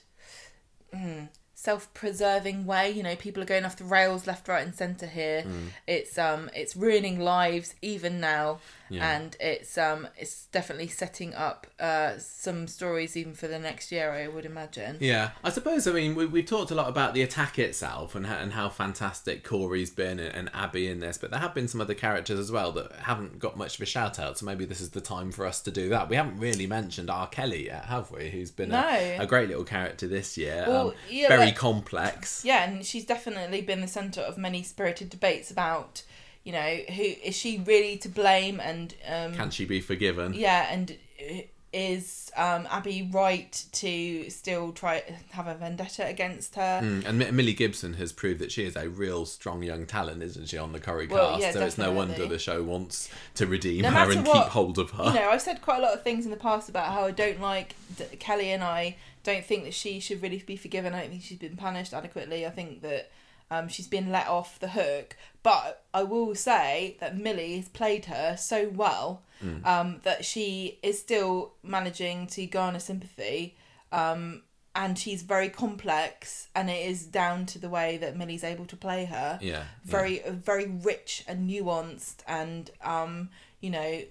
Mm, self-preserving way. You know, people are going off the rails left, right, and centre here. Mm. It's um, it's ruining lives even now, Yeah. and it's um, it's definitely setting up uh, some stories even for the next year. I would imagine. Yeah, I suppose. I mean, we we've talked a lot about the attack itself and how, and how fantastic Corey's been and, and Abby in this, but there have been some other characters as well that haven't got much of a shout out. So maybe this is the time for us to do that. We haven't really mentioned our Kelly yet, have we? Who's been No. a, a great little character this year. Well, um, yeah, very like- complex. Yeah, and she's definitely been the centre of many spirited debates about, you know, who is she really to blame and um, Can she be forgiven? yeah, and is um, Abby right to still try have a vendetta against her? Mm, And Mi- Millie Gibson has proved that she is a real strong young talent, isn't she, on the Corrie Well, cast? yeah, so it's no wonder the show wants to redeem No her and what, keep hold of her. You know, I've said quite a lot of things in the past about how I don't like Kelly and I don't think that she should really be forgiven. I don't think she's been punished adequately. I think that um, she's been let off the hook. But I will say that Millie has played her so well um, that she is still managing to garner sympathy. Um, and she's very complex, and it is down to the way that Millie's able to play her yeah, yeah. very very rich and nuanced and um you know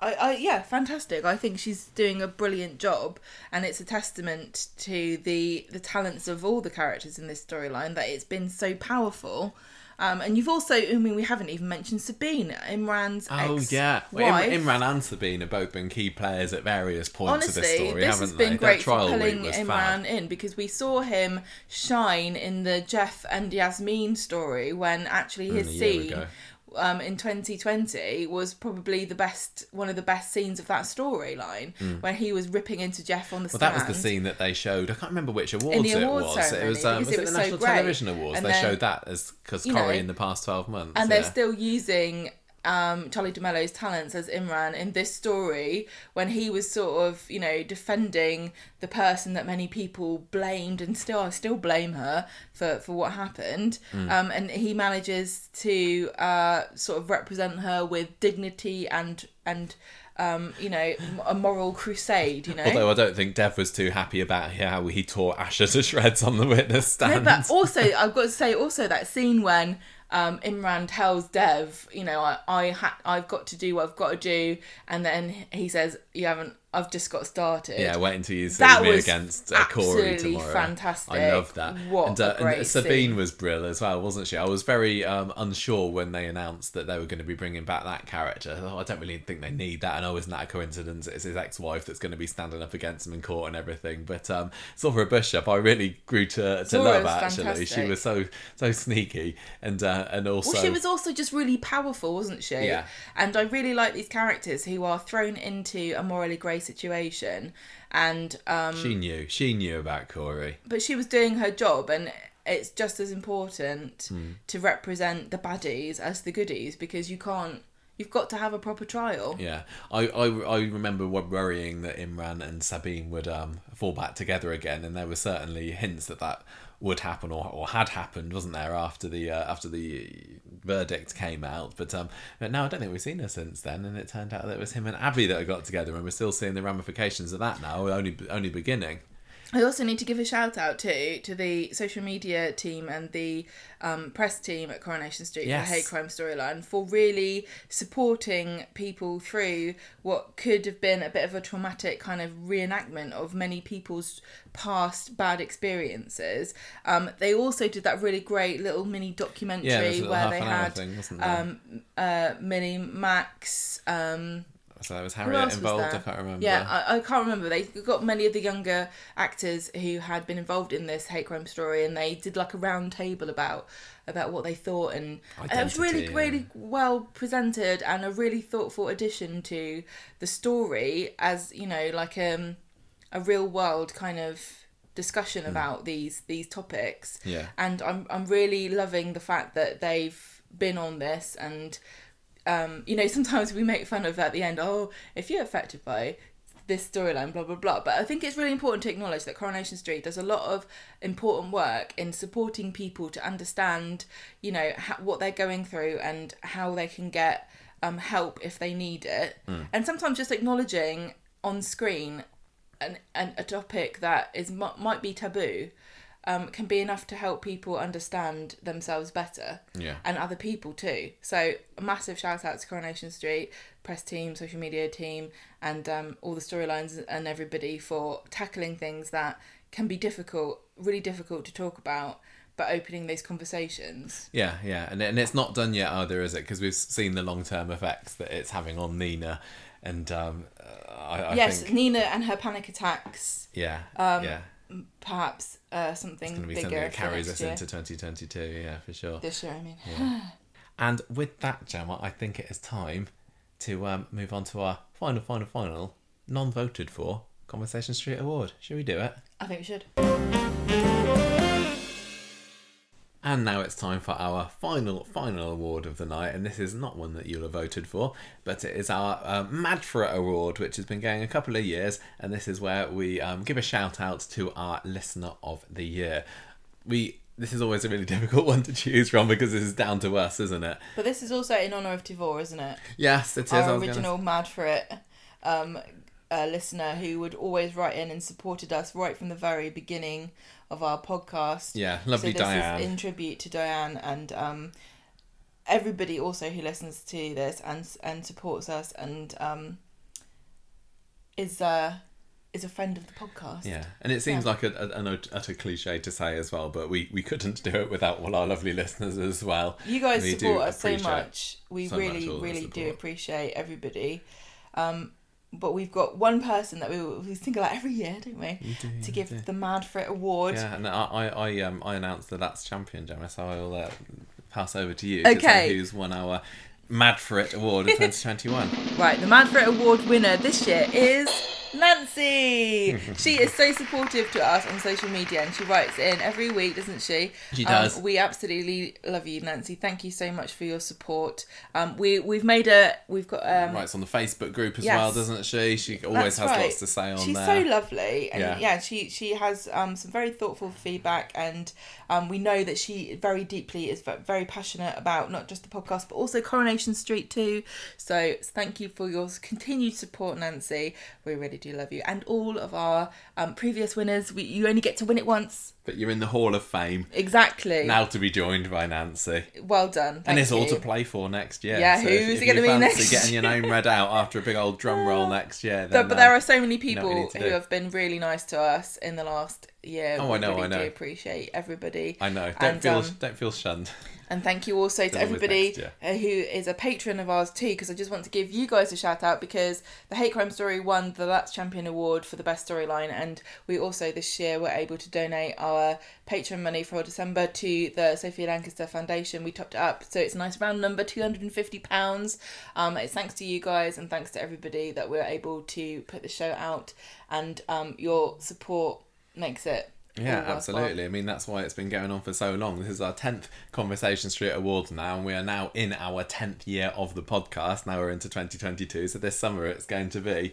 I, I yeah fantastic i think she's doing a brilliant job and it's a testament to the the talents of all the characters in this storyline that it's been so powerful um and you've also i mean we haven't even mentioned sabine imran's Oh yeah, well. Im- Imran and Sabine have both been key players at various points of Honestly, this story, this haven't has been they? great for pulling Imran fab. in because we saw him shine in the Geoff and Yasmin story when actually his Mm, scene. Um, in 2020 was probably the best, one of the best scenes of that storyline when he was ripping into Geoff on the Mm. Well, stand. that was the scene that they showed. I can't remember which awards it awards was. It was, um, was it it, was the so National great. Television Awards? And they then, showed that as because Corrie know, in the past twelve months. and yeah. they're still using um, Charlie de Melo's talents as Imran in this story when he was sort of, you know, defending the person that many people blamed and still I still blame her for, for what happened. Mm. Um, and he manages to uh, sort of represent her with dignity and and um, you know a moral crusade. You know. Although I don't think Dev was too happy about how he tore Asha to shreds on the witness stand. No, but also I've got to say also that scene when um, Imran tells Dev, you know, I, I ha- I've got to do what I've got to do, and then he says, "You haven't. I've just got started." Yeah, wait until you see That me against uh, Corey absolutely tomorrow. fantastic. I love that. What and, uh, a great and Sabine scene. was brilliant as well, wasn't she? I was very um, unsure when they announced that they were going to be bringing back that character. Oh, I don't really think they need that. And oh, isn't that a coincidence? It's his ex-wife that's going to be standing up against him in court and everything. But um, Zora Bishop, I really grew to, to love actually. She was so so sneaky and uh, and also Well, she was also just really powerful, wasn't she? Yeah. And I really like these characters who are thrown into a morally grey situation, and um, she knew she knew about Corey. but she was doing her job and it's just as important Hmm. to represent the baddies as the goodies because you can't you've got to have a proper trial Yeah, I, I, I remember worrying that Imran and Sabine would um, fall back together again, and there were certainly hints that that would happen or, or had happened, wasn't there, after the uh, after the verdict came out? But um, but no, I don't think we've seen her since then, and it turned out that it was him and Abby that got together, and we're still seeing the ramifications of that now, only only beginning. I also need to give a shout out to to the social media team and the um, press team at Coronation Street Yes. for the hate crime storyline for really supporting people through what could have been a bit of a traumatic kind of reenactment of many people's past bad experiences. Um, they also did that really great little mini documentary Yeah, there's a little where they had thing, um, uh, Minnie Max. Um, so was Harriet else was involved. I can't remember. Yeah, I, I can't remember. They got many of the younger actors who had been involved in this hate crime story, and they did like a round table about about what they thought, and and it was really, Identity, really well presented and a really thoughtful addition to the story, as you know, like um a real world kind of discussion about these these topics. Yeah. and I'm I'm really loving the fact that they've been on this and um you know sometimes we make fun of at the end oh if you're affected by this storyline blah blah blah. But I think it's really important to acknowledge that Coronation Street does a lot of important work in supporting people to understand you know how, what they're going through and how they can get um help if they need it. And sometimes just acknowledging on screen an, an a topic that is mi- might be taboo um, can be enough to help people understand themselves better Yeah. and other people too. So a massive shout out to Coronation Street press team, social media team, and um, all the storylines and everybody for tackling things that can be difficult, really difficult to talk about, but opening these conversations. Yeah, yeah, and and it's not done yet either, is it? Because we've seen the long term effects that it's having on Nina, and um, I, I yes, think Nina and her panic attacks, yeah, um, yeah, perhaps uh, something it's going to be bigger something that carries us year. into 2022. Yeah, for sure. this year. I mean, Yeah. And with that, Gemma, I think it is time to um, move on to our final, final, final non-voted for Conversation Street Award. Should we do it? I think we should. And now it's time for our final, final award of the night. And this is not one that you'll have voted for, but it is our uh, Mad for It award, which has been going a couple of years. And this is where we um, give a shout out to our listener of the year. We this is always a really difficult one to choose from because this is down to us, isn't it? But this is also in honour of Tivor, isn't it? Yes, it is. Our was gonna- original Mad for It um, uh, listener who would always write in and supported us right from the very beginning of our podcast. Yeah, lovely so this Diane. is in tribute to Diane and um, everybody also who listens to this and and supports us and um, is uh, is a friend of the podcast. Yeah, and it seems Yeah. like a, a, an utter cliche to say as well, but we, we couldn't do it without all our lovely listeners as well. You guys We support us so much. We so really, all the really do appreciate everybody. Um, but we've got one person that we, we single out every year, don't we? to give the Mad for It award. Yeah, and I, I, I, um, I announced that that's champion, Gemma, so I'll uh, pass over to you Okay. who's won our Mad for It award of 2021. Right, the Mad for It award winner this year is Nancy. she is so supportive to us on social media and she writes in every week, doesn't she? She Um, does. we absolutely love you, Nancy. Thank you so much for your support. Um, we we've made a we've got um, Writes on the Facebook group as Yes. well, doesn't she? She always That's has right. lots to say on She's there. so lovely, and Yeah. yeah, she she has um, some very thoughtful feedback, and um, we know that she very deeply is very passionate about not just the podcast but also Coronation Street too. So thank you for your continued support, Nancy. We really do love you, and all of our um, previous winners. We, you only get to win it once, But you're in the Hall of Fame exactly. now to be joined by Nancy. well done. And it's all to play for next year. Yeah, so who's it gonna be fancy next getting your name read out after a big old drum roll next year. But, Then, but there are so many we people who have been really nice to us in the last year. Oh, we I know, really I know. do appreciate everybody. I know. Don't And, feel um, don't feel shunned. And thank you also to everybody next uh, who is a patron of ours too, because I just want to give you guys a shout out because the Hate Crime Story won the That's Champion Award for the best storyline, and we also this year were able to donate our patron money for December to the Sophie Lancaster Foundation. We topped it up, so it's a nice round number, two hundred and fifty pounds. Um, it's thanks to you guys and thanks to everybody that we're able to put the show out, and um, your support makes it. Yeah, absolutely. I mean, that's why it's been going on for so long. This is our 10th Conversation Street Awards now, and we are now in our 10th year of the podcast. Now we're into 2022, so this summer it's going to be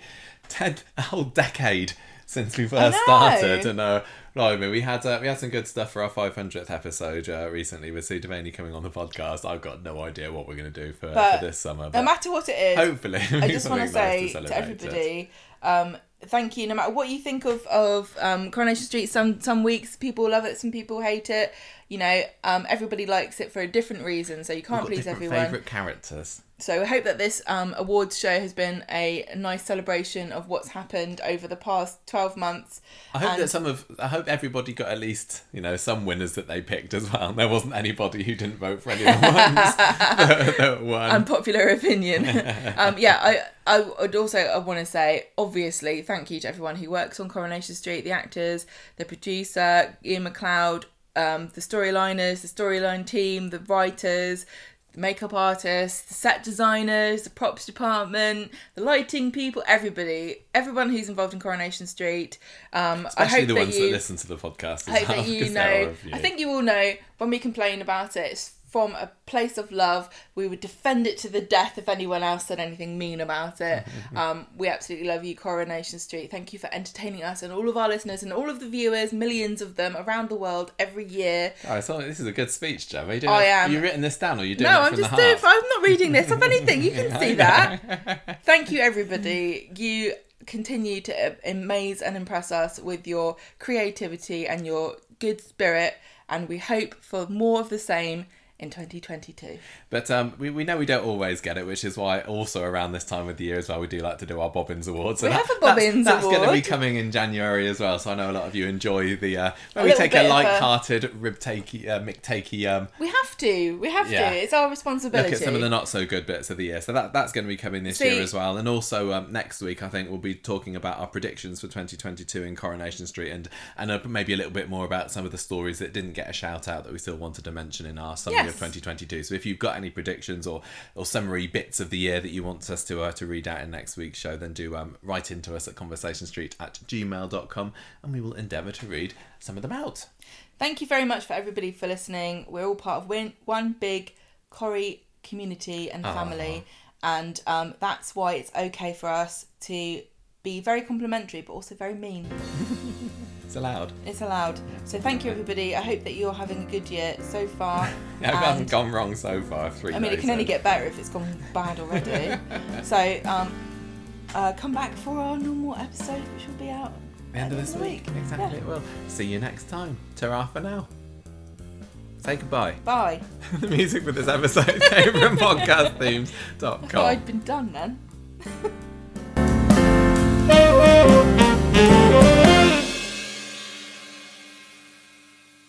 10, a whole decade since we first know. started. And uh, blimey, we had uh, we had some good stuff for our 500th episode uh, recently with Sue Devaney coming on the podcast. I've got no idea what we're going to do for, for this summer. No matter what it is, hopefully, I just want to say to, everybody, um, thank you. No matter what you think of of um, Coronation Street, some some weeks people love it, some people hate it. You know, um, everybody likes it for a different reason, so you can't please everyone. favourite characters. So I hope that this um, awards show has been a nice celebration of what's happened over the past twelve months. I hope And- that some of I hope everybody got at least you know some winners that they picked as well. There wasn't anybody who didn't vote for any of the ones that, that won. unpopular opinion. um, yeah, I I would also I want to say obviously thank you to everyone who works on Coronation Street, the actors, the producer, Iain MacLeod, um, the storyliners, the storyline team, the writers. the Makeup artists, the set designers, the props department, the lighting people, everybody, everyone who's involved in Coronation Street. Um, I Especially hope the that ones you, that listen to the podcast. As I hope well, that you because there are know. I think you all know when we complain about it, it's from a place of love. We would defend it to the death if anyone else said anything mean about it. um, we absolutely love you, Coronation Street. Thank you for entertaining us and all of our listeners and all of the viewers, millions of them around the world every year. Oh, so this is a good speech, Gemma. Are you doing I am. You written this down, or are you doing No, it I'm from just the doing. I'm not reading this. If anything, you can see that. Thank you, everybody. You continue to amaze and impress us with your creativity and your good spirit, and we hope for more of the same in 2022. But um, we, we know we don't always get it, which is why also around this time of the year as well, we do like to do our Bobbins Awards. So We have a Bobbins that's, That's going to be coming in January as well. So I know a lot of you enjoy the uh, where A we take a of a- light-hearted, rib-takey, uh, mick-takey um, We have to. We have Yeah. to. It's our responsibility. look at some of the not so good bits of the year. So that that's going to be coming this See- year as well. And also um, next week, I think we'll be talking about our predictions for 2022 in Coronation Street and and uh, maybe a little bit more about some of the stories that didn't get a shout out that we still wanted to mention in our summer Yeah. Of 2022. So if you've got any predictions or or summary bits of the year that you want us to uh, to read out in next week's show, then do um, write into us at conversationstreet at gmail.com and we will endeavour to read some of them out. Thank you very much for everybody for listening. We're all part of win- one big Corrie community and family, and um, that's why it's okay for us to be very complimentary but also very mean. It's allowed. It's allowed. So thank you, everybody. I hope that you're having a good year so far. Yeah, it hasn't gone wrong so far. Three I mean, it can only get better if it's gone bad already. so, um, uh, come back for our normal episode, which will be out the end of this the week. Yeah. It will. see you next time. Ta-ra for now. Say goodbye. Bye. the music for this episode came from podcastthemes.com. I'd been done then.